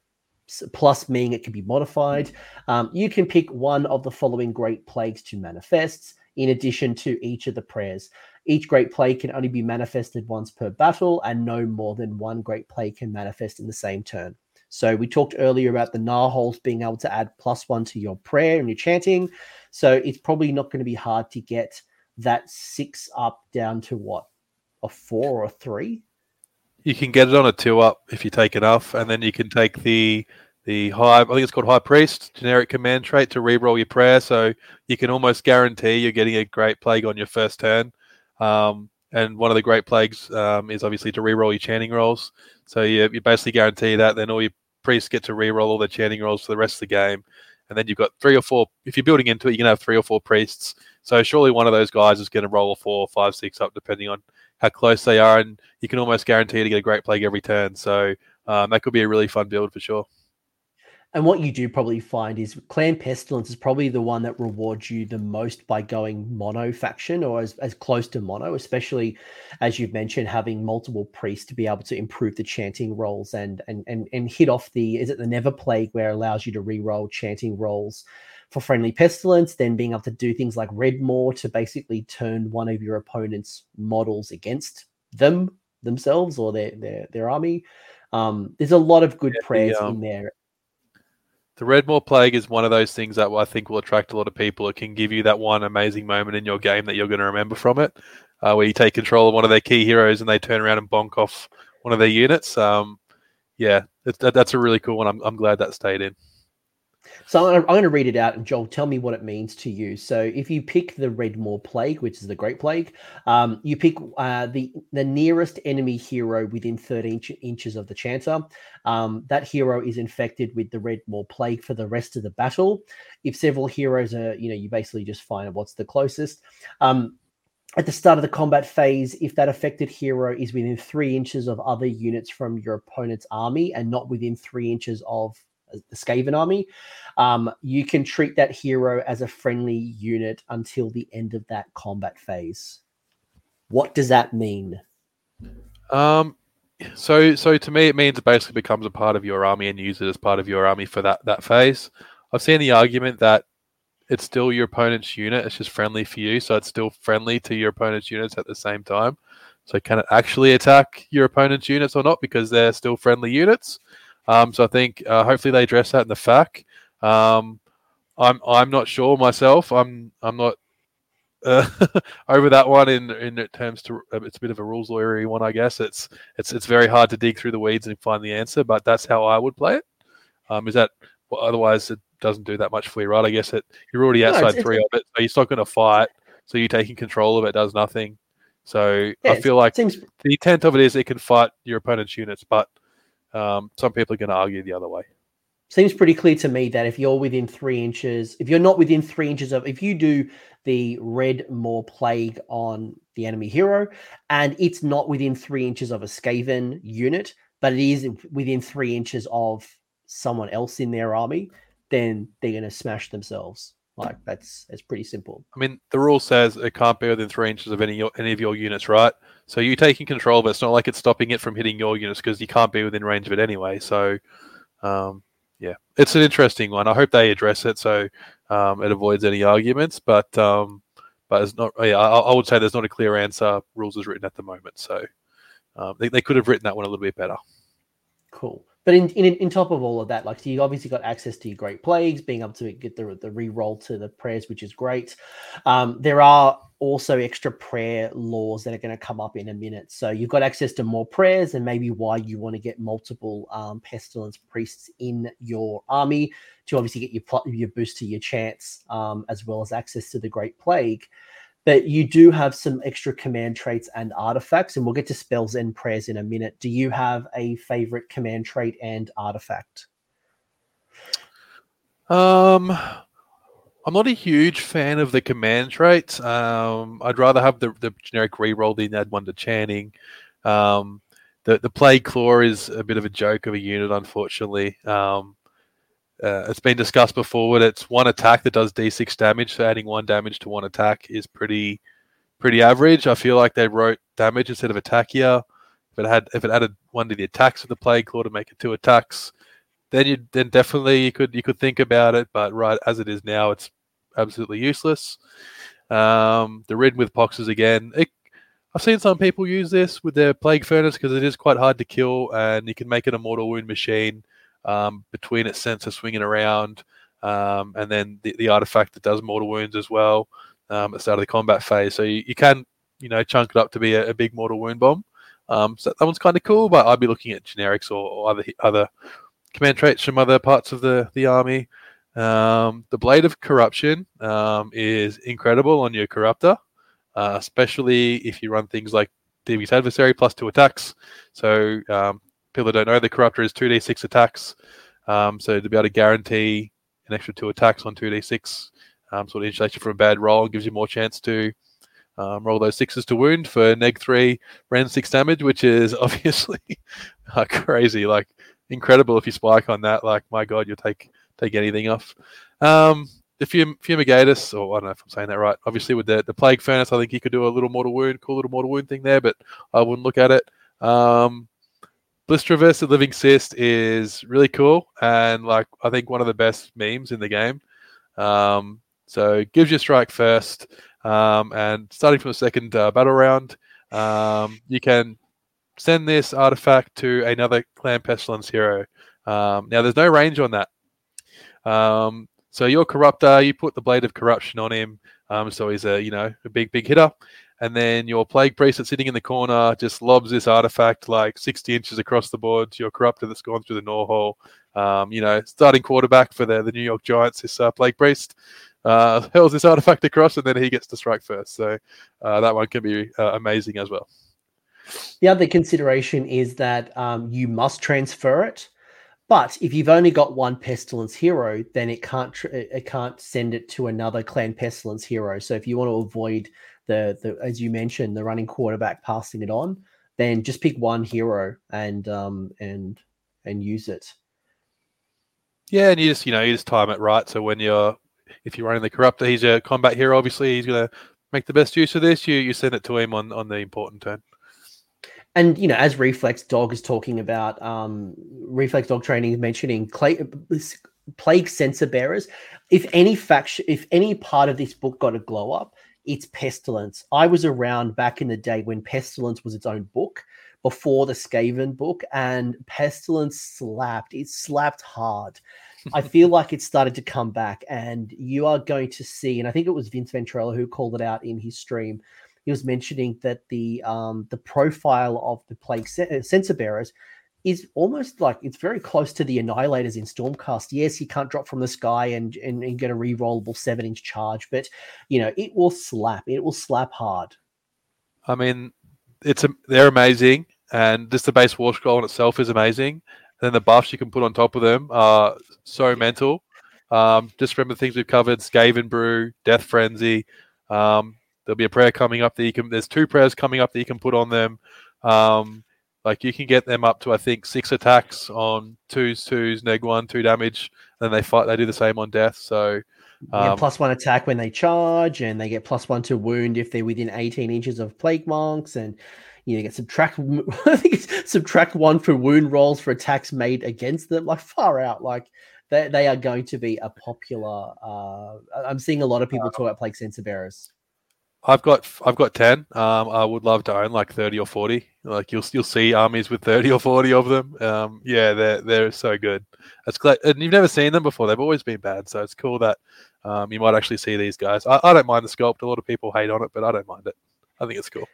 A: plus meaning it can be modified. Um, you can pick one of the following great plagues to manifest in addition to each of the prayers. Each great plague can only be manifested once per battle, and no more than one great plague can manifest in the same turn. So we talked earlier about the Gnarls being able to add plus one to your prayer and your chanting. So it's probably not going to be hard to get that six up down to what a four or a three
B: you can get it on a two up if you take enough, and then you can take the the high. I think it's called High Priest generic command trait to reroll your prayer, so you can almost guarantee you're getting a great plague on your first turn. Um, and one of the great plagues um, is obviously to reroll your chanting rolls. So you, you basically guarantee that. Then all your priests get to reroll all their chanting rolls for the rest of the game. And then you've got three or four. If you're building into it, you can have three or four priests. So surely one of those guys is going to roll a four, five, six up, depending on how close they are, and you can almost guarantee to get a great plague every turn. So um, that could be a really fun build for sure.
A: And what you do probably find is Clan Pestilence is probably the one that rewards you the most by going mono faction or as, as close to mono, especially as you've mentioned, having multiple priests to be able to improve the chanting rolls and and and, and hit off the is it the Never Plague where it allows you to re-roll chanting rolls for friendly pestilence, then being able to do things like Redmaw to basically turn one of your opponent's models against them themselves or their their their army. Um, there's a lot of good yeah, prayers the, um, in there.
B: The Redmaw Plague is one of those things that I think will attract a lot of people. It can give you that one amazing moment in your game that you're going to remember from it, uh, where you take control of one of their key heroes and they turn around and bonk off one of their units. Um, yeah, that, that's a really cool one. I'm, I'm glad that stayed in.
A: So I'm going to read it out, and Joel, tell me what it means to you. So if you pick the Redmaw Plague, which is the Great Plague, um, you pick uh, the the nearest enemy hero within 13 inches of the chanter. Um, that hero is infected with the Redmaw Plague for the rest of the battle. If several heroes are, you know, you basically just find what's the closest. Um, at the start of the combat phase, if that affected hero is within three inches of other units from your opponent's army and not within three inches of the Skaven army, um, you can treat that hero as a friendly unit until the end of that combat phase. What does that mean?
B: Um, so so to me, it means it basically becomes a part of your army and use it as part of your army for that that phase. I've seen the argument that it's still your opponent's unit; it's just friendly for you, so it's still friendly to your opponent's units at the same time. So can it actually attack your opponent's units or not because they're still friendly units? Um, so I think uh, hopefully they address that in the FAQ. Um, I'm I'm not sure myself. I'm I'm not uh, over that one in in terms to uh, it's a bit of a rules lawyery one, I guess. It's it's it's very hard to dig through the weeds and find the answer, but that's how I would play it. Um, is that well, otherwise it doesn't do that much for you, right? I guess it you're already outside no, it's, three it's, of it, so you're not going to fight. So you're taking control of it does nothing. So yeah, I feel like seems... the intent of it is it can fight your opponent's units, but um, some people are going to argue the other way.
A: Seems pretty clear to me that if you're within three inches, if you're not within three inches of, if you do the Redmaw Plague on the enemy hero, and it's not within three inches of a Skaven unit, but it is within three inches of someone else in their army, then they're going to smash themselves. Like that's it's pretty simple.
B: I mean, the rule says it can't be within three inches of any any of your units, right? So you taking control, but it's not like it's stopping it from hitting your units because you can't be within range of it anyway. So, um, yeah, it's an interesting one. I hope they address it so um, it avoids any arguments. But um, but it's not. Yeah, I, I, would say there's not a clear answer. Rules is written at the moment, so um, they, they could have written that one a little bit better.
A: Cool. But in, in in top of all of that, like so you obviously got access to your great plagues, being able to get the the re-roll to the prayers, which is great. Um, there are also extra prayer lores that are going to come up in a minute. So you've got access to more prayers, and maybe why you want to get multiple um, pestilence priests in your army to obviously get your your boost to your chance, um, as well as access to the great plague but you do have some extra command traits and artifacts, and we'll get to spells and prayers in a minute. Do you have a favorite command trait and artifact?
B: Um, I'm not a huge fan of the command traits. Um, I'd rather have the, the generic reroll than add one to chanting. Um, the the plague claw is a bit of a joke of a unit, unfortunately. Um, uh, it's been discussed before but it's one attack that does d6 damage. So adding one damage to one attack is pretty pretty average. I feel like they wrote damage instead of attack here. If it had if it added one to the attacks of the plague claw to make it two attacks, then you then definitely you could you could think about it. But right as it is now, it's absolutely useless. Um, the rid with poxes again. It, I've seen some people use this with their plague furnace because it is quite hard to kill, and you can make it a mortal wound machine um, between its censer swinging around, um, and then the, the, artifact that does mortal wounds as well um, at the start of the combat phase. So you, you can, you know, chunk it up to be a, a big mortal wound bomb. Um, so that one's kind of cool, but I'd be looking at generics or, or, other other command traits from other parts of the the army. Um, the Blade of Corruption um, is incredible on your Corruptor, uh, especially if you run things like Devious Adversary plus two attacks. So um, people don't know, the Corruptor is 2d6 attacks. Um, so to be able to guarantee an extra two attacks on 2d6 um, sort of insulates you from a bad roll gives you more chance to um, roll those sixes to wound for neg 3 rend 6 damage, which is obviously uh, crazy. Like, incredible if you spike on that. Like my god, you'll take take anything off. Um, the Fum- Fumigatus, or I don't know if I'm saying that right. Obviously, with the, the Plague Furnace, I think he could do a little mortal wound, cool little mortal wound thing there, but I wouldn't look at it. Um, Blistrevous the Living Cyst is really cool and like I think one of the best memes in the game. Um, so gives you strike first, um, and starting from the second uh, battle round, um, you can send this artifact to another Clan Pestilence hero. Um, now there's no range on that. Um, so your corruptor, you put the blade of corruption on him. Um, so he's a you know a big big hitter, and then your plague priest that's sitting in the corner just lobs this artifact like 60 inches across the board to your corruptor that's gone through the gnaw hole. Um, you know, starting quarterback for the the New York Giants, this uh, plague priest. Uh, hurls this artifact across, and then he gets to strike first. So uh, that one can be uh, amazing as well.
A: The other consideration is that um, you must transfer it. But if you've only got one pestilence hero, then it can't tr- it can't send it to another clan pestilence hero. So if you want to avoid the the as you mentioned the running quarterback passing it on, then just pick one hero and um and and use it.
B: Yeah, and you just you know you just time it right. So when you're if you're running the corruptor, he's a combat hero. Obviously, he's gonna make the best use of this. You you send it to him on on the important turn
A: and you know, as Reflex Dog is talking about, um, Reflex Dog training is mentioning clay, plague censer bearers. If any faction, if any part of this book got a glow up, it's pestilence. I was around back in the day when pestilence was its own book before the Skaven book, and pestilence slapped. It slapped hard. I feel like it started to come back, and you are going to see. And I think it was Vince Venturella who called it out in his stream he was mentioning that the um, the profile of the plague uh, censer bearers is almost like it's very close to the annihilators in Stormcast. Yes, you can't drop from the sky and and, and get a re-rollable seven inch charge, but you know it will slap. It will slap hard.
B: I mean, it's a, they're amazing, and just the base war scroll in itself is amazing. And then the buffs you can put on top of them are so mental. Um, just remember the things we've covered: Skaven Brew, Death Frenzy. Um, There'll be a prayer coming up that you can. There's two prayers coming up that you can put on them. Um, like you can get them up to I think six attacks on twos, twos, neg one, two damage. Then they fight. They do the same on death. So
A: um, yeah, plus one attack when they charge, and they get plus one to wound if they're within 18 inches of plague monks, and you know get subtract. I think it's subtract one for wound rolls for attacks made against them. Like far out, like they, they are going to be a popular. Uh, I'm seeing a lot of people talk about plague censer bearers.
B: I've got I've got ten. Um, I would love to own like thirty or forty. Like you'll you'll see armies with thirty or forty of them. Um, yeah, they're they're so good. It's great, and you've never seen them before. They've always been bad, so it's cool that um, you might actually see these guys. I, I don't mind the sculpt. A lot of people hate on it, but I don't mind it. I think it's cool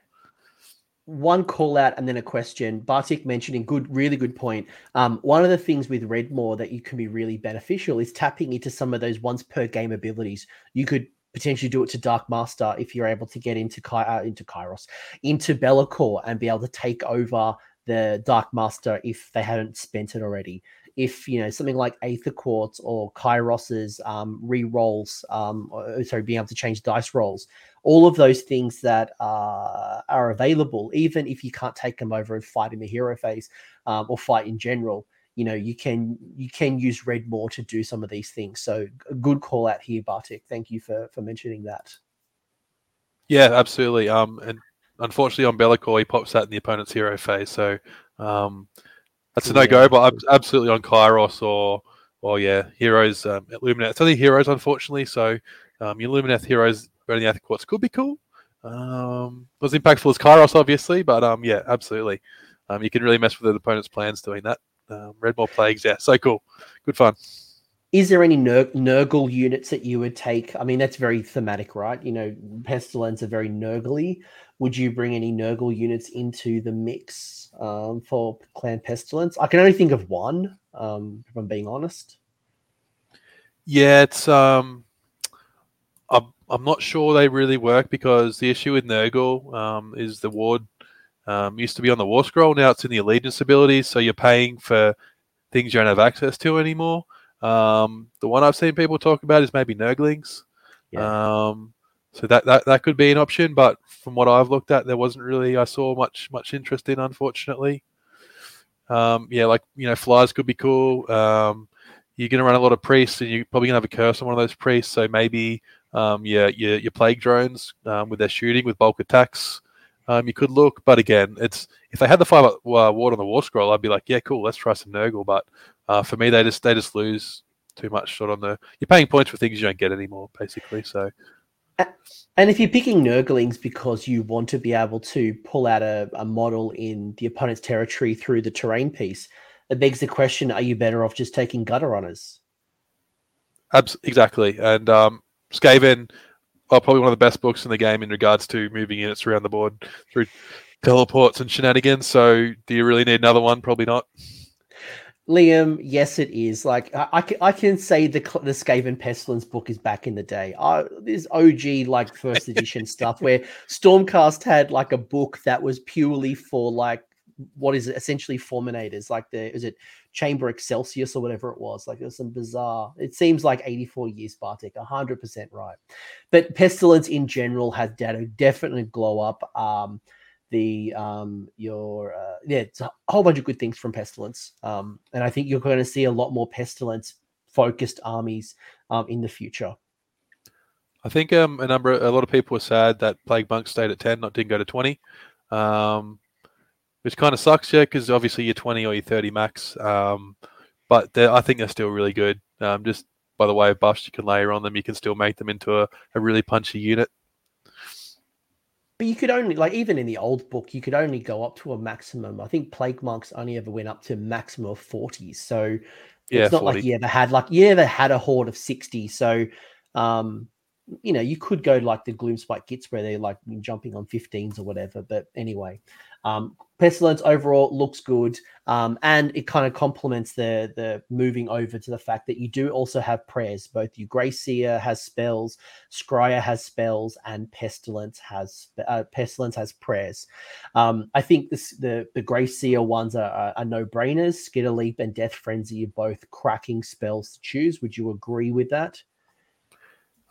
A: one call out and then a question. Bartik mentioning good, really good point. Um, one of the things with Redmaw that you can be really beneficial is tapping into some of those once per game abilities. You could potentially do it to Dark Master if you're able to get into Ky- uh, into Kairos, into Be'lakor, and be able to take over the Dark Master if they haven't spent it already. If you know something like Aether Quartz or Kairos's um, re rolls, um, or, sorry, being able to change dice rolls, all of those things that uh, are available, even if you can't take them over and fight in the hero phase um, or fight in general, you know you can you can use Redmaw to do some of these things. So a good call out here bartik. Thank you for for mentioning that.
B: Yeah absolutely. Um and unfortunately on Be'lakor he pops out in the opponent's hero phase. So um that's a no go yeah. but absolutely on kairos or or yeah heroes um Lumineth it's only heroes unfortunately. So um Lumineth heroes burning the Aether Quartz could be cool. Um was impactful as kairos obviously but um yeah absolutely. Um you can really mess with the opponent's plans doing that um, Redmaw Plagues. Yeah, so cool. Good fun.
A: Is there any Ner- Nurgle units that you would take? I mean, that's very thematic, right? You know, Pestilence are very Nurgly. Would you bring any Nurgle units into the mix um, for Clan Pestilence? I can only think of one, um, if I'm being honest.
B: Yeah, it's um, I'm I'm not sure they really work because the issue with Nurgle um, is the ward um, used to be on the War Scroll, now it's in the Allegiance abilities, so you're paying for things you don't have access to anymore. Um, the one I've seen people talk about is maybe Nurglings. Yeah. Um, so that, that that could be an option, but from what I've looked at, there wasn't really I saw much much interest in, unfortunately. Um, yeah, like you know, flies could be cool. Um, you're going to run a lot of priests, and you're probably going to have a curse on one of those priests. So maybe um, your, your your plague drones um, with their shooting with bulk attacks. Um, you could look, but again, it's if they had the five uh, ward on the war scroll, I'd be like, yeah, cool, let's try some Nurgle. But uh, for me, they just they just lose too much shot on the. You're paying points for things you don't get anymore, basically. So.
A: And if you're picking Nurglings because you want to be able to pull out a, a model in the opponent's territory through the terrain piece, it begs the question: Are you better off just taking gutter runners?
B: Abs- exactly, and um, Skaven are probably one of the best books in the game in regards to moving units around the board through teleports and shenanigans. So, do you really need another one? Probably not.
A: Liam, yes, it is. Like I, I, can, I can say the the Skaven Pestilence book is back in the day. I, this OG like first edition stuff where Stormcast had like a book that was purely for like what is essentially fulminators like the is it chamber excelsius or whatever it was? Like there's some bizarre it seems like 84 years bartek 100% right. But pestilence in general has data definitely glow up um the um your uh, yeah it's a whole bunch of good things from pestilence um and i think you're going to see a lot more pestilence focused armies um in the future.
B: I think um a number a lot of people were sad that plague monk stayed at 10 not didn't go to 20 um which kind of sucks, yeah, because obviously you're 20 or you're 30 max. Um, but I think they're still really good. Um, just by the way of buffs you can layer on them, you can still make them into a, a really punchy unit.
A: But you could only, like, even in the old book, you could only go up to a maximum. I think Plague Monks only ever went up to maximum of 40. So yeah, it's not 40. like you ever had, like, you ever had a horde of 60. So, um, you know, you could go like the Gloomspite Gitz where they're like jumping on 15s or whatever. But anyway, um, Pestilence overall looks good, um, and it kind of complements the the moving over to the fact that you do also have prayers. Both Greyseer has spells, Skryre has spells, and Pestilence has uh, Pestilence has prayers. Um, I think this, the the Greyseer ones are, are, are no brainers. Skitterleap and Death Frenzy are both cracking spells to choose. Would you agree with that?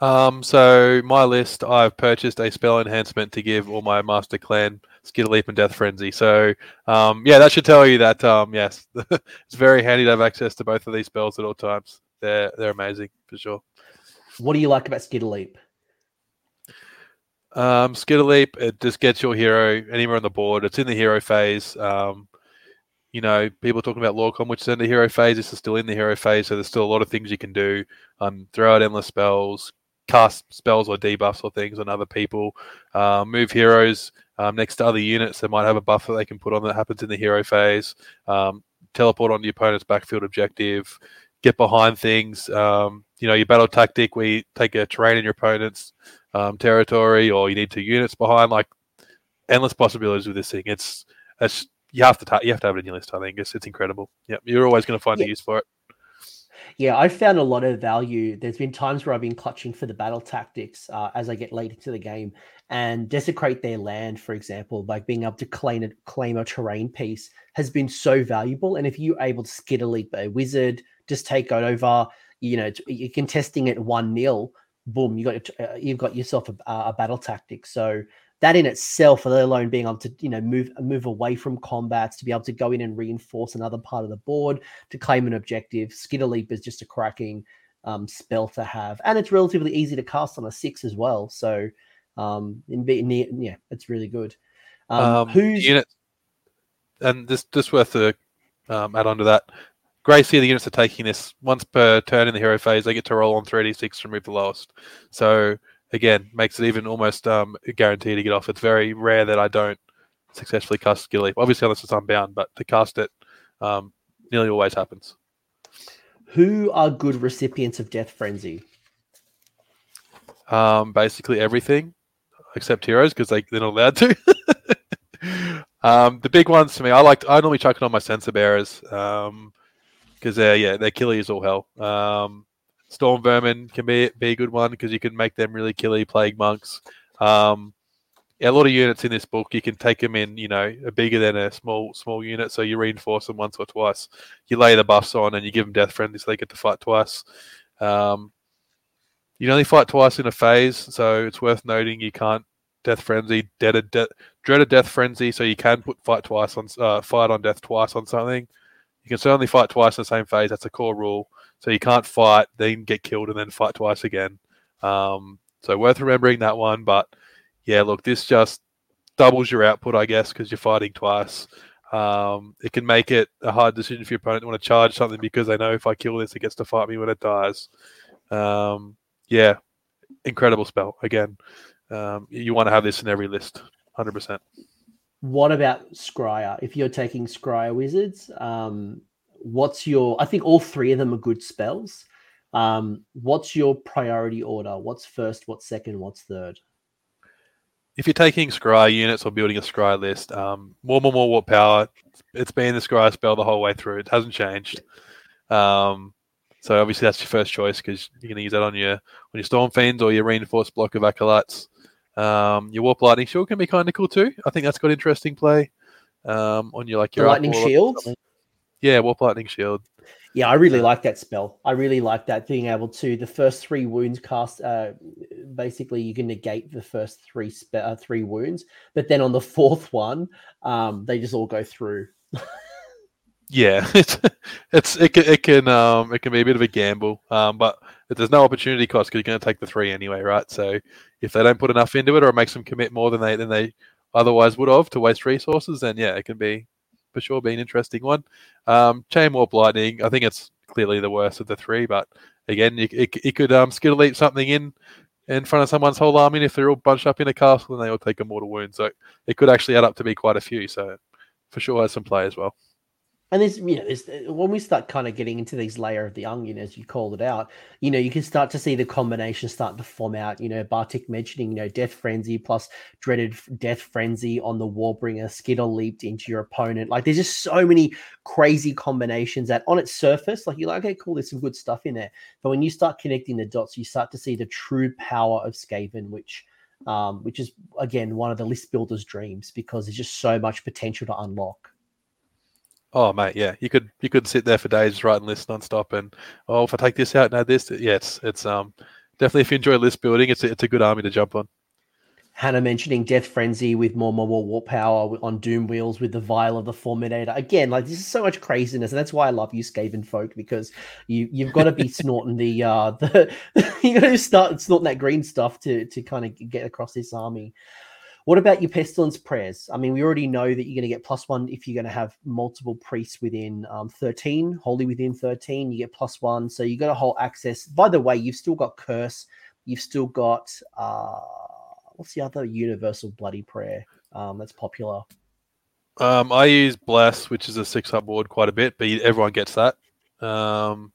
B: Um, so my list, I've purchased a spell enhancement to give all my Master Clan Skitterleap and Death Frenzy. So um, yeah, that should tell you that um, yes, it's very handy to have access to both of these spells at all times. They're they're amazing for sure.
A: What do you like about Skitterleap?
B: Um, Skitterleap, it just gets your hero anywhere on the board. It's in the hero phase. Um, you know, people talking about Lorcom, which is in the hero phase. This is still in the hero phase, so there's still a lot of things you can do. Um, throw out endless spells, cast spells or debuffs or things on other people, uh, move heroes um, next to other units that might have a buff that they can put on that happens in the hero phase, um, teleport on the opponent's backfield objective, get behind things. Um, you know, your battle tactic where you take a terrain in your opponent's um, territory or you need two units behind, like endless possibilities with this thing. It's, it's you have to ta- you have to have it in your list. I think it's, it's incredible. Yeah, you're always going to find yeah. a use for it.
A: Yeah, I found a lot of value. There's been times where I've been clutching for the battle tactics uh, as I get late into the game and desecrate their land, for example, like being able to claim a, claim a terrain piece has been so valuable. And if you're able to Skitterleap a wizard, just take over, you know, you're contesting it one nil, boom, you got uh, you've got yourself a, a battle tactic. So that in itself, let alone being able to, you know, move move away from combats, to be able to go in and reinforce another part of the board to claim an objective. Skitterleap is just a cracking um, spell to have, and it's relatively easy to cast on a six as well. So, um, in, in yeah, it's really good.
B: Um, um, who's unit? And this just worth to um, add on to that. Greyseer, the units are taking this once per turn in the hero phase. They get to roll on 3d6 to remove the lowest. So again makes it even almost um, a guarantee to get off. It's very rare that I don't successfully cast Skitterleap. Obviously, unless it's unbound, but to cast it um, nearly always happens.
A: Who are good recipients of Death Frenzy?
B: Um, basically everything except heroes because they, they're not allowed to. um, the big ones to me, I like. I normally chuck it on my censer bearers because um, they're yeah they're killies all hell. Um, Storm Vermin can be be a good one because you can make them really killy plague monks. Um, a lot of units in this book you can take them in, you know, bigger than a small small unit. So you reinforce them once or twice. You lay the buffs on and you give them Death Frenzy, so they get to fight twice. Um, you only fight twice in a phase, so it's worth noting you can't Death Frenzy, Dreaded, De- Dreaded Death Frenzy, so you can put fight twice on uh, fight on death twice on something. You can certainly fight twice in the same phase. That's a core rule. So you can't fight, then get killed, and then fight twice again. Um, so worth remembering that one. But yeah, look, this just doubles your output, I guess, because you're fighting twice. Um, it can make it a hard decision for your opponent to want to charge something because they know if I kill this, it gets to fight me when it dies. Um, yeah, incredible spell. Again, um, you want to have this in every list, 100%.
A: What about Skryre? If you're taking Skryre Wizards, um, what's your? I think all three of them are good spells. Um, what's your priority order? What's first? What's second? What's third?
B: if you're taking Scry units or building a Scry list, um, more, more, more warp power. It's been the Scry spell the whole way through. It hasn't changed. Um, so obviously that's your first choice because you're going to use that on your on your Storm Fiends or your reinforced block of acolytes. Um, your Warp Lightning Shield can be kind of cool too. I think that's got interesting play. Um, on your like your
A: Lightning Shield.
B: Yeah, Warp Lightning Shield.
A: Yeah, I really like that spell. I really like that being able to the first three wounds cast. Uh, basically, you can negate the first three spe- uh, three wounds, but then on the fourth one, um, they just all go through.
B: yeah, it's it's it can, it can um it can be a bit of a gamble, um, but there's no opportunity cost because you're going to take the three anyway, right? So if they don't put enough into it or it makes them commit more than they than they otherwise would have to waste resources, then yeah, it can be for sure be an interesting one. Um, Chain Warp Lightning, I think it's clearly the worst of the three, but again, it, it, it could um, Skitterleap something in in front of someone's whole army. And if they're all bunched up in a castle, then they all take a mortal wound. So it could actually add up to be quite a few. So for sure has some play as well
A: and there's you know there's when we start kind of getting into these layer of the onion as you called it out you know you can start to see the combination start to form out you know bartik mentioning you know death frenzy plus dreaded death frenzy on the warbringer Skitterleaped into your opponent. Like there's just so many crazy combinations that on its surface like you're like okay cool there's some good stuff in there. But when you start connecting the dots you start to see the true power of skaven which um, which is again one of the list builders dreams because there's just so much potential to unlock
B: Oh mate, yeah, you could you could sit there for days writing lists nonstop, and oh, if I take this out and add this, yeah, it's it's um definitely if you enjoy list building, it's a, it's a good army to jump on.
A: Hannah mentioning Death Frenzy with more, more warp power on Doom wheels with the Vial of the Fulminator. Again, like this is so much craziness, and that's why I love you, Skaven folk, because you you've got to be snorting the uh the you got to start snorting that green stuff to to kind of get across this army. What about your pestilence prayers? I mean, we already know that you're going to get plus one if you're going to have multiple priests within um, 13, holy within 13. You get plus one, so you've got a whole access. By the way, you've still got curse. You've still got uh, what's the other universal bloody prayer um, that's popular?
B: Um, I use bless, which is a six up board quite a bit, but everyone gets that. Um,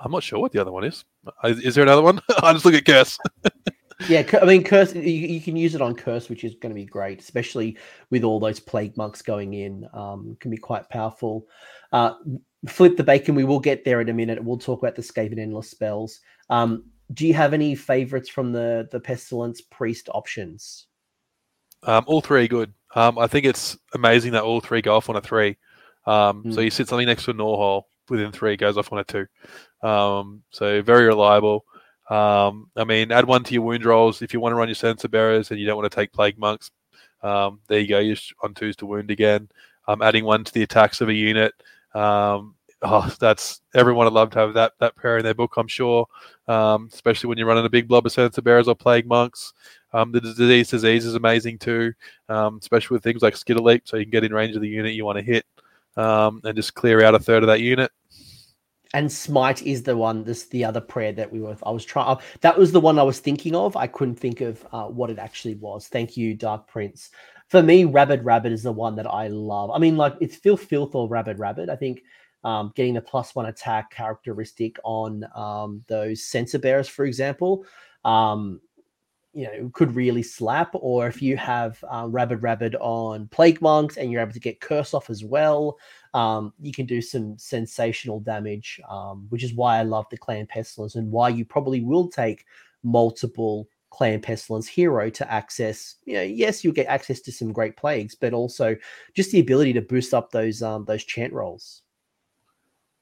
B: I'm not sure what the other one is. Is there another one? I just look at curse.
A: yeah, I mean, curse. You, you, can use it on curse, which is going to be great, especially with all those plague monks going in. Um, can be quite powerful. Uh, flip the bacon. We will get there in a minute. We'll talk about the Skaven endless spells. Um, do you have any favorites from the the pestilence priest options?
B: Um, all three good. Um, I think it's amazing that all three go off on a three. Um, mm. So hmm. you sit something next to a Gnawhole within three goes off on a two. Um, so very reliable. Um, I mean, add one to your wound rolls if you want to run your Censer bearers and you don't want to take plague monks. Um, there you go, you're on twos to wound again. Um, adding one to the attacks of a unit. Um, oh, that's everyone would love to have that that pair in their book, I'm sure. Um, especially when you're running a big blob of censer bearers or plague monks. Um, the disease disease is amazing too, um, especially with things like Skitterleap, so you can get in range of the unit you want to hit um, and just clear out a third of that unit
A: and smite is the one this the other prayer that we were i was trying that was the one i was thinking of. I couldn't think of uh, what it actually was. Thank you dark prince. For me rabid rabbit is the one that i love. I mean like it's filth filth or rabid rabbit. I think um, getting the plus one attack characteristic on um, those censer bearers for example um, you know could really slap. Or if you have uh, rabid rabbit on plague monks and you're able to get curse off as well um, you can do some sensational damage, um, which is why I love the Clan Pestilence and why you probably will take multiple Clan Pestilence hero to access. You know, yes, you'll get access to some great plagues, but also just the ability to boost up those um, those chant rolls.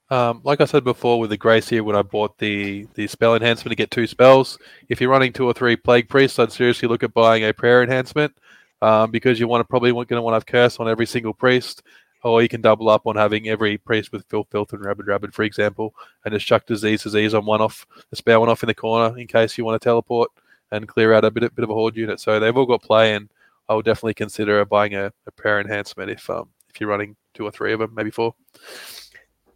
B: Um, like I said before, with the Grey Seer, when I bought the the spell enhancement to get two spells, if you're running two or three Plague Priests, I'd seriously look at buying a Prayer enhancement um, because you want to probably going to want to have Curse on every single priest, or you can double up on having every priest with Filth, Filth, and Rabid, Rabid, for example, and just chuck Disease, Disease on one off, the spare one off in the corner in case you want to teleport and clear out a bit, bit of a horde unit. So they've all got play, and I would definitely consider buying a, a Prayer enhancement if um, if you're running two or three of them, maybe four.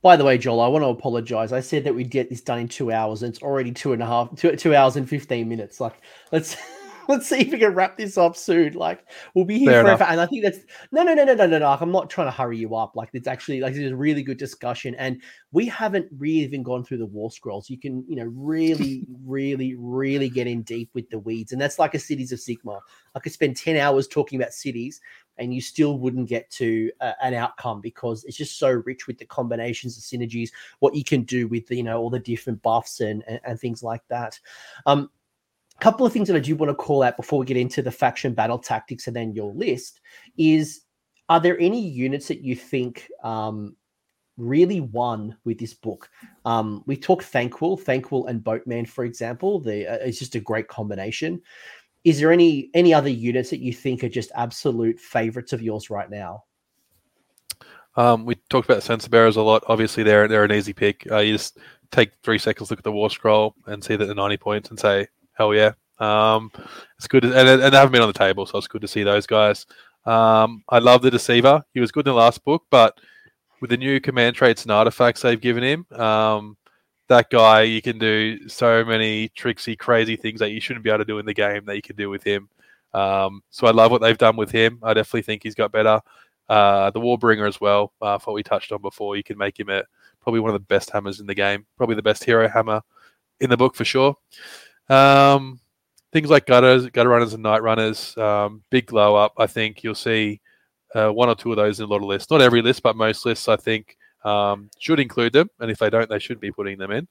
A: By the way, Joel, I want to apologize. I said that we'd get this done in two hours, and it's already two and a half, two, two hours and fifteen minutes. Like, let's let's see if we can wrap this up soon. Like, we'll be here Fair forever. Enough. And I think that's no, no, no, no, no, no, no. I'm not trying to hurry you up. Like, it's actually like this is a really good discussion, and we haven't really even gone through the war scrolls. You can, you know, really, really, really get in deep with the weeds, and that's like a Cities of Sigmar. I could spend ten hours talking about cities, and you still wouldn't get to uh, an outcome because it's just so rich with the combinations of synergies, what you can do with the, you know all the different buffs and, and, and things like that. Um, couple of things that I do want to call out before we get into the faction battle tactics and then your list is: Are there any units that you think um, really won with this book? Um, we talked Thanquol, Thanquol and Boatman, for example. The uh, it's just a great combination is there any any other units that you think are just absolute favorites of yours right now?
B: Um, we talked about censer Bearers a lot. Obviously, they're they're an easy pick. Uh, you just take three seconds, look at the war scroll, and see that the ninety points, and say, "Hell yeah!" Um, it's good, to, and, and they haven't been on the table, so it's good to see those guys. Um, I love the Deceiver. He was good in the last book, but with the new command traits and artifacts they've given him, um, that guy, you can do so many tricksy, crazy things that you shouldn't be able to do in the game that you can do with him. Um, so I love what they've done with him. I definitely think he's got better. Uh, the Warbringer as well, uh, what we touched on before, you can make him a probably one of the best hammers in the game, probably the best hero hammer in the book for sure. Um, things like gutters, gutter runners, and night runners, um, big glow up. I think you'll see uh, one or two of those in a lot of lists. Not every list, but most lists. I think um, should include them, and if they don't, they should be putting them in.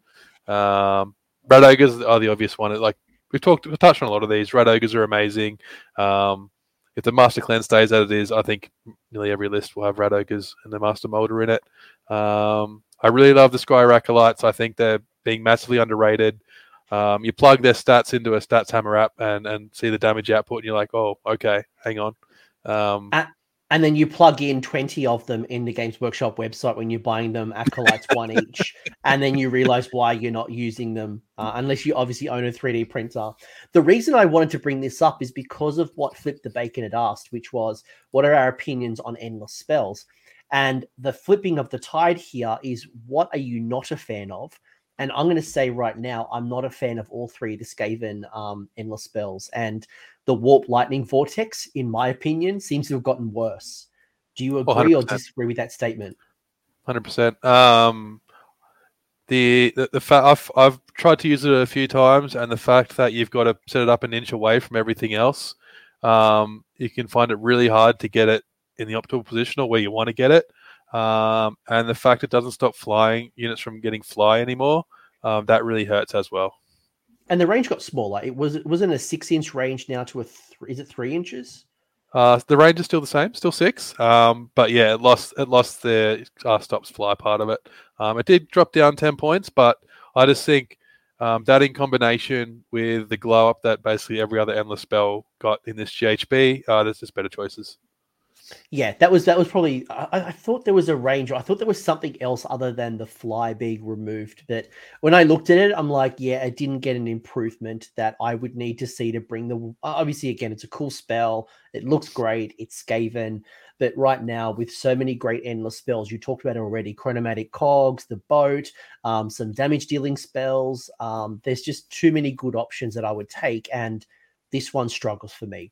B: Um, Rat ogres are the obvious one. Like we've talked, we've touched on a lot of these. Rat ogres are amazing. Um, if the master clan stays as it is, I think nearly every list will have rat ogres and the master moulder in it. Um, I really love the Skryre Acolytes. I think they're being massively underrated. Um, you plug their stats into a stats hammer app and and see the damage output, and you're like, oh, okay, hang on. Um,
A: and then you plug in 20 of them in the Games Workshop website when you're buying them acolytes one each, and then you realize why you're not using them uh, unless you obviously own a 3D printer. The reason I wanted to bring this up is because of what Flip the Bacon had asked, which was, What are our opinions on endless spells? And the flipping of the tide here is, What are you not a fan of? And I'm going to say right now, I'm not a fan of all three of the Skaven um, endless spells. And the warp lightning vortex, in my opinion, seems to have gotten worse. Do you agree 100%. or disagree with that statement?
B: Hundred percent. Um, the the, the fact I've I've tried to use it a few times, and the fact that you've got to set it up an inch away from everything else, um, you can find it really hard to get it in the optimal position or where you want to get it. Um, and the fact it doesn't stop flying units from getting fly anymore, um, that really hurts as well
A: and the range got smaller. It was it was in a six inch range now to a th- is it three inches?
B: Uh, the range is still the same, still six. Um, but yeah, it lost it lost the uh, stops fly part of it. Um, it did drop down ten points, but I just think um, that in combination with the glow up that basically every other endless spell got in this GHB, uh, there's just better choices.
A: Yeah, that was that was probably. I, I, thought there was a range. I thought there was something else other than the fly being removed. But when I looked at it, I'm like, yeah, it didn't get an improvement that I would need to see to bring the. Obviously, again, it's a cool spell. It looks great. It's Skaven. But right now, with so many great endless spells, you talked about already chronomatic cogs, the boat, um, some damage dealing spells. Um, there's just too many good options that I would take, and this one struggles for me.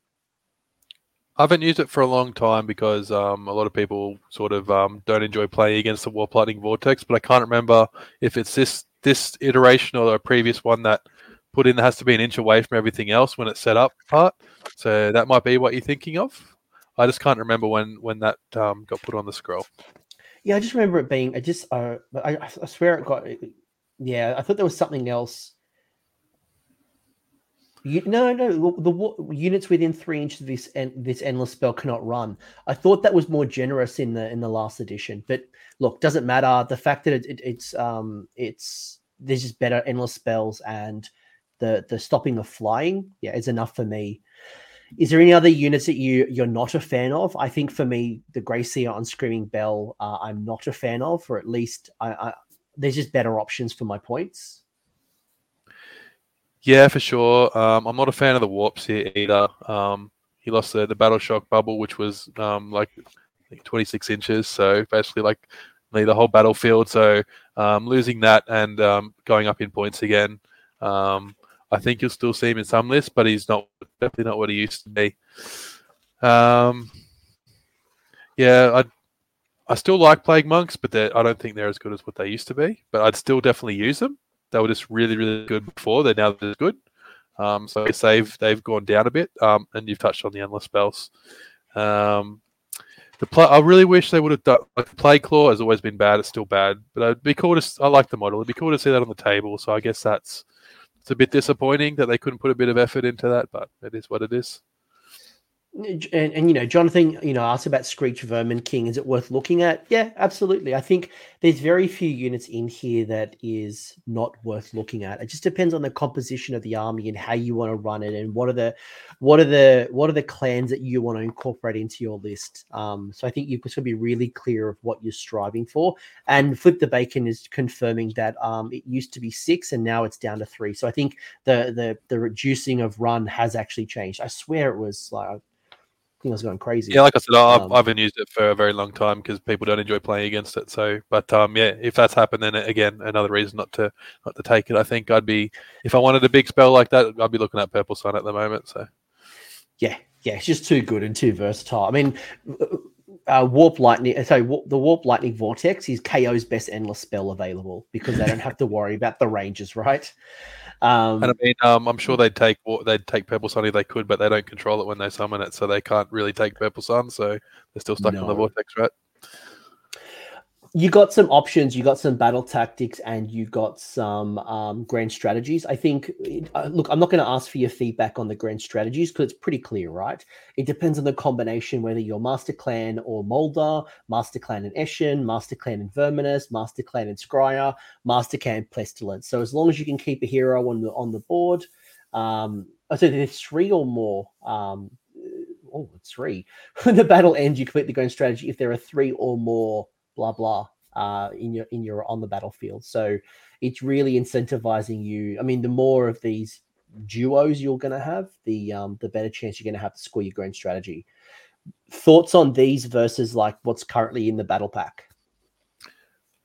B: I haven't used it for a long time because um, a lot of people sort of um, don't enjoy playing against the Warp Lightning Vortex, but I can't remember if it's this this iteration or a previous one that put in that has to be an inch away from everything else when it's set up part. So that might be what you're thinking of. I just can't remember when when that um, got put on the scroll.
A: Yeah, I just remember it being. I just uh, I, I swear it got. Yeah, I thought there was something else You, no, no. The, the, units within three inches of this en, this endless spell cannot run. I thought that was more generous in the in the last edition, but look, doesn't matter. The fact that it, it, it's um it's there's just better endless spells and the the stopping of flying, yeah, is enough for me. Is there any other units that you you're not a fan of? I think for me, the Seer on Screaming Bell, uh, I'm not a fan of, or at least I, I there's just better options for my points.
B: Yeah, for sure. Um, I'm not a fan of the Warpseer either. Um, he lost the, the battle shock bubble, which was um, like 26 inches, so basically like the whole battlefield. So um, losing that and um, going up in points again, um, I think you'll still see him in some lists, but he's not definitely not what he used to be. yeah, I I still like plague monks, but I don't think they're as good as what they used to be. But I'd still definitely use them. They were just really, really good before. They're now just good. Um, so I guess they've they've gone down a bit. Um, and you've touched on the endless spells. Um, the play, I really wish they would have done. Like plague claw has always been bad. It's still bad, but it'd be cool to. I like the model. It'd be cool to see that on the table. So I guess that's it's a bit disappointing that they couldn't put a bit of effort into that, but it is what it is
A: and, and you know jonathan you know asked about Skreech vermin king. Is it worth looking at? Yeah absolutely. I think there's very few units in here that is not worth looking at. It just depends on the composition of the army and how you want to run it and what are the what are the what are the clans that you want to incorporate into your list. Um so i think you've got to be really clear of what you're striving for. And flip the bacon is confirming that um it used to be six and now it's down to three. So i think the the the reducing of run has actually changed. I swear it was like think I was going crazy.
B: Yeah, like I said, I've, um, I've used it for a very long time because people don't enjoy playing against it. So, but um, yeah, if that's happened, then again, another reason not to not to take it. I think I'd be if I wanted a big spell like that, I'd be looking at Purple Sun at the moment. So,
A: yeah, yeah, it's just too good and too versatile. I mean, uh, Warp Lightning. So the Warp Lightning Vortex is KO's best endless spell available because they don't have to worry about the ranges, right?
B: Um, and I mean, um, I'm sure they'd take they'd take Purple Sun if they could, but they don't control it when they summon it, so they can't really take Purple Sun. So they're still stuck no. in the vortex, right?
A: You got some options you got some battle tactics and you got some um, grand strategies. I think uh, look i'm not going to ask for your feedback on the grand strategies because it's pretty clear right? It depends on the combination whether you're master clan or moulder master clan and eshin master clan and verminus master clan and Skryre master clan pestilence. So as long as you can keep a hero on the on the board um so there's three or more um oh three. When the battle ends you complete the grand strategy. If there are three or more blah blah uh, in your in your on the battlefield. So it's really incentivizing you. I mean, the more of these duos you're going to have, the um, the better chance you're going to have to score your grand strategy. Thoughts on these versus like what's currently in the battle pack?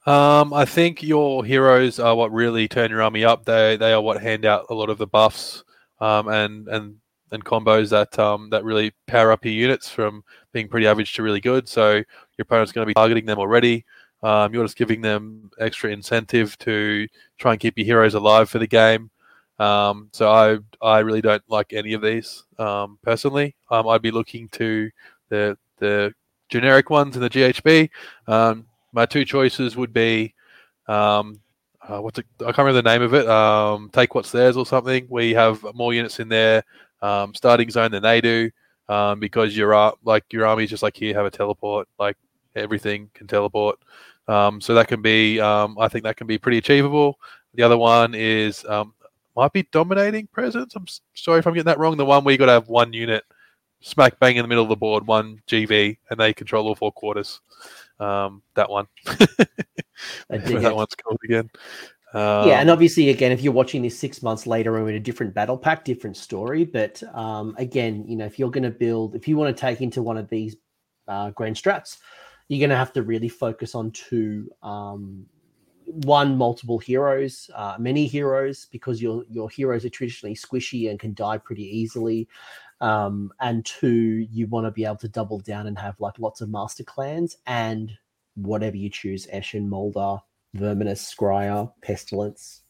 B: Um, I think your heroes are what really turn your army up. They they are what hand out a lot of the buffs um, and and and combos that um, that really power up your units from being pretty average to really good. So your opponent's going to be targeting them already. Um, you're just giving them extra incentive to try and keep your heroes alive for the game. Um, so I I really don't like any of these um, personally. Um, I'd be looking to the the generic ones in the GHB. Um, my two choices would be um, uh, what's it, I can't remember the name of it. Take what's theirs or something. We have more units in their starting zone than they do because your like your army is just like here have a teleport like everything can teleport. Um, so that can be, um, I think that can be pretty achievable. The other one is um, might be dominating presence. I'm sorry if I'm getting that wrong. The one where you got to have one unit smack bang in the middle of the board, one GV, and they control all four quarters. Um, that one. that one's called again.
A: Um, yeah, and obviously, again, if you're watching this six months later and in a different battle pack, different story. But um, again, you know, if you're going to build, if you want to take into one of these uh, grand strats, you're going to have to really focus on two um, one multiple heroes uh, many heroes because your your heroes are traditionally squishy and can die pretty easily um, and two you want to be able to double down and have like lots of master clans and whatever you choose eshin moulder verminus Skryre pestilence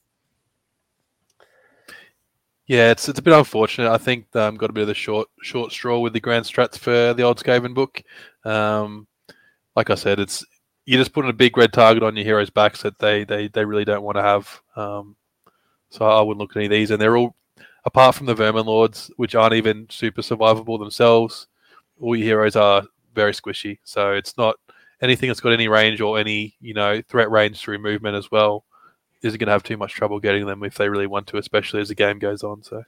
B: yeah, it's it's a bit unfortunate. I think um, got a bit of the short short straw with the grand strats for the old Skaven book. Um, like I said, it's you're just putting a big red target on your heroes' backs that they they, they really don't want to have. Um, so I wouldn't look at any of these, and they're all apart from the Vermin Lords, which aren't even super survivable themselves, all your heroes are very squishy. So it's not anything that's got any range or any you know threat range through movement as well isn't going to have too much trouble getting them if they really want to, especially as the game goes on. So.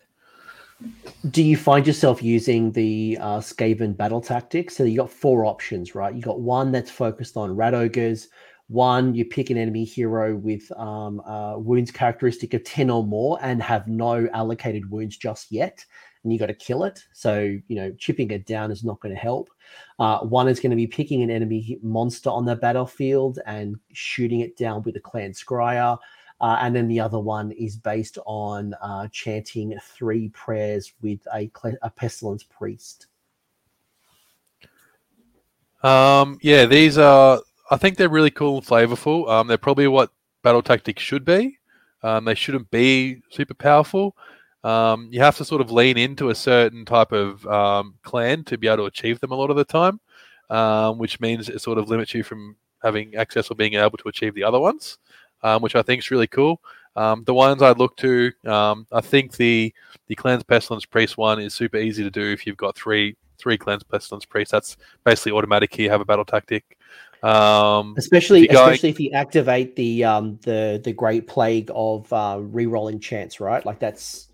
A: Do you find yourself using the uh, Skaven battle tactics? So you got four options, right? You got one that's focused on rat ogres. One, you pick an enemy hero with um, wounds characteristic of ten or more and have no allocated wounds just yet, and you got to kill it. So you know, chipping it down is not going to help. Uh, one is going to be picking an enemy monster on the battlefield and shooting it down with a clan Skryre. Uh, and then the other one is based on uh, chanting three prayers with a, a pestilence priest.
B: Um, yeah, these are. I think they're really cool and flavorful. Um, they're probably what battle tactics should be. Um, they shouldn't be super powerful. Um, you have to sort of lean into a certain type of um, clan to be able to achieve them a lot of the time, um, which means it sort of limits you from having access or being able to achieve the other ones um, which I think is really cool. Um, the ones I look to, um, I think the the cleanse pestilence priest one is super easy to do if you've got three three Clans pestilence priests. That's basically automatic. You have a battle tactic. Um,
A: especially if especially if you activate the um, the the great plague of uh, re-rolling chance, right? Like that's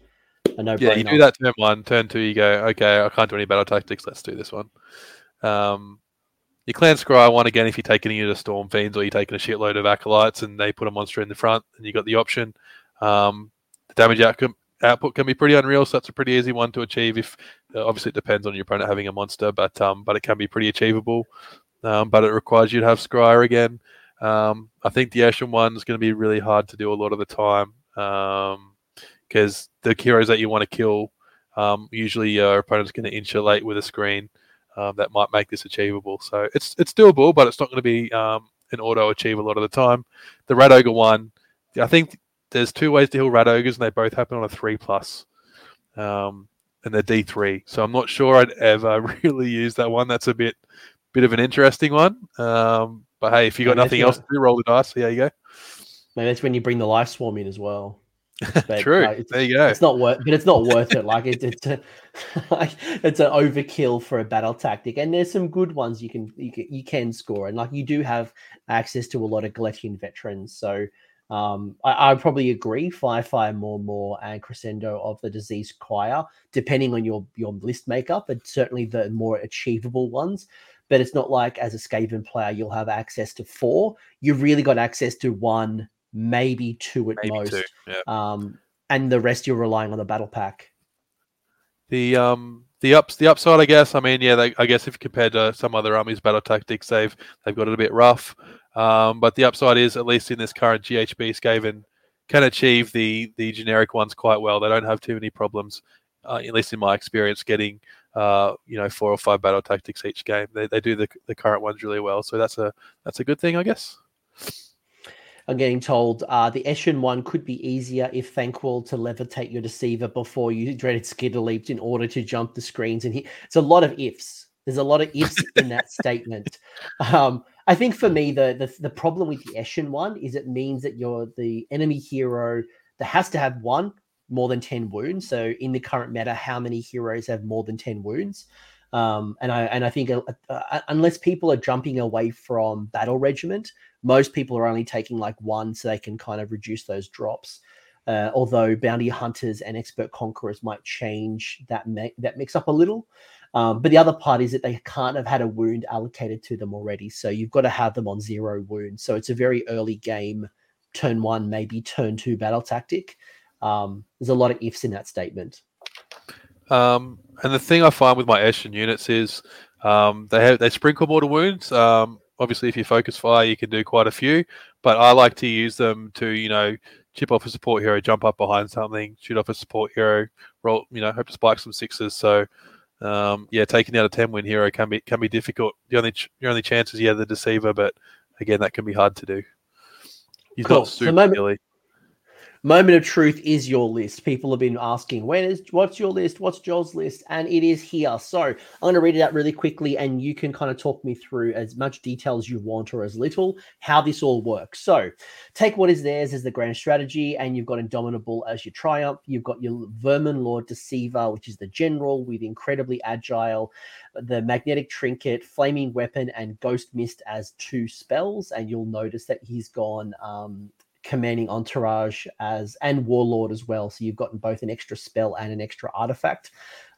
A: a no.
B: Yeah, you do that turn one, turn two. You go, okay, I can't do any battle tactics. Let's do this one. Um, your clan scry one again if you're taking any of the storm fiends or you're taking a shitload of acolytes and they put a monster in the front and you got the option. Um, the damage outcome output can be pretty unreal, so that's a pretty easy one to achieve. If uh, obviously it depends on your opponent having a monster, but um, but it can be pretty achievable. Um, but it requires you to have Skryre again. Um, I think the Eshin one is going to be really hard to do a lot of the time because the heroes that you want to kill um, usually your opponent's going to insulate with a screen um, that might make this achievable. So it's it's doable, but it's not going to be um, an auto achieve a lot of the time. The Rat Ogre one, I think there's two ways to heal Rat Ogres, and they both happen on a three plus, um, and they're D three. So I'm not sure I'd ever really use that one. That's a bit bit of an interesting one. Um, but hey, if you got nothing else to do, roll the dice. See how you go.
A: Maybe that's when you bring the life swarm in as well.
B: But, True. Like, there you go.
A: It's not worth, but it's not worth it. Like it, it's a, like it's an overkill for a battle tactic, and there's some good ones you can you can, you can score, and like you do have access to a lot of Galletian veterans. So um, I, I probably agree. Fire, fire, more, more, and crescendo of the disease choir, depending on your your list makeup, but certainly the more achievable ones. But it's not like as a Skaven player you'll have access to four. You've really got access to one maybe two at maybe most. Two, yeah. Um, and the rest you're relying on the battle pack.
B: The um the ups the upside, I guess. I mean, yeah, they, I guess if compared to some other armies' battle tactics, they've they've got it a bit rough. Um, but the upside is, at least in this current GHB, Skaven can achieve the the generic ones quite well. They don't have too many problems, uh, at least in my experience, getting uh, you know four or five battle tactics each game. They, they do the, the current ones really well, so that's a that's a good thing, I guess.
A: I'm getting told uh, the Eshin one could be easier if thankful to levitate your deceiver before you dreaded Skitterleaps in order to jump the screens. And he, it's a lot of ifs. There's a lot of ifs in that statement. Um, I think for me, the, the the problem with the Eshin one is it means that you're the enemy hero that has to have one more than 10 wounds. So in the current meta, how many heroes have more than 10 wounds? Um, and I and I think uh, uh, unless people are jumping away from battle regiment, most people are only taking like one, so they can kind of reduce those drops. Uh, although bounty hunters and expert conquerors might change that me- that mix up a little. Um, but the other part is that they can't have had a wound allocated to them already, so you've got to have them on zero wounds. So it's a very early game, turn one, maybe turn two battle tactic. Um, there's a lot of ifs in that statement.
B: Um, and the thing I find with my Eshin units is um, they have they sprinkle mortal wounds. Um, obviously, if you focus fire, you can do quite a few. But I like to use them to you know chip off a support hero, jump up behind something, shoot off a support hero, roll you know hope to spike some sixes. So um, yeah, taking out a ten win hero can be can be difficult. The only your only chance is yeah the deceiver, but again that can be hard to do. He's cool. not super
A: so moment, Moment of truth is your list. People have been asking, when is what's your list? What's Joel's list? And it is here. So I'm going to read it out really quickly, and you can kind of talk me through as much detail as you want or as little how this all works. So take what is theirs as the grand strategy, and you've got Indomitable as your triumph. You've got your Vermin Lord Deceiver, which is the general with incredibly agile, the magnetic trinket, flaming weapon, and ghost mist as two spells. And you'll notice that he's gone um, commanding entourage as and warlord as well. So you've gotten both an extra spell and an extra artifact,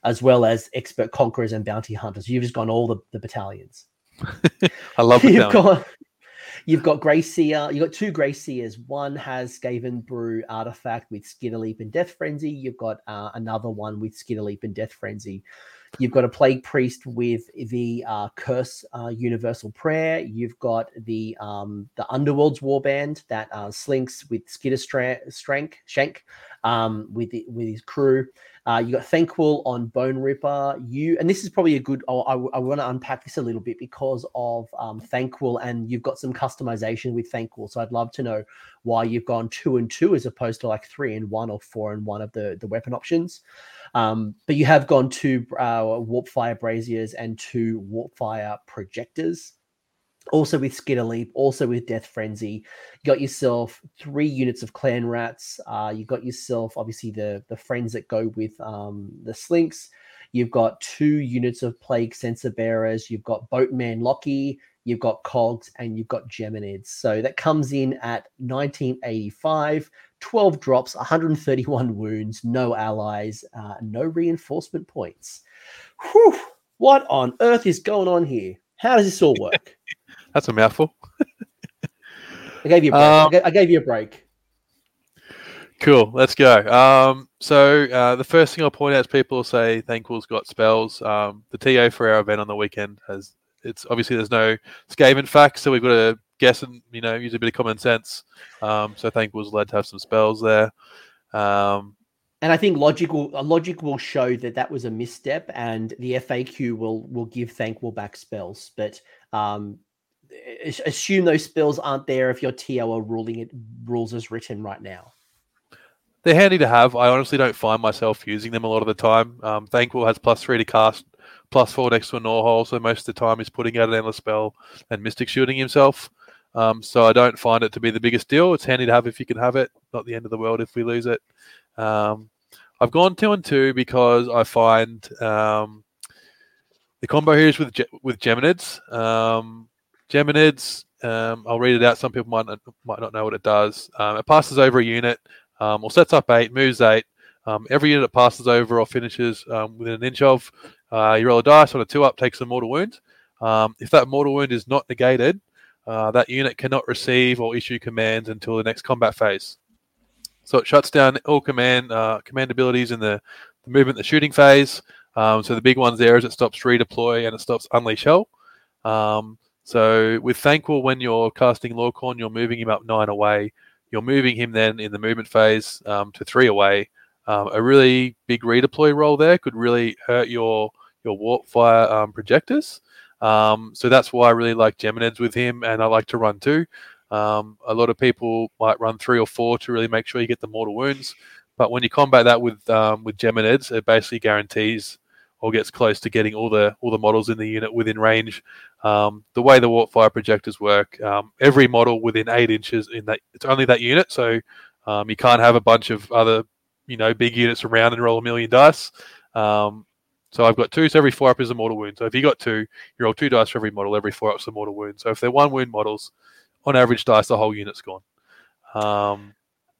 A: as well as expert conquerors and bounty hunters. You've just gone all the, the battalions.
B: I love
A: you've got you've got Grey Seer. You've got two Grey Seers. One has Skaven Brew artifact with Skitterleap and Death Frenzy. You've got uh, another one with Skitterleap and Death Frenzy. You've got a plague priest with the uh, curse uh, universal prayer. You've got the um, the underworld's warband that uh, slinks with skitter strength shank um, with the, with his crew. Uh, you got Thanquol on Bone Ripper. You and this is probably a good. Oh, I, I want to unpack this a little bit because of um, Thanquol, and you've got some customization with Thanquol. So I'd love to know why you've gone two and two as opposed to like three and one or four and one of the the weapon options. Um, but you have gone to uh, warp fire braziers and two warp fire projectors. Also with Skitterleap, also with Death Frenzy, you got yourself three units of Clan Rats. Uh, you got yourself obviously the the friends that go with um, the Slinks. You've got two units of Plague Censer Bearers. You've got Boatman Locky you've got cogs, and you've got geminids. So that comes in at 1985, 12 drops, 131 wounds, no allies, uh, no reinforcement points. Whew, what on earth is going on here? How does this all work?
B: That's a mouthful.
A: I gave you a break. Um, I gave you a break.
B: Cool. Let's go. Um, so uh, the first thing I'll point out is people say Thanquol's got spells. Um, the TO for our event on the weekend has it's obviously there's no Skaven facts, so we've got to guess and you know use a bit of common sense. Um, so was led to have some spells there. Um,
A: and I think logic will logic will show that that was a misstep, and the FAQ will will give Thanquol back spells, but um, assume those spells aren't there if your TO are ruling it rules as written right now.
B: They're handy to have. I honestly don't find myself using them a lot of the time. Um, Thanquol has plus three to cast plus four next to a hole, so most of the time he's putting out an endless spell and mystic shooting himself. Um, so I don't find it to be the biggest deal. It's handy to have if you can have it. Not the end of the world if we lose it. Um, I've gone two and two because I find um, the combo here is with with Geminids. Geminids, um, I'll read it out. Some people might not, might not know what it does. Um, it passes over a unit um, or sets up eight, moves eight. Um, every unit that passes over or finishes um, within an inch of, uh, you roll a dice on a two up, takes a mortal wound. Um, if that mortal wound is not negated, uh, that unit cannot receive or issue commands until the next combat phase. So it shuts down all command uh, command abilities in the, the movement, the shooting phase. So the big ones there is it stops redeploy and it stops unleash hell. Um, so with Thanquol, when you're casting Lauchon, you're moving him up nine away. You're moving him then in the movement phase um, to three away. Um, a really big redeploy roll there could really hurt your your warp fire um, projectors. Um, so that's why I really like Geminids with him, and I like to run two. Um, a lot of people might run three or four to really make sure you get the mortal wounds. But when you combat that with um, with Geminids, it basically guarantees or gets close to getting all the all the models in the unit within range. Um, the way the warp fire projectors work, um, every model within eight inches in that it's only that unit, so um, you can't have a bunch of other you know big units around and roll a million dice. Um, so I've got two, so every four up is a mortal wound. So if you got two, you roll two dice for every model. Every four is a mortal wound. So if they're one wound models, on average dice, the whole unit's gone.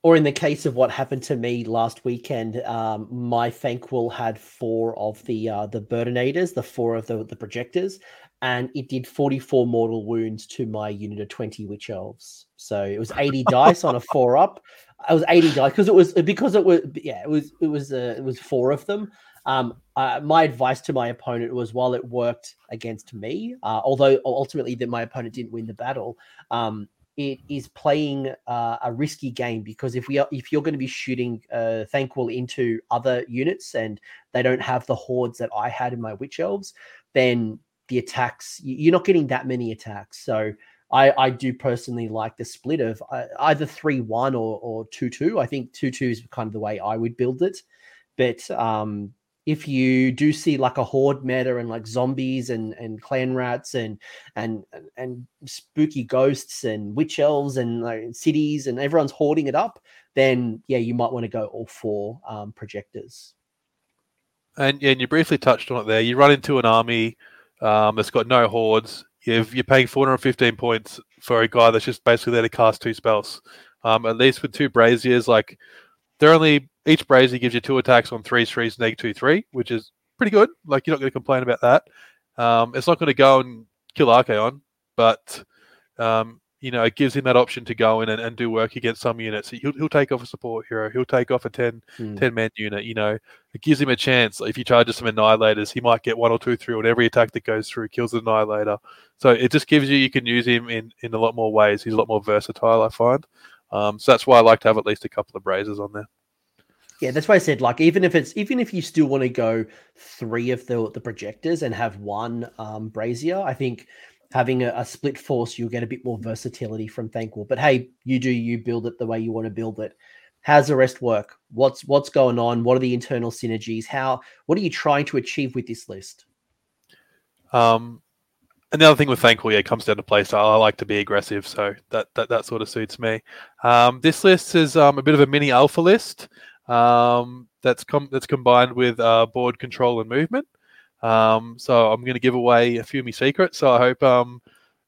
A: Or in the case of what happened to me last weekend, um, my Thanquol had four of the uh, the Burdenators, the four of the, the projectors, and it did 44 mortal wounds to my unit of 20 witch elves. So it was 80 dice on a four up. I was 80 dice because it was because it was yeah it was it was uh, it was four of them. Um, uh, my advice to my opponent was while it worked against me, uh, although ultimately that my opponent didn't win the battle, um, it is playing uh, a risky game because if we are, if you're going to be shooting uh, Thanquol into other units and they don't have the hordes that I had in my witch elves, then the attacks you're not getting that many attacks. So I, I do personally like the split of uh, either 3 1 or, or 2 2. I think 2 2 is kind of the way I would build it. But um, if you do see like a horde meta and like zombies and and clan rats and and and spooky ghosts and witch elves and like, cities and everyone's hoarding it up, then yeah, you might want to go all four um, projectors.
B: And, and you briefly touched on it there. You run into an army um, that's got no hordes. You've, you're paying 415 points for a guy that's just basically there to cast two spells. Um, at least with two braziers, like they're only each brazier gives you two attacks on three threes, neg two three, which is pretty good. Like you're not going to complain about that. Um, it's not going to go and kill Archaon, but um, you know, it gives him that option to go in and, and do work against some units. He'll, he'll take off a support hero. He'll take off a 10, mm. 10 man unit. You know, it gives him a chance. If he charges some annihilators, he might get one or two through, and every attack that goes through kills the annihilator. So it just gives you, you can use him in, in a lot more ways. He's a lot more versatile, I find. Um, so that's why I like to have at least a couple of braziers on there.
A: Yeah, that's why I said like even if it's even if you still want to go three of the the projectors and have one um, brazier, I think having a, a, split force, you'll get a bit more versatility from Thanquol. But hey, you do you build it the way you want to build it. How's the rest work? What's what's going on? What are the internal synergies? How what are you trying to achieve with this list?
B: Um, and the other thing with Thanquol, yeah, comes down to play style. I like to be aggressive, so that that, that sort of suits me. Um, this list is um, a bit of a mini alpha list um, that's com- that's combined with uh, board control and movement. Um, so I'm going to give away a few of my secrets. So I hope um,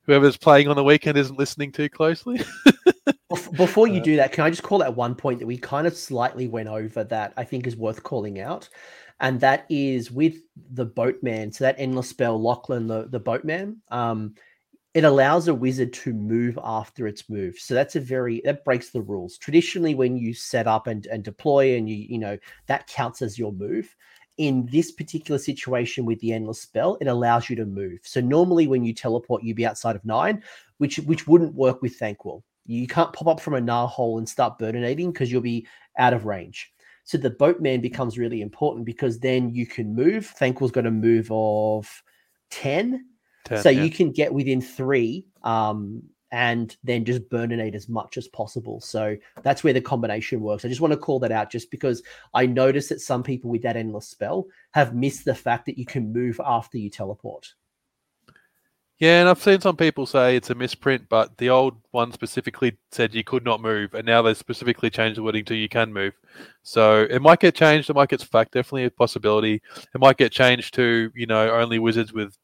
B: whoever's playing on the weekend isn't listening too closely.
A: Before you uh, do that, can I just call out one point that we kind of slightly went over that I think is worth calling out? And that is with the boatman. So that endless spell, Lauchon, the, the boatman, um, it allows a wizard to move after its move. So that's a very that breaks the rules. Traditionally, when you set up and, and deploy and you you know that counts as your move in this particular situation with the endless spell, it allows you to move. So normally when you teleport, you'd be outside of nine, which which wouldn't work with Thanquol. You can't pop up from a Gnaw hole and start burninating because you'll be out of range. So the boatman becomes really important because then you can move. Thanquol's got a move of 10. 10 so yeah. you can get within three um, and then just burninate as much as possible. So that's where the combination works. I just want to call that out just because I noticed that some people with that endless spell have missed the fact that you can move after you teleport.
B: Yeah, and I've seen some people say it's a misprint, but the old one specifically said you could not move, and now they specifically changed the wording to you can move. So it might get changed, it might get back, definitely a possibility. It might get changed to, you know, only wizards with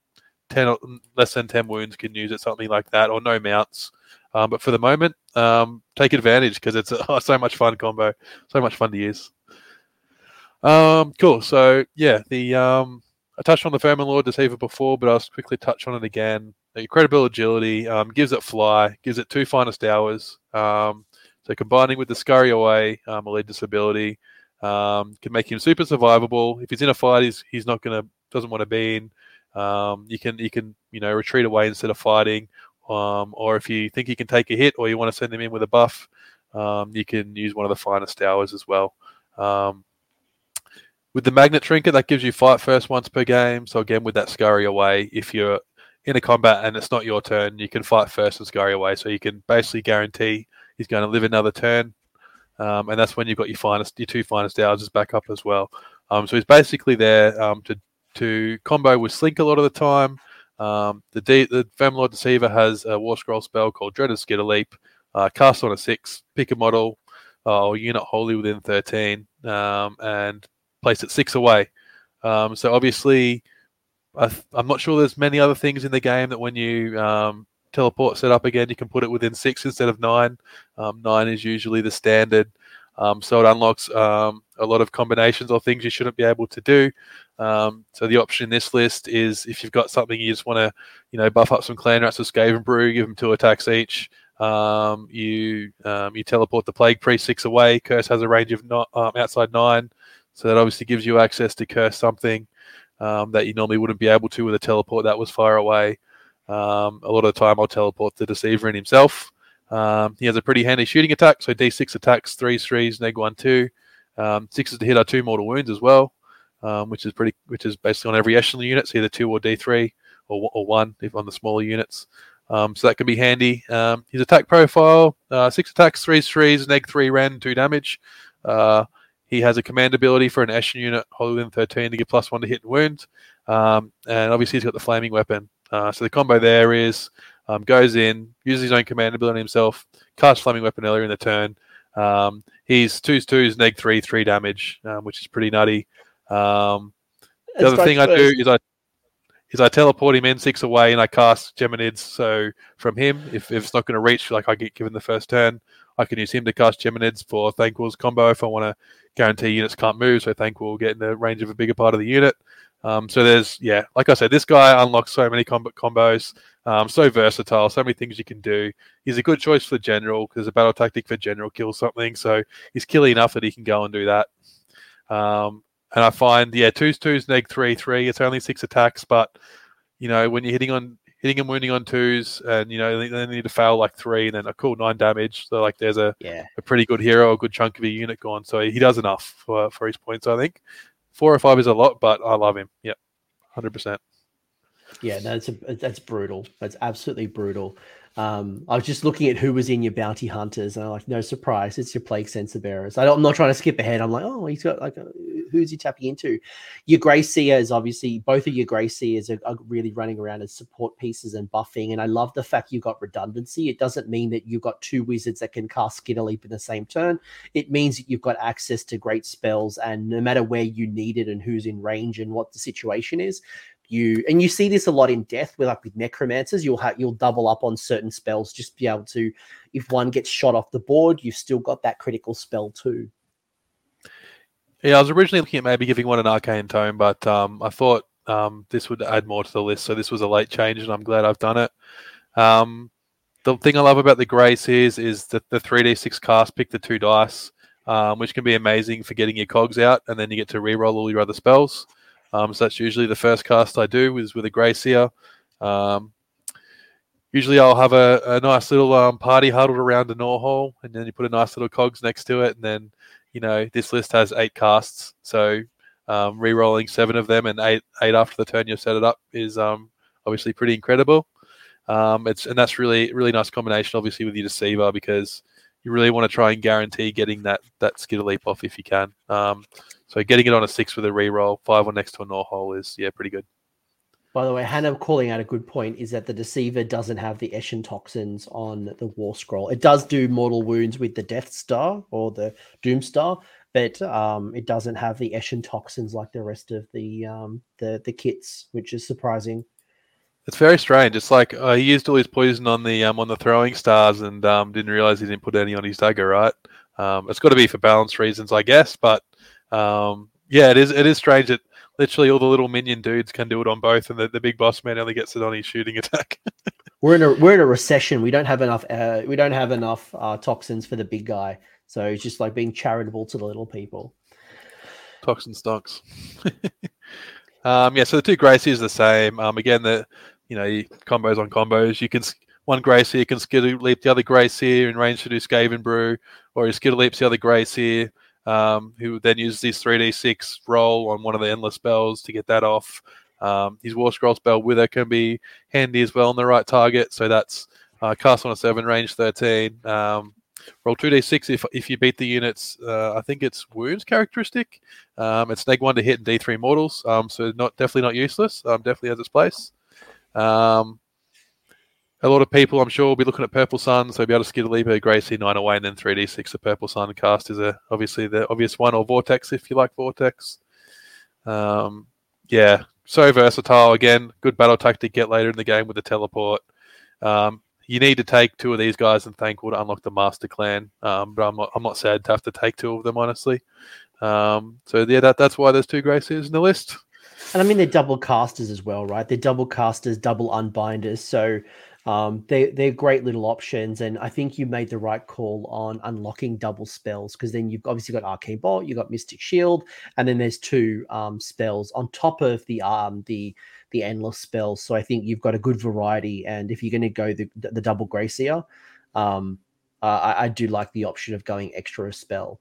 B: 10 less than 10 wounds can use it, something like that, or no mounts. Um, but for the moment, um, take advantage because it's a, oh, so much fun combo, so much fun to use. Um, cool. So yeah, the um, I touched on the Vermin Lord Deceiver before, but I'll quickly touch on it again. Incredible agility um, gives it fly, gives it two finest hours. Um, so combining with the scurry away, um, lead disability, um, can make him super survivable. If he's in a fight, he's he's not gonna doesn't want to be in. Um, you can you can you know retreat away instead of fighting, um, or if you think you can take a hit or you want to send him in with a buff, um, you can use one of the finest hours as well. Um, with the magnet trinket, that gives you fight first once per game. So again, with that scurry away, if you're in a combat and it's not your turn, you can fight first and scurry away. So you can basically guarantee he's going to live another turn, um, and that's when you've got your finest, your two finest hours back up as well. Um, so he's basically there um, to to combo with Slink a lot of the time. Um, the D- the Vermin Deceiver has a War Scroll spell called Dreaded Skitterleap. Uh, cast on a six, pick a model uh, or unit wholly within 13, um, and place it six away. Um, so obviously, I am not sure there's many other things in the game that when you um, teleport set up again, you can put it within six instead of nine. Um, nine is usually the standard. Um, so it unlocks um, a lot of combinations of things you shouldn't be able to do. Um, so the option in this list is if you've got something you just want to, you know, buff up some clan rats with Skaven Brew, give them two attacks each. Um, you um, you teleport the Plague Priest six away. Curse has a range of not, um, outside nine, so that obviously gives you access to curse something that you normally wouldn't be able to with a teleport that was far away. a lot of the time, I'll teleport the Deceiver in himself. Um, he has a pretty handy shooting attack, so D6 attacks, threes, threes, neg one, two. Um, sixes to hit are two mortal wounds as well, um, which is pretty, which is basically on every echelon unit, so either two or D3 or, or one if on the smaller units. Um, so that can be handy. Um, his attack profile: uh, six attacks, three threes, neg three rend, two damage. Uh, he has a command ability for an Eshin unit holding within 13 to give plus one to hit and wound. Um, and obviously, he's got the flaming weapon. Uh, so the combo there is um, goes in, uses his own command ability himself, casts flaming weapon earlier in the turn. Um, he's twos twos, neg three, three damage, um, which is pretty nutty. Um, the other thing I do is I is I teleport him in six away and I cast Geminids. So from him, if, if it's not going to reach, like I get given the first turn, I can use him to cast Geminids for Thanquol's combo if I want to guarantee units can't move. So Thanquol will get in the range of a bigger part of the unit. Um, so there's, yeah, like I said, this guy unlocks so many combat combos, um, so versatile, so many things you can do. He's a good choice for general because a battle tactic for general kills something. So he's killy enough that he can go and do that. Um, and I find, yeah, twos, twos, neg three, three. It's only six attacks, but you know when you're hitting on hitting and wounding on twos, and you know they need to fail like three, and then a cool nine damage. So like there's a
A: yeah.
B: a pretty good hero, a good chunk of a unit gone. So he does enough for for his points, I think four or five is a lot, but I love him. Yep, hundred percent.
A: Yeah, that's a, that's brutal. That's absolutely brutal. Um, I was just looking at who was in your bounty hunters, and I'm like, no surprise, it's your plague censer bearers. I am not trying to skip ahead. I'm like, oh, he's got like, a, who's he tapping into? Your Grey Seers, obviously, both of your Grey Seers are, are, really running around as support pieces and buffing. And I love the fact you've got redundancy. It doesn't mean that you've got two wizards that can cast Skitterleap in the same turn. It means that you've got access to great spells, and no matter where you need it and who's in range and what the situation is, you and you see this a lot in death with like with necromancers you'll have you'll double up on certain spells just be able to if one gets shot off the board you've still got that critical spell too.
B: Yeah i was originally looking at maybe giving one an arcane tome but um, i thought um, this would add more to the list so this was a late change and i'm glad i've done it. Um, the thing i love about the grace is is that the 3d6 cast pick the two dice um, which can be amazing for getting your cogs out and then you get to re-roll all your other spells um, so that's usually the first cast I do is with a Grey Seer. Um, usually I'll have a, a nice little um, party huddled around a Gnaw hole, and then you put a nice little cogs next to it, and then you know this list has eight casts, so um, re-rolling seven of them and eight eight after the turn you set it up is um, obviously pretty incredible. Um, it's and that's really really nice combination, obviously with your deceiver because you really want to try and guarantee getting that that skitterleap off if you can. Um, so getting it on a six with a re-roll, five or next to a Gnaw hole is yeah pretty good.
A: By the way, Hannah calling out a good point is that the Deceiver doesn't have the Eshin toxins on the War Scroll. It does do mortal wounds with the Death Star or the Doom Star, but um, it doesn't have the Eshin toxins like the rest of the um, the the kits, which is surprising.
B: It's very strange. It's like uh, he used all his poison on the um, on the throwing stars and um, didn't realize he didn't put any on his dagger. Right? Um, it's got to be for balance reasons, I guess. But um, yeah, it is. It is strange that literally all the little minion dudes can do it on both, and the, the big boss man only gets it on his shooting attack.
A: we're in a we're in a recession. We don't have enough. Uh, we don't have enough uh, toxins for the big guy. So it's just like being charitable to the little people.
B: Toxin stocks. um, yeah, so the two Grey Seers are the same. Um, again, the you know combos on combos. You can one Grey Seer can skitterleap the other Grey Seer in range to do Skaven Brew, or you skitterleaps the other Grey Seer um, who then uses his 3d6 roll on one of the endless spells to get that off. Um, his War Scroll spell Wither can be handy as well on the right target. So that's uh, cast on a 7, range 13. Um, roll 2d6 if, if you beat the units. Uh, I think it's wounds characteristic. Um, it's neg 1 to hit and d3 mortals. Um, so not definitely not useless. Um, definitely has its place. Um, a lot of people, I'm sure, will be looking at Purple Sun, so be able to skid a Leaper, Grey Seer, 9 away, and then 3d6. The Purple Sun cast is a, obviously the obvious one, or Vortex if you like Vortex. Um, yeah, so versatile. Again, good battle tactic. Get later in the game with the teleport. Um, you need to take two of these guys and Thanquol to unlock the Master Clan. Um, but I'm not, I'm not sad to have to take two of them, honestly. Um, so yeah, that, that's why there's two Grey Seers in the list.
A: And I mean, they're double casters as well, right? They're double casters, double unbinders. So um, they they're great little options, and I think you made the right call on unlocking double spells because then you've obviously got Arcane Bolt, you've got Mystic Shield, and then there's two um, spells on top of the um the the endless spells. So I think you've got a good variety, and if you're going to go the the double Grey Seer, um, uh, I, I do like the option of going extra a spell.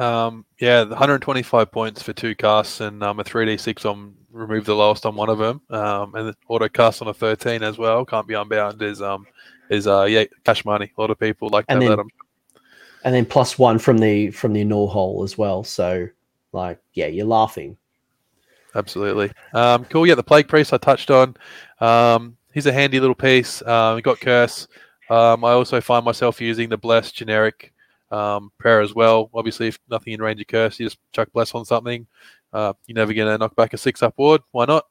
B: Um, yeah, 125 points for two casts and um, a 3d6 on remove the lowest on one of them, um, and the auto cast on a 13 as well. Can't be unbound. Is um is uh yeah cash money. A lot of people like
A: And
B: that.
A: then-
B: that, I'm
A: and then plus one from the from the Gnaw hole as well. So like, yeah, you're laughing.
B: Absolutely. Um, cool. Yeah, the Plague Priest I touched on. Um, he's a handy little piece. Um, got Curse. Um, I also find myself using the blessed generic um, prayer as well. Obviously, if nothing in range of Curse, you just chuck Bless on something. Uh, you're never going to knock back a six up ward. Why not?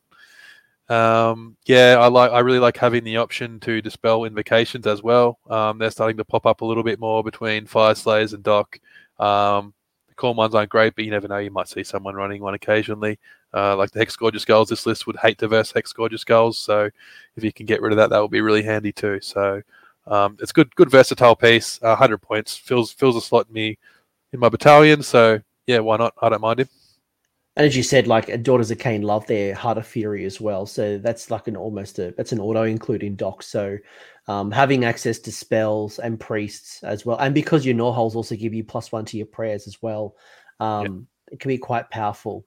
B: Um, yeah, I like. I really like having the option to dispel invocations as well. Um, they're starting to pop up a little bit more between Fyreslayers and Doc. Um, the Khorne ones aren't great, but you never know. You might see someone running one occasionally. Uh, like the Hexgorger Skulls, this list would hate diverse Hexgorger Skulls. So if you can get rid of that, that would be really handy too. So um, it's good, good versatile piece. Uh, 100 points fills fills a slot in me in my battalion. So yeah, why not? I don't mind him.
A: And as you said, like Daughters of Khaine love their Heart of Fury as well. So that's like an almost a that's an auto including doc. So um, having access to spells and priests as well, and because your Gnaw holes also give you plus one to your prayers as well, um, it can be quite powerful.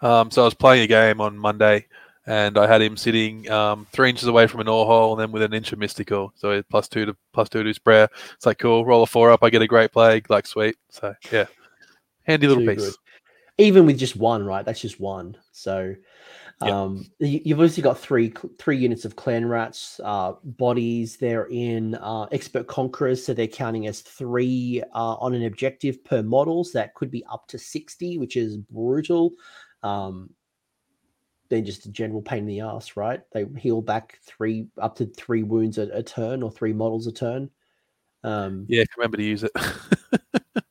B: Um, so I was playing a game on Monday, and I had him sitting um, three inches away from an ore hole, and then with an inch of mystical. So plus two to plus two to his prayer. It's like cool. Roll a four up, I get a great plague. Like sweet. So yeah, handy little
A: Too
B: piece.
A: good. Even with just one, right? That's just one. So um, you- you've obviously got three three units of clan rats uh, bodies. They're in uh, expert conquerors, so they're counting as three uh, on an objective per model. So that could be up to sixty, which is brutal. Um, then just a general pain in the ass, right? They heal back three up to three wounds a, a turn or three models a turn. Um,
B: Yeah, remember to use it.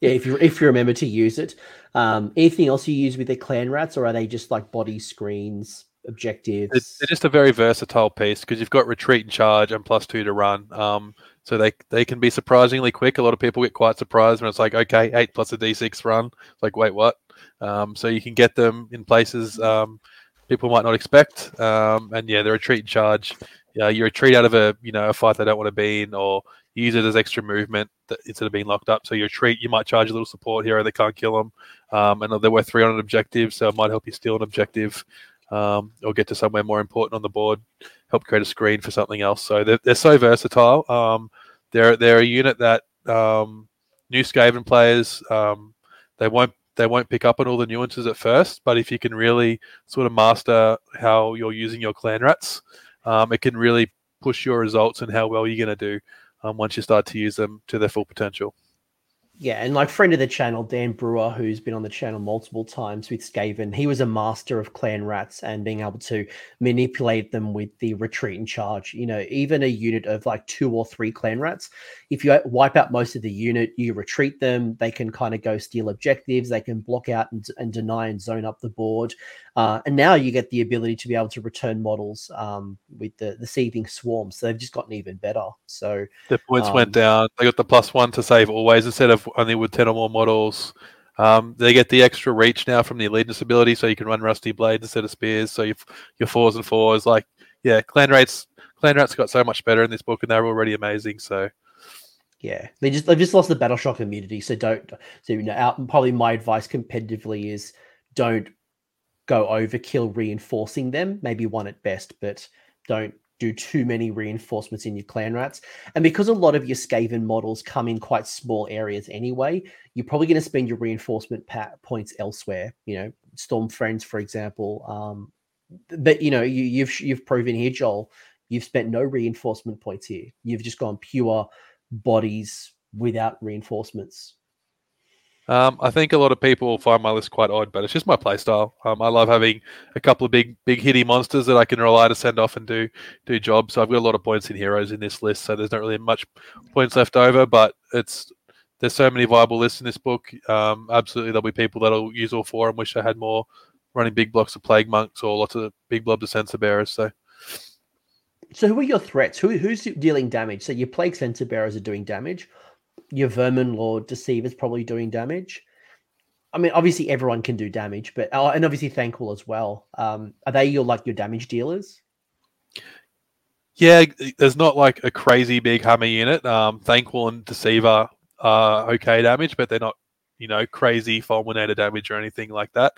A: yeah, if you if you remember to use it. Um, anything else you use with the clan rats, or are they just like body screens, objectives?
B: It's, they're just a very versatile piece because you've got retreat and charge and plus two to run. Um, so they they can be surprisingly quick. A lot of people get quite surprised when it's like, okay, eight plus a d6 run. It's like, wait, what? Um, so you can get them in places um, people might not expect. Um, and yeah, they're a treat and charge. Yeah, you're a treat out of a you know a fight they don't want to be in, or you use it as extra movement that, instead of being locked up. So you're a treat. you might charge a little support hero that can't kill them, um, and they're worth three on an objective, so it might help you steal an objective um, or get to somewhere more important on the board, help create a screen for something else. So they're, they're so versatile. Um, they're they're a unit that um, new Skaven players um, they won't they won't pick up on all the nuances at first, but if you can really sort of master how you're using your clan rats, um, it can really push your results and how well you're going to do um, once you start to use them to their full potential.
A: Yeah, and like friend of the channel, Dan Brewer, who's been on the channel multiple times with Skaven, he was a master of clan rats and being able to manipulate them with the retreat and charge. You know, even a unit of like two or three clan rats, if you wipe out most of the unit, you retreat them, they can kind of go steal objectives, they can block out and, and deny and zone up the board. Uh, and now you get the ability to be able to return models um, with the, the seething swarm. So they've just gotten even better. So
B: the points
A: Um,
B: went down. They got the plus one to save always instead of only with 10 or more models. Um, they get the extra reach now from the eliteness ability, so you can run rusty blades instead of spears. So your your fours and fours, like yeah, clan rats clan rats got so much better in this book, and they're already amazing. So
A: Yeah, they just they've just lost the battle shock immunity. So don't so you know out probably my advice competitively is don't go overkill reinforcing them. Maybe one at best, but don't do too many reinforcements in your clan rats. And because a lot of your Skaven models come in quite small areas anyway, you're probably going to spend your reinforcement pa- points elsewhere. You know, Storm Fiends, for example. Um, but you know, you, you've you've proven here, Joel, you've spent no reinforcement points here. You've just gone pure bodies without reinforcements.
B: Um, I think a lot of people will find my list quite odd, but it's just my playstyle. Um, I love having a couple of big big hitty monsters that I can rely to send off and do do jobs. So I've got a lot of points in heroes in this list, so there's not really much points left over. But it's there's so many viable lists in this book. Um, absolutely, there'll be people that'll use all four and wish I had more running big blocks of plague monks or lots of big blobs of censer bearers. So
A: So who are your threats? Who who's dealing damage? So your plague censer bearers are doing damage. Your vermin lord deceiver's probably doing damage. I mean, obviously everyone can do damage, but oh, and obviously Thanquol as well. Um, are they your like your damage dealers?
B: yeah, there's not like a crazy big hammer unit. Um, Thanquol and Deceiver are okay damage, but they're not you know crazy fulminator damage or anything like that.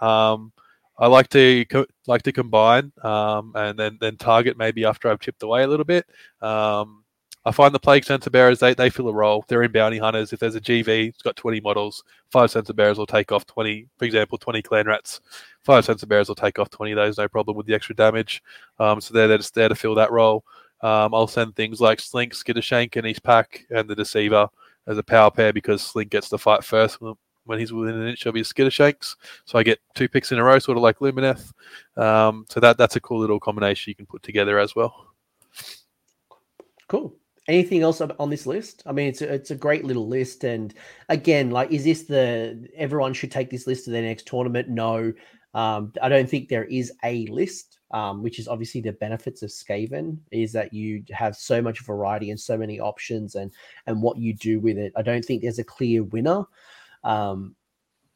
B: Um, I like to co- like to combine um, and then then target maybe after I've chipped away a little bit. Um, I find the Plague Censer Bearers, they, they fill a role. They're in Bounty Hunters. If there's a GV, it's got 20 models, five Censer Bearers will take off 20, for example, 20 Clan Rats. Five Censer Bearers will take off 20 of those, no problem with the extra damage. Um, so they're, they're just there to fill that role. Um, I'll send things like Slink, Skittershank, and his pack, and the Deceiver as a power pair because Slink gets to fight first when he's within an inch of his Skittershanks. So I get two picks in a row, sort of like Lumineth. Um, so that that's a cool little combination you can put together as well.
A: Cool. Anything else on this list? I mean, it's a, it's a great little list, and again, like, is this the everyone should take this list to their next tournament? No, um, I don't think there is a list. Um, which is obviously the benefits of Skaven is that you have so much variety and so many options and and what you do with it. I don't think there's a clear winner. Um,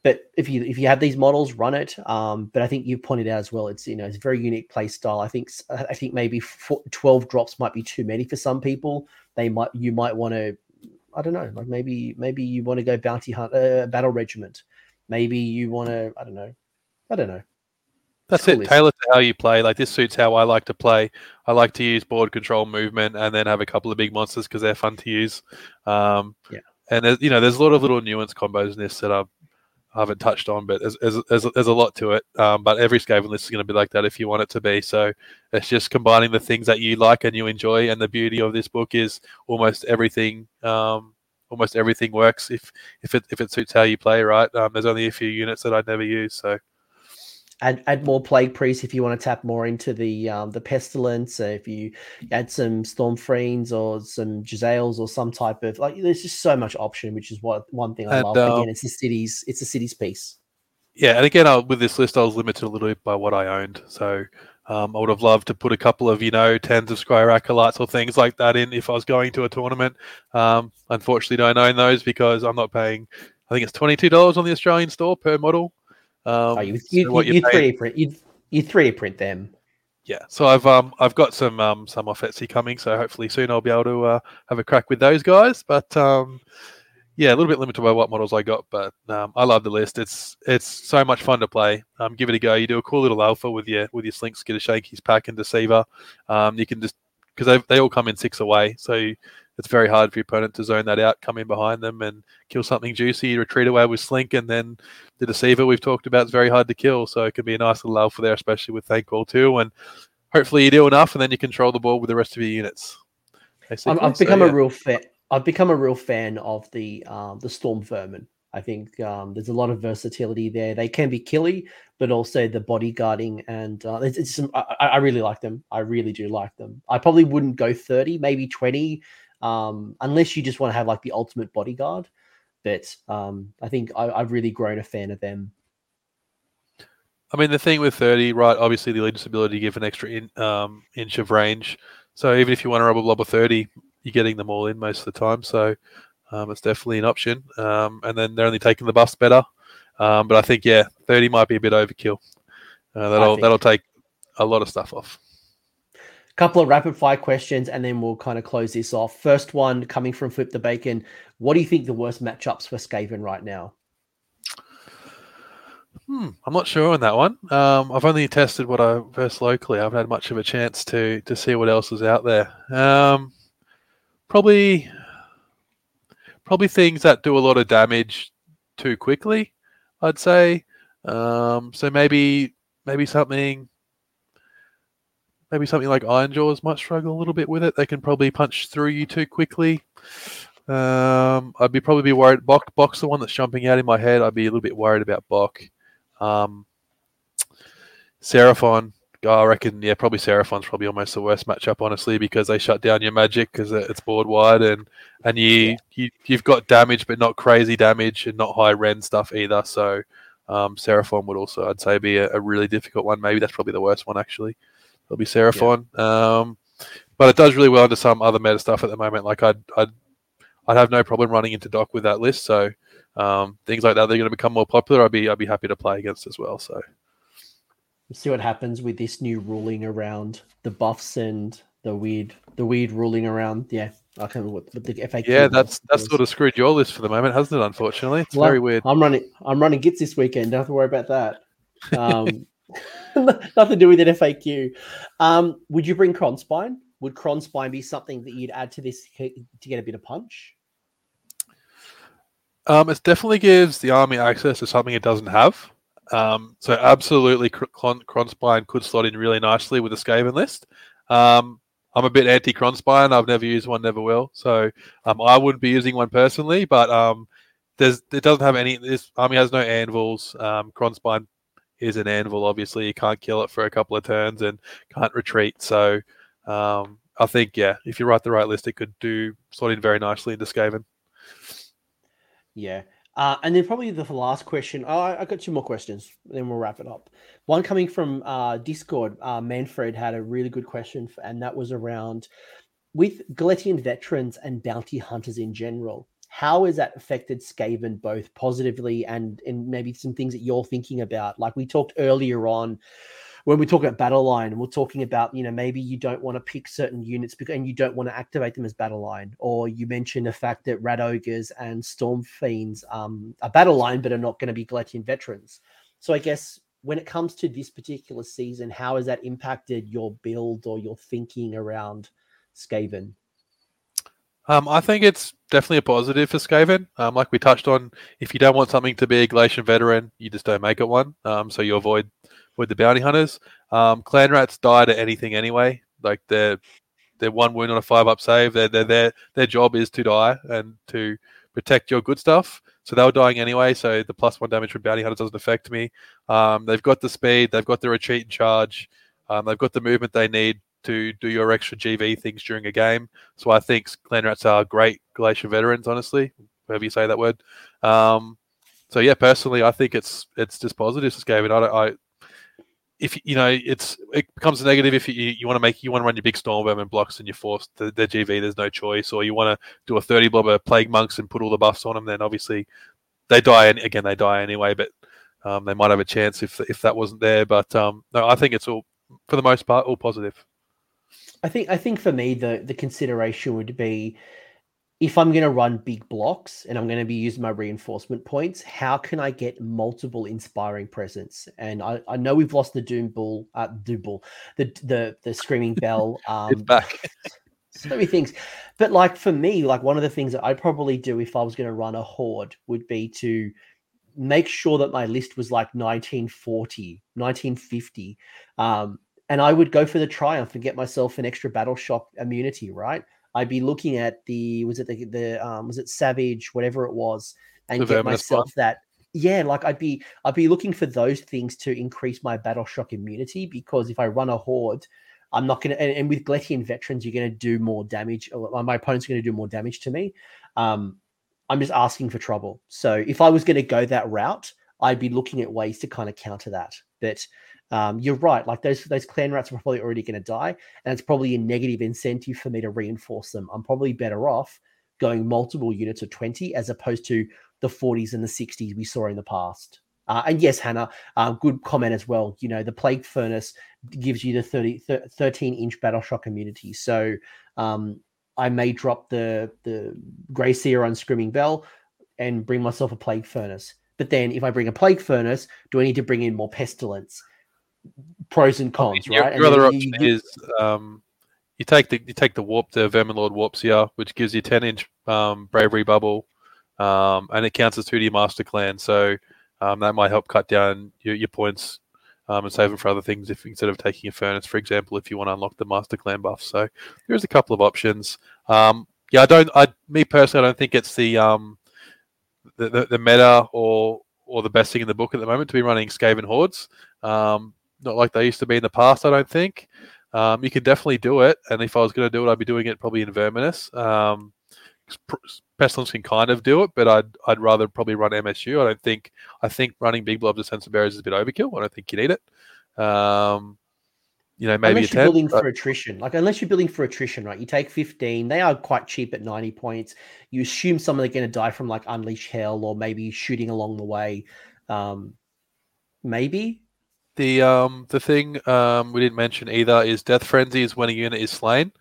A: but if you if you have these models, run it. Um, but I think you pointed out as well, it's you know it's a very unique play style. I think I think maybe four, twelve drops might be too many for some people. They might you might want to, I don't know, like maybe maybe you want to go bounty hunt uh, battle regiment. Maybe you want to I don't know, I don't know.
B: That's it. Tailor to how you play. Like this suits how I like to play. I like to use board control movement and then have a couple of big monsters because they're fun to use. Um,
A: yeah.
B: And there's, you know, there's a lot of little nuance combos in this that I haven't touched on, but there's, there's, there's, a lot to it. Um, but every Skaven list is going to be like that if you want it to be. So it's just combining the things that you like and you enjoy. And the beauty of this book is almost everything. Um, almost everything works if if it if it suits how you play. Right. Um, there's only a few units that I'd never use. So
A: add add more plague priests if you want to tap more into the um, the pestilence. Uh, if you add some storm fiends or some Jezzails or some type of like, there's just so much option, which is what one thing I and, love. Um, again, it's the cities, it's the cities piece.
B: Yeah, and again, I, with this list, I was limited a little bit by what I owned. So um, I would have loved to put a couple of, you know, tens of Skryre Acolytes or things like that in if I was going to a tournament. Um, unfortunately, don't own those because I'm not paying. I think it's twenty two dollars on the Australian store per model.
A: Um, oh, you you, so you, you three print you you three print them.
B: Yeah, so I've um I've got some um some off Etsy coming, so hopefully soon I'll be able to uh, have a crack with those guys. But um yeah, a little bit limited by what models I got, but um, I love the list. It's it's so much fun to play. Um, give it a go. You do a cool little alpha with your with your Slink, Skittershank, pack, and Deceiver. Um, you can just because they, they all come in six away, so it's very hard for your opponent to zone that out, come in behind them and kill something juicy, retreat away with Slink, and then the Deceiver we've talked about is very hard to kill. So it can be a nice little alpha there, especially with Thanquol too. And hopefully you do enough, and then you control the ball with the rest of your units.
A: I've become so, yeah. a real fan. I've become a real fan of the um, the Storm Vermin. I think um, there's a lot of versatility there. They can be killy, but also the bodyguarding and uh, it's, it's some, I, I, really like them. I really do like them. I probably wouldn't go 30, maybe 20, um, unless you just want to have like the ultimate bodyguard. But um, I think I, I've really grown a fan of them.
B: I mean, the thing with 30, right? Obviously, the allegiance ability give an extra in, um, inch of range. So even if you want a rubber blob of 30, you're getting them all in most of the time. So um, it's definitely an option. Um, and then they're only taking the buffs better. Um, but I think yeah, 30 might be a bit overkill. Uh, that'll that'll take a lot of stuff off A
A: couple of rapid fire questions and then we'll kind of close this off. First one coming from Flip the Bacon. What do you think the worst matchups for Skaven right now?
B: Hmm, I'm not sure on that one. Um, I've only tested what I versed locally. I haven't had much of a chance to to see what else is out there. Um, probably, probably things that do a lot of damage too quickly. I'd say. Um, so maybe maybe something Maybe something like Ironjawz might struggle a little bit with it. They can probably punch through you too quickly. Um, I'd be probably be worried. Bok, Bok's the one that's jumping out in my head. I'd be a little bit worried about Bok. Um, Seraphon, oh, I reckon, yeah, probably Seraphon's probably almost the worst matchup, honestly, because they shut down your magic because it's board wide and and you, yeah. you you've got damage, but not crazy damage and not high rend stuff either. So um, Seraphon would also, I'd say, be a, a really difficult one. Maybe that's probably the worst one actually. It'll be Seraphon. Yeah. Um, but it does really well into some other meta stuff at the moment. Like I'd, I'd, I'd have no problem running into Doc with that list. So um, things like that, they're going to become more popular. I'd be, I'd be happy to play against as well. So
A: see what happens with this new ruling around the buffs and the weird, the weird ruling around. Yeah, I can't remember what, the FAQ.
B: Yeah, that's that's sort of screwed your list for the moment, hasn't it? Unfortunately, it's
A: Well,
B: very weird.
A: I'm running. I'm running gits this weekend. Don't have to worry about that. Um, nothing to do with an FAQ. Um, would you bring Krondspine? Would Krondspine be something that you'd add to this to get a bit of punch?
B: Um, it definitely gives the army access to something it doesn't have. Um, so absolutely, Cr- Krondspine could slot in really nicely with the Skaven list. Um, I'm a bit anti Krondspine. I've never used one, never will. So um, I wouldn't be using one personally. But um, there's it doesn't have any. This army has no anvils. Um, Krondspine is an anvil. Obviously, you can't kill it for a couple of turns and can't retreat. So um, I think yeah, if you write the right list, it could do slot in very nicely into Skaven.
A: Yeah. Uh, and then probably the last question. Oh, I I got two more questions. Then we'll wrap it up. One coming from uh, Discord. Uh, Manfred had a really good question, f- and that was around with Galletian veterans and bounty hunters in general. How has that affected Skaven both positively and and maybe some things that you're thinking about? Like we talked earlier on when we talk about battle line and we're talking about you know maybe you don't want to pick certain units because and you don't want to activate them as battle line or you mentioned the fact that rat ogres and storm fiends um, are battle line but are not going to be Galletian veterans so i guess when it comes to this particular season how has that impacted your build or your thinking around skaven
B: Um, I think it's definitely a positive for Skaven. Um, like we touched on, if you don't want something to be a Galletian veteran, you just don't make it one. Um, so you avoid avoid the bounty hunters. Um, clan rats die to anything anyway. Like they're they're one wound on a five up save. Their their their their job is to die and to protect your good stuff. So they were dying anyway. So the plus one damage from bounty hunters doesn't affect me. Um, they've got the speed. They've got the retreat and charge. Um, they've got the movement they need to do your extra GV things during a game. So I think clan rats are great Glacier veterans, honestly, however you say that word. Um, so yeah, personally, I think it's it's just positive to Skaven. I, don't- I if you know it's it becomes a negative if you, you want to make you want to run your big stormworm and blocks and you're forced to the GV. There's no choice, or you want to do a 30 blobber plague monks and put all the buffs on them. Then obviously they die and again they die anyway, but um, they might have a chance if if that wasn't there. But um, no, I think it's all for the most part all positive.
A: I think I think for me the the consideration would be if I'm going to run big blocks and I'm going to be using my reinforcement points, how can I get multiple inspiring presence? And I, I know we've lost the Doom Bull, uh, Doom Bull, the the the Screaming Bell. Um,
B: It's back.
A: so many things, but like for me, like one of the things that I'd probably do if I was going to run a horde would be to make sure that my list was like 1940, 1950. Um, and I would go for the triumph and get myself an extra battle shock immunity, right? I'd be looking at the was it the, the um was it savage whatever it was and
B: The
A: get
B: one.
A: myself that yeah like I'd be I'd be looking for those things to increase my battle shock immunity because if I run a horde I'm not gonna and, and with Glettian veterans you're gonna do more damage or my opponent's gonna do more damage to me. Um I'm just asking for trouble. So if I was gonna go that route I'd be looking at ways to kind of counter that. But um, you're right like those those clan rats are probably already going to die and it's probably a negative incentive for me to reinforce them. I'm probably better off going multiple units of 20 as opposed to the 40s and the 60s we saw in the past. Uh, and yes, Hannah, uh, good comment as well. You know, the plague furnace gives you the 30, 13 inch battle shock immunity. So um, I may drop the the Grey Seer on Screaming Bell and bring myself a plague furnace. But then if I bring a plague furnace, do I need to bring in more pestilence? Pros and cons, right?
B: Your other option
A: you-
B: is um, you take the you take the warp the Vermin Lord Warpseer, which gives you ten inch um, bravery bubble, um, and it counts as two to your master clan. So um, that might help cut down your, your points um, and save them for other things. If instead of taking a furnace, for example, if you want to unlock the master clan buff, so there's a couple of options. Um, yeah, I don't. I me personally, I don't think it's the um, the, the, the meta or or the best thing in the book at the moment to be running Skaven hordes. Um, not like they used to be in the past. I don't think. Um, you can definitely do it, and if I was going to do it, I'd be doing it probably in Verminus. Um, Pestilence can kind of do it, but I'd I'd rather probably run MSU. I don't think I think running big blobs of sense of barriers is a bit overkill. I don't think you need it. Um, you know, maybe
A: unless you're
B: 10.
A: building
B: but-
A: for attrition, like unless you're building for attrition, right? You take 15, they are quite cheap at 90 points. You assume some are going to die from like Unleash Hell or maybe shooting along the way. Um, maybe.
B: The um the thing um we didn't mention either is Death Frenzy is when a unit is slain.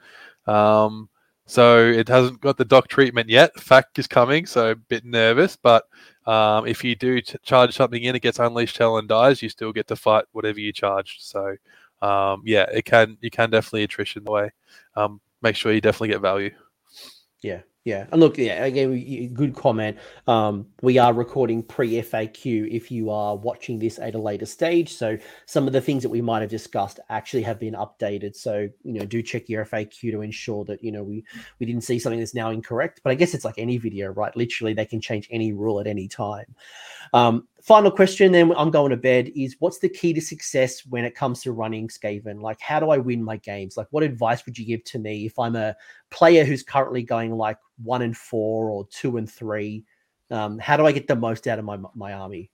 B: Um, So it hasn't got the dock treatment yet. FAQ is coming, so a bit nervous. But um, if you do t- charge something in, it gets unleashed hell and dies. You still get to fight whatever you charged. So um, yeah, it can you can definitely attrition the way. Um, make sure you definitely get value.
A: Yeah, yeah, and look, yeah, again, good comment. Um, we are recording pre FAQ if you are watching this at a later stage. So some of the things that we might have discussed actually have been updated. So you know, do check your FAQ to ensure that you know we we didn't see something that's now incorrect. But I guess it's like any video, right? Literally, they can change any rule at any time. Um, final question, then I'm going to bed. Is what's the key to success when it comes to running Skaven? Like, how do I win my games? Like, what advice would you give to me if I'm a player who's currently going like one and four or two and three? Um, how do I get the most out of my my army?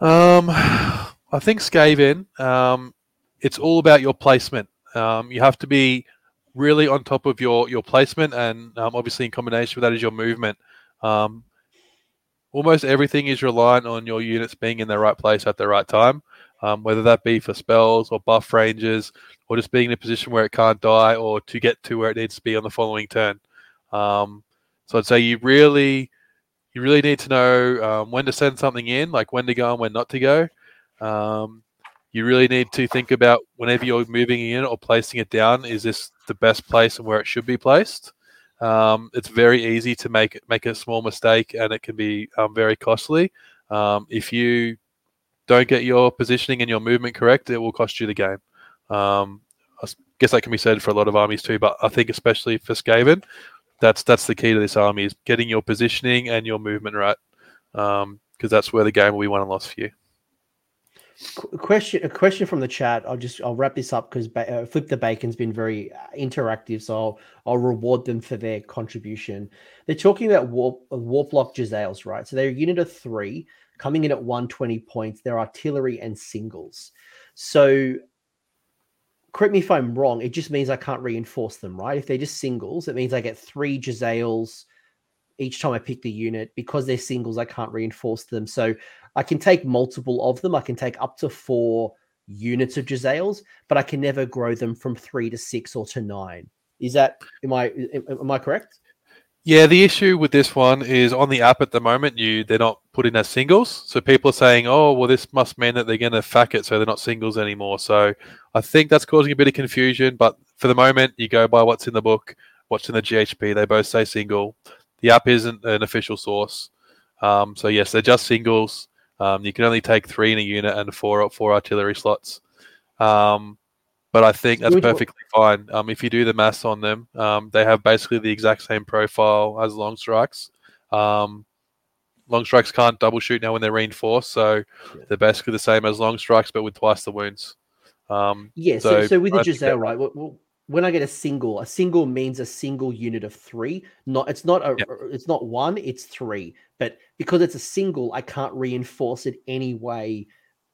B: Um, I think Skaven. Um, it's all about your placement. Um, you have to be really on top of your your placement, and um, obviously in combination with that is your movement. Um, almost everything is reliant on your units being in the right place at the right time, um, whether that be for spells or buff ranges, or just being in a position where it can't die, or to get to where it needs to be on the following turn. Um, so I'd say you really, you really need to know um, when to send something in, like when to go and when not to go. Um, you really need to think about whenever you're moving in or placing it down, is this the best place and where it should be placed? Um, it's very easy to make make a small mistake, and it can be um, very costly. Um, if you don't get your positioning and your movement correct, it will cost you the game. Um, I guess that can be said for a lot of armies too, but I think especially for Skaven, that's that's the key to this army is getting your positioning and your movement right, because um, that's where the game will be won and lost for you.
A: Question a question from the chat. I'll just I'll wrap this up because uh, Flip the Bacon's been very uh, interactive, so I'll, I'll reward them for their contribution. They're talking about warp uh, warp Jezzails, right? So they're a unit of three coming in at 120 points. They're artillery and singles. So correct me if I'm wrong. It just means I can't reinforce them, right? If they're just singles, it means I get three Jezzails each time I pick the unit. Because they're singles, I can't reinforce them. So I can take multiple of them. I can take up to four units of Jezzails, but I can never grow them from three to six or to nine. Is that am I am I correct?
B: Yeah, the issue with this one is on the app at the moment, you they're not put in as singles. So people are saying, "Oh, well, this must mean that they're going to fack it, so they're not singles anymore." So I think that's causing a bit of confusion. But for the moment, you go by what's in the book, what's in the GHP. They both say single. The app isn't an official source, um, so yes, they're just singles. Um, you can only take three in a unit and four four artillery slots. Um, but I think that's perfectly fine. Um, if you do the maths on them, um, they have basically the exact same profile as long strikes. Um, long strikes can't double shoot now when they're reinforced, so they're basically the same as long strikes, but with twice the wounds.
A: Um, yeah, so, so, so with the Jezzail, right? When I get a single, a single means a single unit of three. Not it's not a yep. it's not one, it's three. But because it's a single, I can't reinforce it anyway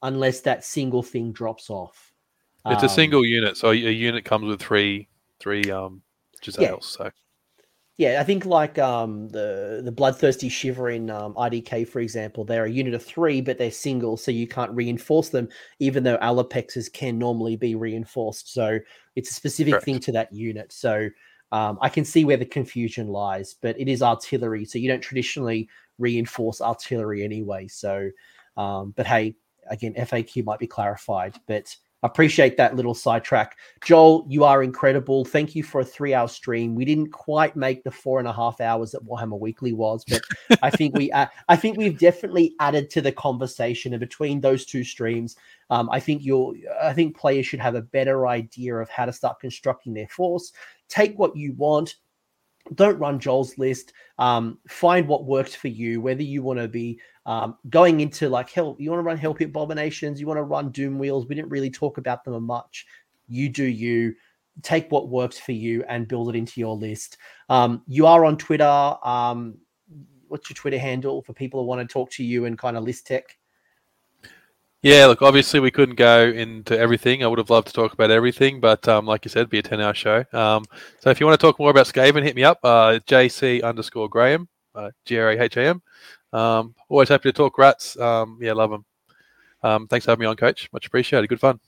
A: unless that single thing drops off.
B: It's um, a single unit, so a unit comes with three three um Jezzails. Yeah. So
A: yeah, I think like um, the the bloodthirsty shiver in um, IDK, for example, they're a unit of three, but they're single, so you can't reinforce them, even though Allopexes can normally be reinforced. So it's a specific Correct. thing to that unit. So um, I can see where the confusion lies, but it is artillery, so you don't traditionally reinforce artillery anyway. So, um, but hey, again, FAQ might be clarified, but appreciate that little sidetrack. Joel, you are incredible. Thank you for a three hour stream. We didn't quite make the four and a half hours that Warhammer Weekly was, but I think we, uh, I think we've definitely added to the conversation. And between those two streams, um, I think you'll, I think players should have a better idea of how to start constructing their force. Take what you want, don't run Joel's list. Um, find what works for you, whether you want to be um, going into like hell, you want to run Hell Pit Abominations, you want to run Doom Wheels. We didn't really talk about them much. You do you. Take what works for you and build it into your list. Um, you are on Twitter. Um, what's your Twitter handle for people who want to talk to you and kind of list tech?
B: Yeah, look, obviously we couldn't go into everything. I would have loved to talk about everything, but um, like you said, be a 10 hour show. Um, so if you want to talk more about Skaven, hit me up, uh, JC underscore Graham, uh, G R A H A M. Um, always happy to talk rats. Um, yeah, love them. Um, thanks for having me on, coach. Much appreciated. Good fun.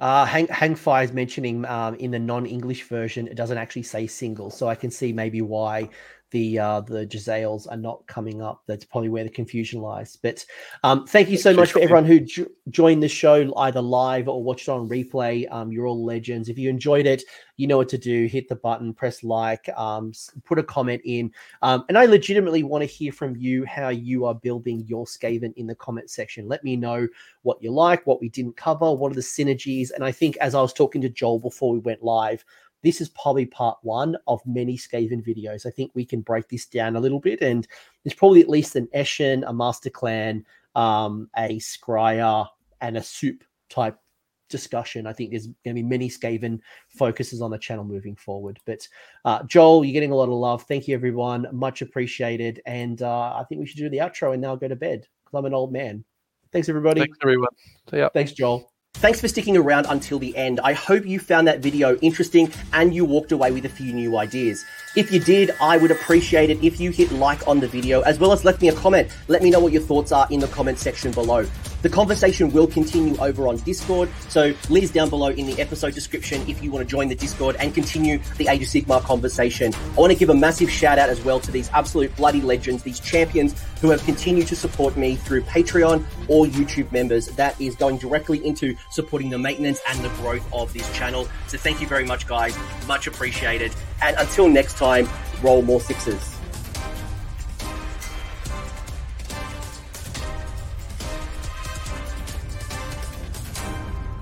A: Uh, Hang, Hangfire is mentioning um, in the non-English version, it doesn't actually say single, so I can see maybe why the uh, the Jezzails are not coming up. That's probably where the confusion lies. But um, thank you so much for everyone who jo- joined the show either live or watched on replay. Um, you're all legends. If you enjoyed it, you know what to do. Hit the button, press like, um, put a comment in. Um, and I legitimately want to hear from you how you are building your Skaven in the comment section. Let me know what you like, what we didn't cover, what are the synergies. And I think as I was talking to Joel before we went live, this is probably part one of many Skaven videos. I think we can break this down a little bit, and there's probably at least an Eshin, a Master Clan, um, a Skryre, and a Soup type discussion. I think there's going to be many Skaven focuses on the channel moving forward. But uh, Joel, you're getting a lot of love. Thank you, everyone. Much appreciated. And uh, I think we should do the outro and now go to bed because I'm an old man. Thanks, everybody.
B: Thanks, everyone.
A: See ya. Thanks, Joel. Thanks for sticking around until the end. I hope you found that video interesting and you walked away with a few new ideas. If you did, I would appreciate it if you hit like on the video as well as left me a comment. Let me know what your thoughts are in the comment section below. The conversation will continue over on Discord, so links down below in the episode description if you want to join the Discord and continue the Age of Sigmar conversation. I want to give a massive shout out as well to these absolute bloody legends, these champions who have continued to support me through Patreon or YouTube members. That is going directly into supporting the maintenance and the growth of this channel. So thank you very much, guys. Much appreciated. And until next time, roll more sixes.